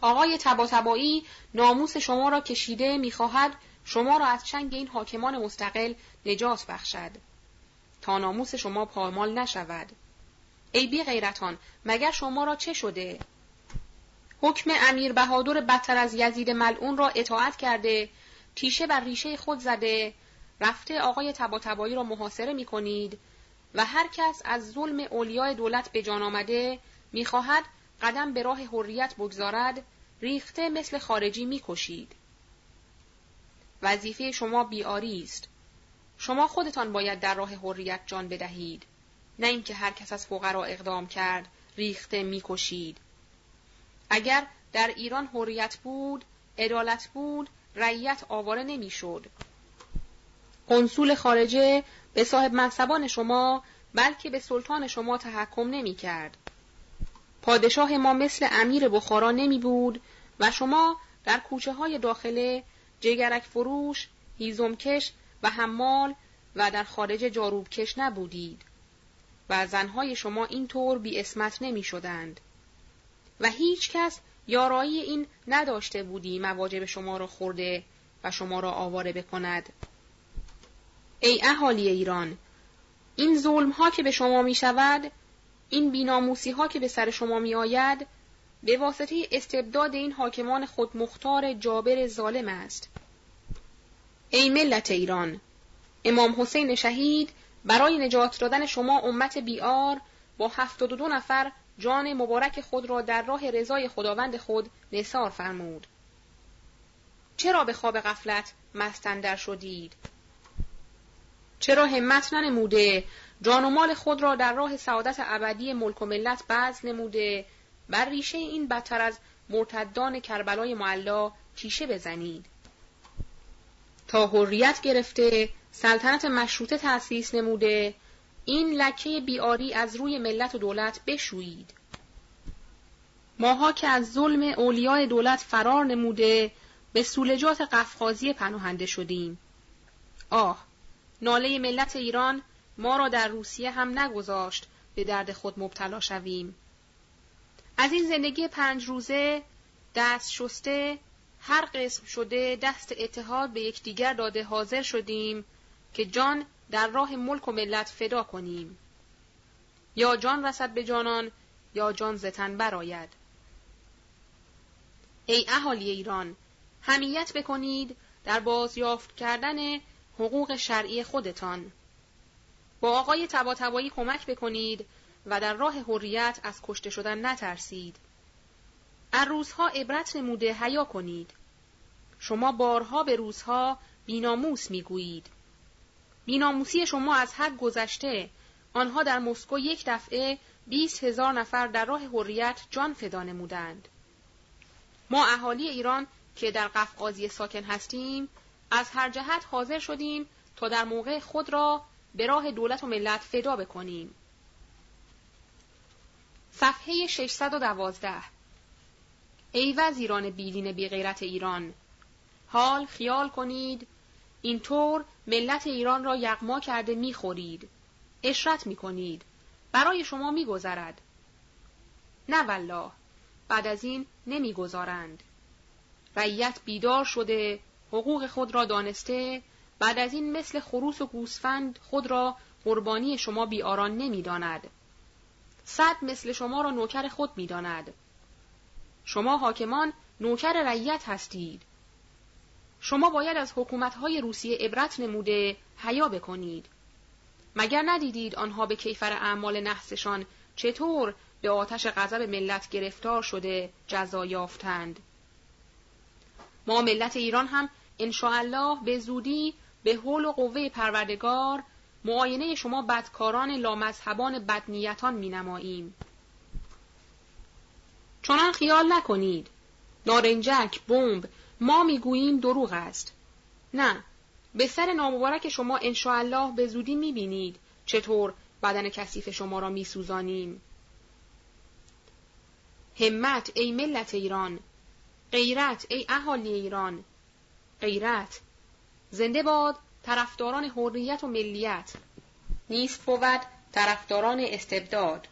آقای تبا ناموس شما را کشیده می‌خواهد شما را از چنگ این حاکمان مستقل نجات بخشد تا ناموس شما پامال نشود ای بی غیرتان مگر شما را چه شده؟ حکم امیر بهادر بدتر از یزید ملعون را اطاعت کرده تیشه بر ریشه خود زده رفته آقای تباتبایی را محاصره می کنید و هر کس از ظلم اولیای دولت به جان آمده می‌خواهد قدم به راه حریت بگذارد ریخته مثل خارجی می‌کشید وظیفه شما بیاری است. شما خودتان باید در راه حریت جان بدهید. نه اینکه هر کس از فقرا اقدام کرد ریخته می‌کشید. اگر در ایران حریت بود عدالت بود رعیت آواره نمی‌شد. قنصول خارجه به صاحب منصبان شما بلکه به سلطان شما تحکم نمی کرد. پادشاه ما مثل امیر بخارا نمی بود و شما در کوچه های داخله جگرک فروش، هیزمکش و حمال و در خارج جاروبکش نبودید. و زنهای شما اینطور بی اسمت نمی شدند. و هیچ کس یارایی این نداشته بودی مواجب شما را خورده و شما را آواره بکند. ای اهالی ایران این ظلم ها که به شما می شود این بیناموسی ها که به سر شما می آید به واسطه استبداد این حاکمان خودمختار جابر ظالم است ای ملت ایران امام حسین شهید برای نجات دادن شما امت بیار با هفتاد و دو نفر جان مبارک خود را در راه رضای خداوند خود نثار فرمود. چرا به خواب غفلت مستندر شدید؟ چرا همت ننموده؟ جان و مال خود را در راه سعادت ابدی ملک و ملت بعض نموده؟ بر ریشه این بدتر از مرتدان کربلای معلا تیشه بزنید. تا حریت گرفته سلطنت مشروطه تأسیس نموده این لکه بیاری از روی ملت و دولت بشویید ماها که از ظلم اولیای دولت فرار نموده به سولجات قفقازی پناهنده شدیم آه ناله ملت ایران ما را در روسیه هم نگذاشت به درد خود مبتلا شویم. از این زندگی پنج روزه دست شسته هر قسم شده دست اتحاد به یکدیگر داده حاضر شدیم که جان در راه ملک و ملت فدا کنیم. یا جان رسد به جانان یا جان زتن براید. ای اهالی ایران همیت بکنید در بازیافت کردن حقوق شرعی خودتان با آقای تباتبایی کمک بکنید و در راه حریت از کشته شدن نترسید. روزها عبرت نموده حیا کنید. شما بارها به روزها بیناموس می‌گویید. بیناموسی شما از حد گذشته آنها در مسکو یک دفعه بیست هزار نفر در راه حریت جان فدا نمودند. ما اهالی ایران که در قفقازی ساکن هستیم از هر جهت حاضر شدیم تا در موقع خود را به راه دولت و ملت فدا بکنیم. صفحه 612 ای وزیران بیدین بی غیرت ایران حال خیال کنید اینطور ملت ایران را یغما کرده می‌خورید اشرت می‌کنید برای شما میگذرد نه والله بعد از این نمی‌گذارند رعیت بیدار شده حقوق خود را دانسته بعد از این مثل خروس و گوسفند خود را قربانی شما بیاران نمی‌داند. صد مثل شما را نوکر خود می‌داند. شما حاکمان نوکر رعیت هستید. شما باید از حکومتهای روسیه عبرت نموده حیا بکنید. مگر ندیدید آنها به کیفر اعمال نحسشان چطور به آتش غضب ملت گرفتار شده جزا یافتند ما ملت ایران هم الله به زودی به حول و قوه پروردگار معاینه شما بدکاران لامذهبان بدنیتان می نماییم. چنان خیال نکنید. نارنجک، بمب، ما می‌گوییم دروغ است. نه، به سر نامبارک شما الله به زودی می بینید چطور بدن کثیف شما را می سوزانیم. همت ای ملت ایران غیرت ای اهالی ایران غیرت زنده باد طرفداران حریت و ملیت نیست بود طرفداران استبداد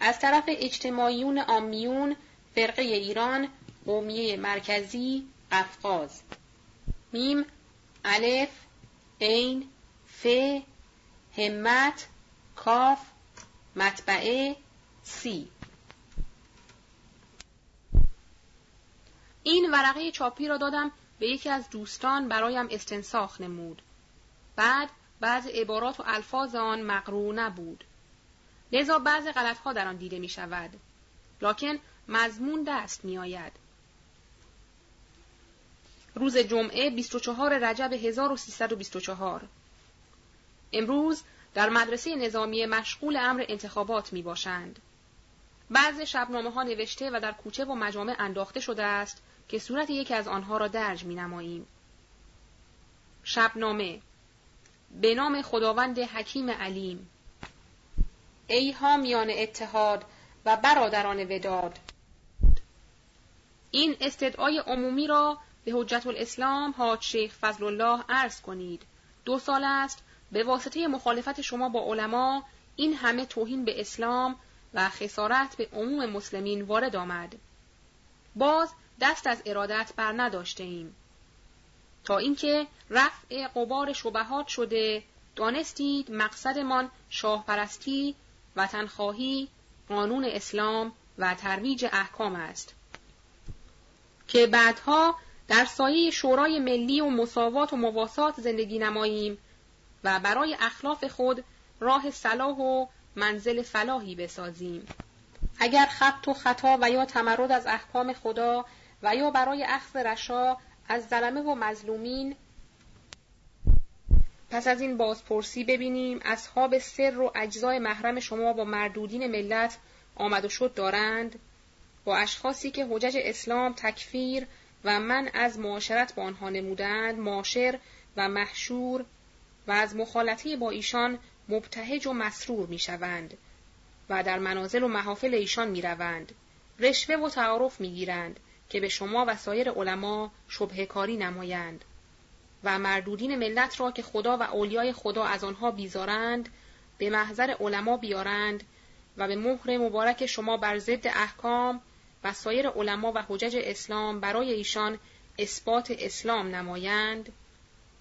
از طرف اجتماعیون آمیون فرقه ایران قومیه مرکزی قفقاز میم الف عین ف همت کاف مطبعه سی این ورقه چاپی را دادم به یکی از دوستان برایم استنساخ نمود. بعد بعض عبارات و الفاظ آن مقرو نبود. لذا بعض غلطها در آن دیده می شود. لکن مضمون دست می آید. روز جمعه 24 رجب 1324 امروز در مدرسه نظامی مشغول امر انتخابات می باشند. بعض شبنامه ها نوشته و در کوچه و مجامع انداخته شده است که صورت یکی از آنها را درج می نماییم. شبنامه به نام خداوند حکیم علیم ای حامیان اتحاد و برادران وداد این استدعای عمومی را به حجت الاسلام حاج شیخ فضل الله عرض کنید دو سال است به واسطه مخالفت شما با علما این همه توهین به اسلام و خسارت به عموم مسلمین وارد آمد باز دست از ارادت بر نداشته ایم. تا اینکه رفع قبار شبهات شده دانستید مقصدمان شاه پرستی، وطنخواهی، قانون اسلام و ترویج احکام است. که بعدها در سایه شورای ملی و مساوات و مواسات زندگی نماییم و برای اخلاف خود راه صلاح و منزل فلاحی بسازیم. اگر خط و خطا و یا تمرد از احکام خدا و یا برای اخذ رشا از ظلمه و مظلومین پس از این بازپرسی ببینیم اصحاب سر و اجزای محرم شما با مردودین ملت آمد و شد دارند با اشخاصی که حجج اسلام تکفیر و من از معاشرت با آنها نمودند معاشر و محشور و از مخالطه با ایشان مبتهج و مسرور می‌شوند و در منازل و محافل ایشان می‌روند. رشوه و تعارف می‌گیرند که به شما و سایر علما شبه کاری نمایند و مردودین ملت را که خدا و اولیای خدا از آنها بیزارند به محضر علما بیارند و به مهر مبارک شما بر ضد احکام و سایر علما و حجج اسلام برای ایشان اثبات اسلام نمایند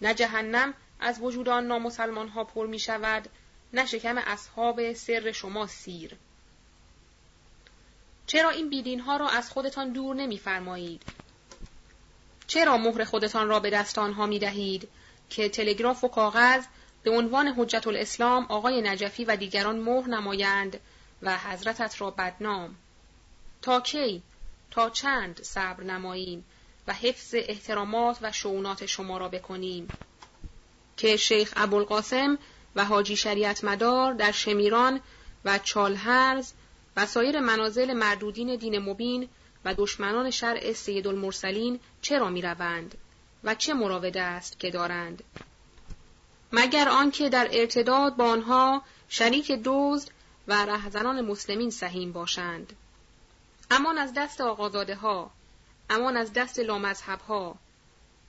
نه جهنم از وجود آن نامسلمان ها پر می شود نه شکم اصحاب سر شما سیر چرا این بیدین ها را از خودتان دور نمیفرمایید؟ چرا مهر خودتان را به دست آنها می دهید که تلگراف و کاغذ به عنوان حجت الاسلام آقای نجفی و دیگران مهر نمایند و حضرتت را بدنام؟ تا کی؟ تا چند صبر نماییم و حفظ احترامات و شعونات شما را بکنیم؟ که شیخ ابوالقاسم و حاجی شریعت مدار در شمیران و چالهرز و سایر منازل مردودین دین مبین و دشمنان شرع سید المرسلین چرا می روند و چه مراوده است که دارند مگر آنکه در ارتداد با آنها شریک دزد و رهزنان مسلمین سهیم باشند امان از دست آقازاده ها امان از دست لامذهب ها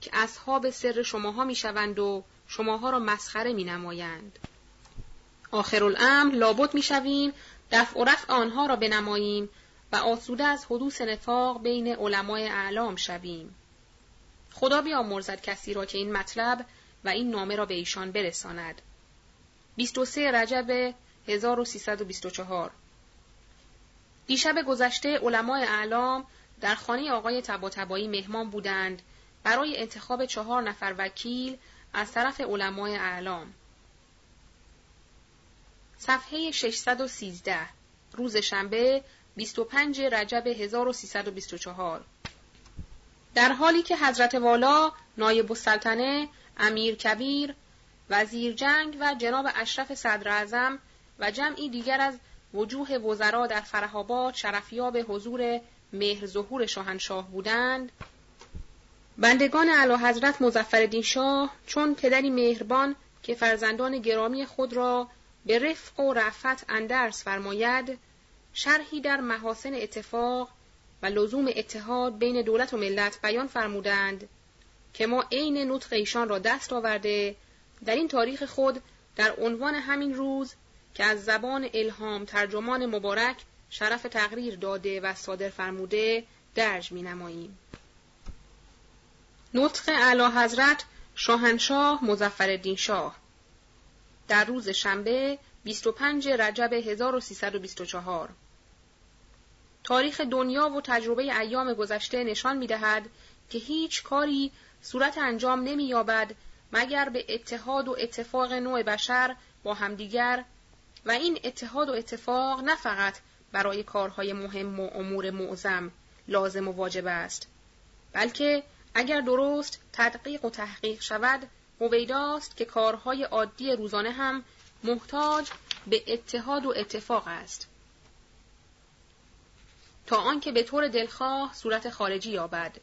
که اصحاب سر شماها می شوند و شماها را مسخره می نمایند. آخر الامر لابد می شویم دفع و رفع آنها را بنماییم و آسوده از حدوث نفاق بین علمای اعلام شویم. خدا بیامرزد کسی را که این مطلب و این نامه را به ایشان برساند. 23 رجب 1324 دیشب گذشته علمای اعلام در خانه آقای تباتبایی مهمان بودند برای انتخاب چهار نفر وکیل از طرف علمای اعلام. صفحه 613 روز شنبه 25 رجب 1324 در حالی که حضرت والا نایب السلطنه امیر کبیر وزیر جنگ و جناب اشرف صدر و جمعی دیگر از وجوه وزرا در فرهاباد شرفیاب حضور مهر ظهور شاهنشاه بودند. بندگان اعلی حضرت مظفرالدین شاه چون پدری مهربان که فرزندان گرامی خود را به رفق و رفت اندرس فرماید شرحی در محاسن اتفاق و لزوم اتحاد بین دولت و ملت بیان فرمودند که ما عین نطق ایشان را دست آورده در این تاریخ خود در عنوان همین روز که از زبان الهام ترجمان مبارک شرف تقریر داده و صادر فرموده درج می نماییم. نطق اعلی حضرت شاهنشاه مزفر شاه در روز شنبه 25 رجب 1324 تاریخ دنیا و تجربه ایام گذشته نشان می دهد که هیچ کاری صورت انجام نمی یابد مگر به اتحاد و اتفاق نوع بشر با همدیگر و این اتحاد و اتفاق نه فقط برای کارهای مهم و امور معظم لازم و واجب است بلکه اگر درست تدقیق و تحقیق شود هویداست که کارهای عادی روزانه هم محتاج به اتحاد و اتفاق است. تا آنکه به طور دلخواه صورت خارجی یابد.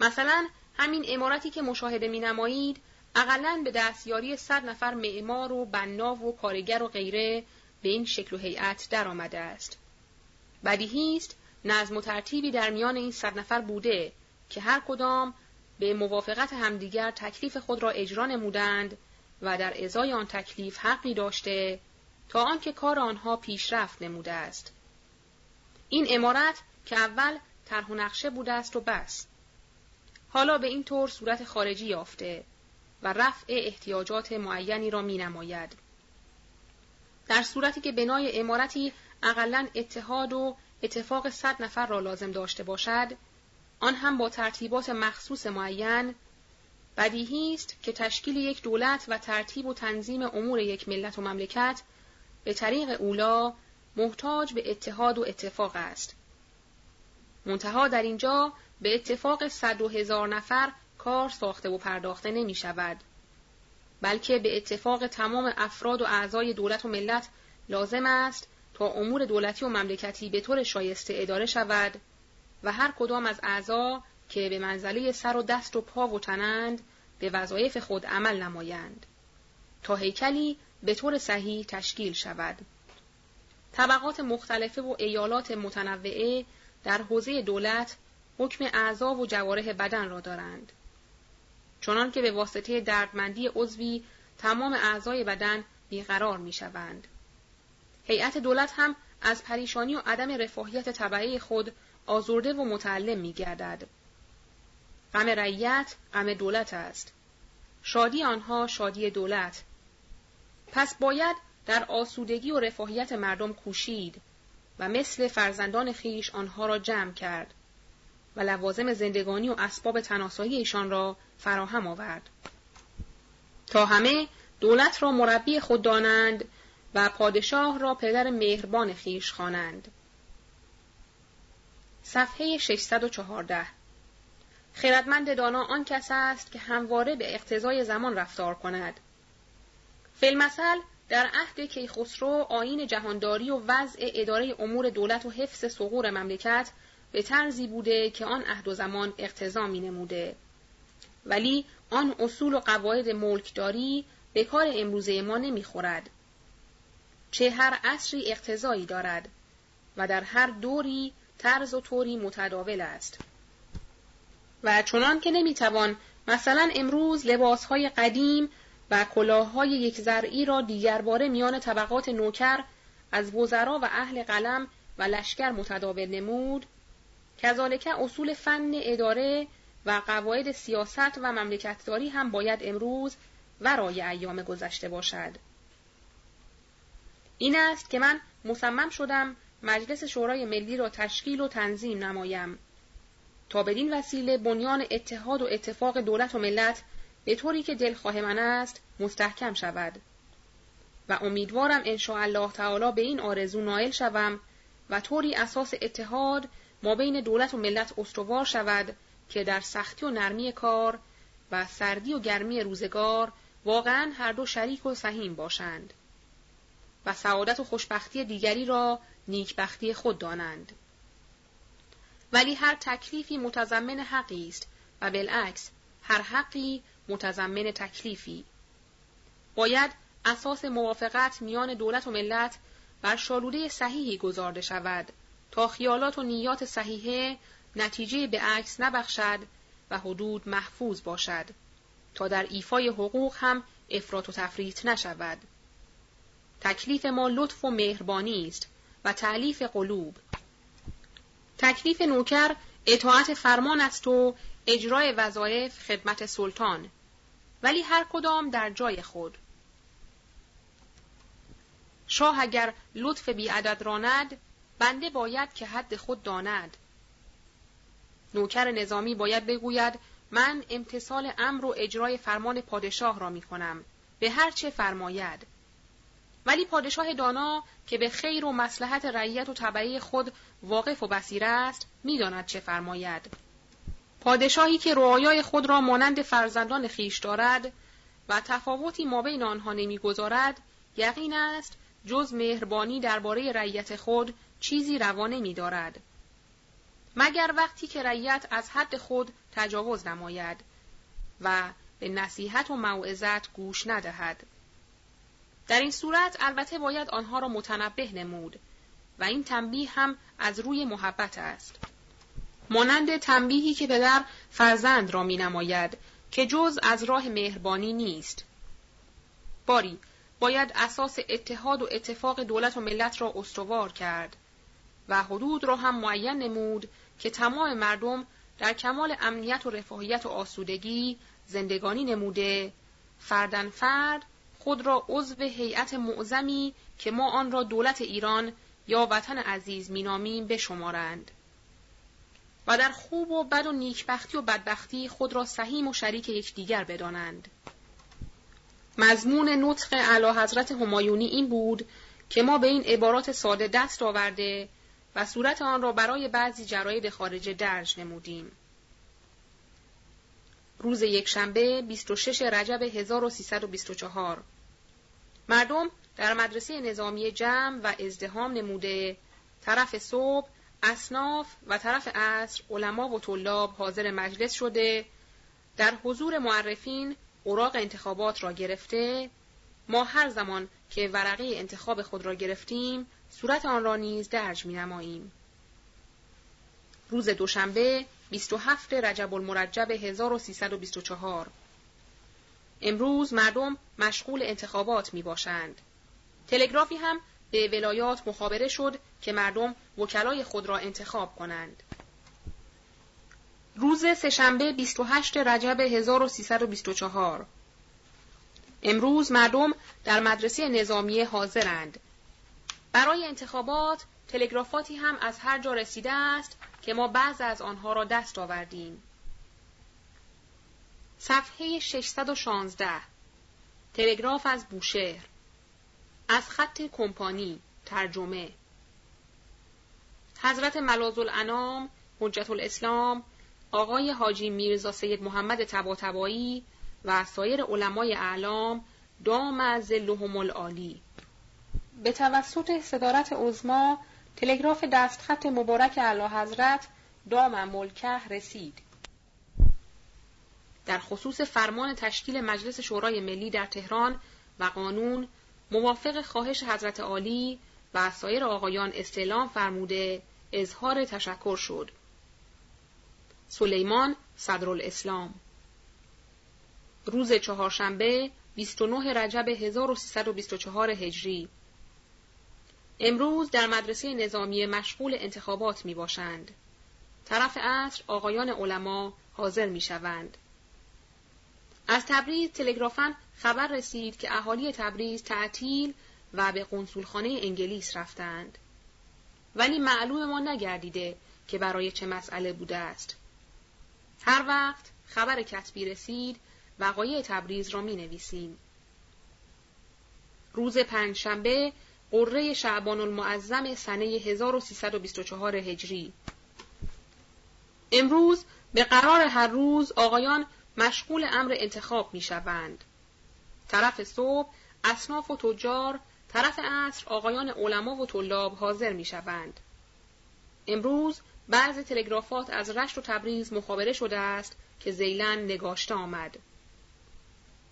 مثلا همین امارتی که مشاهده می نمایید اقلا به دستیاری صد نفر معمار و بنا و کارگر و غیره به این شکل و هیئت درآمده است. بدیهی است نظم و ترتیبی در میان این صد نفر بوده که هر کدام به موافقت همدیگر تکلیف خود را اجرا نمودند و در ازای آن تکلیف حقی داشته تا آنکه کار آنها پیشرفت نموده است. این امارت که اول طرح و نقشه بوده است و بس. حالا به این طور صورت خارجی یافته. و رفع احتیاجات معینی را می نماید. در صورتی که بنای امارتی اقلا اتحاد و اتفاق صد نفر را لازم داشته باشد آن هم با ترتیبات مخصوص معین بدیهی است که تشکیل یک دولت و ترتیب و تنظیم امور یک ملت و مملکت به طریق اولا محتاج به اتحاد و اتفاق است. منتها در اینجا به اتفاق صد و هزار نفر کار ساخته و پرداخته نمی شود. بلکه به اتفاق تمام افراد و اعضای دولت و ملت لازم است تا امور دولتی و مملکتی به طور شایسته اداره شود و هر کدام از اعضا که به منزله سر و دست و پا و تنند به وظایف خود عمل نمایند تا هیکلی به طور صحیح تشکیل شود. طبقات مختلفه و ایالات متنوعه در حوزه دولت حکم اعضا و جوارح بدن را دارند. چنان که به واسطه دردمندی عضوی تمام اعضای بدن بیقرار می شوند. هیئت دولت هم از پریشانی و عدم رفاهیت طبعه خود آزرده و متعلم می گردد. غم رعیت غم دولت است. شادی آنها شادی دولت. پس باید در آسودگی و رفاهیت مردم کوشید و مثل فرزندان خیش آنها را جمع کرد و لوازم زندگانی و اسباب تناسایی ایشان را فراهم آورد. تا همه دولت را مربی خود دانند و پادشاه را پدر مهربان خیش خوانند. صفحه 614 خردمند دانا آن کس است که همواره به اقتضای زمان رفتار کند. فیلمسل در عهد کیخسرو آین جهانداری و وضع اداره امور دولت و حفظ سقور مملکت به طرزی بوده که آن عهد و زمان اقتضا می نموده. ولی آن اصول و قواعد ملکداری به کار امروزه ما نمی‌خورد. چه هر عصری اقتضایی دارد و در هر دوری طرز و طوری متداول است. و چنان که نمی‌توان مثلا امروز لباسهای قدیم و کلاههای یک زرعی را دیگر باره میان طبقات نوکر از وزرا و اهل قلم و لشکر متداول نمود کذالک اصول فن اداره و قواعد سیاست و مملکتداری هم باید امروز ورای ایام گذشته باشد. این است که من مصمم شدم مجلس شورای ملی را تشکیل و تنظیم نمایم. تا بدین وسیله بنیان اتحاد و اتفاق دولت و ملت به طوری که دلخواه من است مستحکم شود. و امیدوارم ان الله تعالی به این آرزو نائل شوم و طوری اساس اتحاد ما بین دولت و ملت استوار شود که در سختی و نرمی کار و سردی و گرمی روزگار واقعا هر دو شریک و سهیم باشند و سعادت و خوشبختی دیگری را نیکبختی خود دانند. ولی هر تکلیفی متضمن حقی است و بالعکس هر حقی متضمن تکلیفی. باید اساس موافقت میان دولت و ملت بر شالوده صحیحی گذارده شود تا خیالات و نیات صحیحه نتیجه به عکس نبخشد و حدود محفوظ باشد تا در ایفای حقوق هم افراط و تفریط نشود. تکلیف ما لطف و مهربانی است و تعلیف قلوب. تکلیف نوکر اطاعت فرمان است و اجرای وظایف خدمت سلطان ولی هر کدام در جای خود. شاه اگر لطف بیعدد راند بنده باید که حد خود داند. نوکر نظامی باید بگوید من امتصال امر و اجرای فرمان پادشاه را می کنم به هر چه فرماید. ولی پادشاه دانا که به خیر و مسلحت رعیت و طبعی خود واقف و بسیر است می‌داند چه فرماید. پادشاهی که رعایای خود را مانند فرزندان خیش دارد و تفاوتی ما بین آنها نمی‌گذارد یقین است جز مهربانی درباره رعیت خود چیزی روا نمیدارد مگر وقتی که رعیت از حد خود تجاوز نماید و به نصیحت و موعظت گوش ندهد. در این صورت البته باید آنها را متنبه نمود و این تنبیه هم از روی محبت است. مانند تنبیهی که پدر فرزند را می نماید که جز از راه مهربانی نیست. باری باید اساس اتحاد و اتفاق دولت و ملت را استوار کرد و حدود را هم معین نمود که تمام مردم در کمال امنیت و رفاهیت و آسودگی زندگانی نموده فردن فرد خود را عضو هیئت معظمی که ما آن را دولت ایران یا وطن عزیز مینامیم بشمارند. و در خوب و بد و نیکبختی و بدبختی خود را سهیم و شریک یکدیگر بدانند. مضمون نطق اعلی حضرت همایونی این بود که ما به این عبارات ساده دست آورده و صورت آن را برای بعضی جراید خارجه درج نمودیم. روز یکشنبه 26 رجب 1324 مردم در مدرسه نظامی جمع و ازدهام نموده طرف صبح اصناف و طرف عصر علما و طلاب حاضر مجلس شده در حضور معرفین اوراق انتخابات را گرفته ما هر زمان که ورقه انتخاب خود را گرفتیم صورت آن را نیز درج می نماییم. روز دوشنبه 27 رجب المرجب 1324 امروز مردم مشغول انتخابات می باشند. تلگرافی هم به ولایات مخابره شد که مردم وکلای خود را انتخاب کنند. روز سهشنبه 28 رجب 1324 امروز مردم در مدرسه نظامی حاضرند. برای انتخابات تلگرافاتی هم از هر جا رسیده است که ما بعض از آنها را دست آوردیم. صفحه 616 تلگراف از بوشهر. از خط کمپانی. ترجمه. حضرت ملاز الانام حجت الاسلام آقای حاجی میرزا سید محمد تباتبایی و سایر علمای اعلام دام ظلهم العالی. به توسط صدارت عزما تلگراف دستخط مبارک اعلی حضرت دام ملکه رسید. در خصوص فرمان تشکیل مجلس شورای ملی در تهران و قانون موافق خواهش حضرت عالی و سایر آقایان استعلام فرموده اظهار تشکر شد. سلیمان صدرالاسلام. روز چهارشنبه 29 رجب 1324 هجری. امروز در مدرسه نظامی مشغول انتخابات می باشند. طرف عصر آقایان علما حاضر می شوند. از تبریز تلگرافن خبر رسید که اهالی تبریز تعطیل و به قنسولخانه انگلیس رفتند. ولی معلوم ما نگردیده که برای چه مسئله بوده است. هر وقت خبر کتبی رسید وقایع تبریز را می نویسیم. روز پنجشنبه قره شعبان المعظم سنه 1324 هجری امروز به قرار هر روز آقایان مشغول امر انتخاب می شوند. طرف صبح اصناف و تجار، طرف عصر آقایان علما و طلاب حاضر می شوند. امروز بعض تلگرافات از رشت و تبریز مخابره شده است که زیلن نگاشته آمد.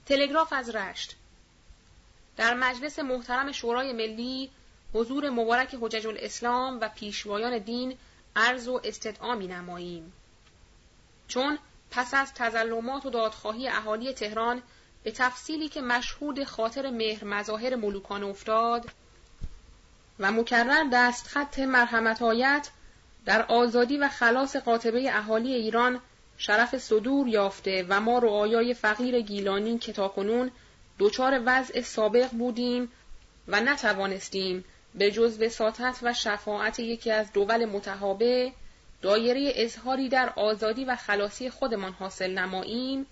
تلگراف از رشت در مجلس محترم شورای ملی حضور مبارک حجج الاسلام و پیشوایان دین عرض و استدعا نماییم. چون پس از تظلمات و دادخواهی اهالی تهران به تفصیلی که مشهود خاطر مهر مظاهر ملوکان افتاد و مکرر دست خط مرحمت آیت در آزادی و خلاص قاطبه اهالی ایران شرف صدور یافته و ما رعایای فقیر گیلانی که تاکنون دچار وضع سابق بودیم و نتوانستیم به جز وساطت و شفاعت یکی از دول متحابه دایره اظهاری در آزادی و خلاصی خودمان حاصل نماییم.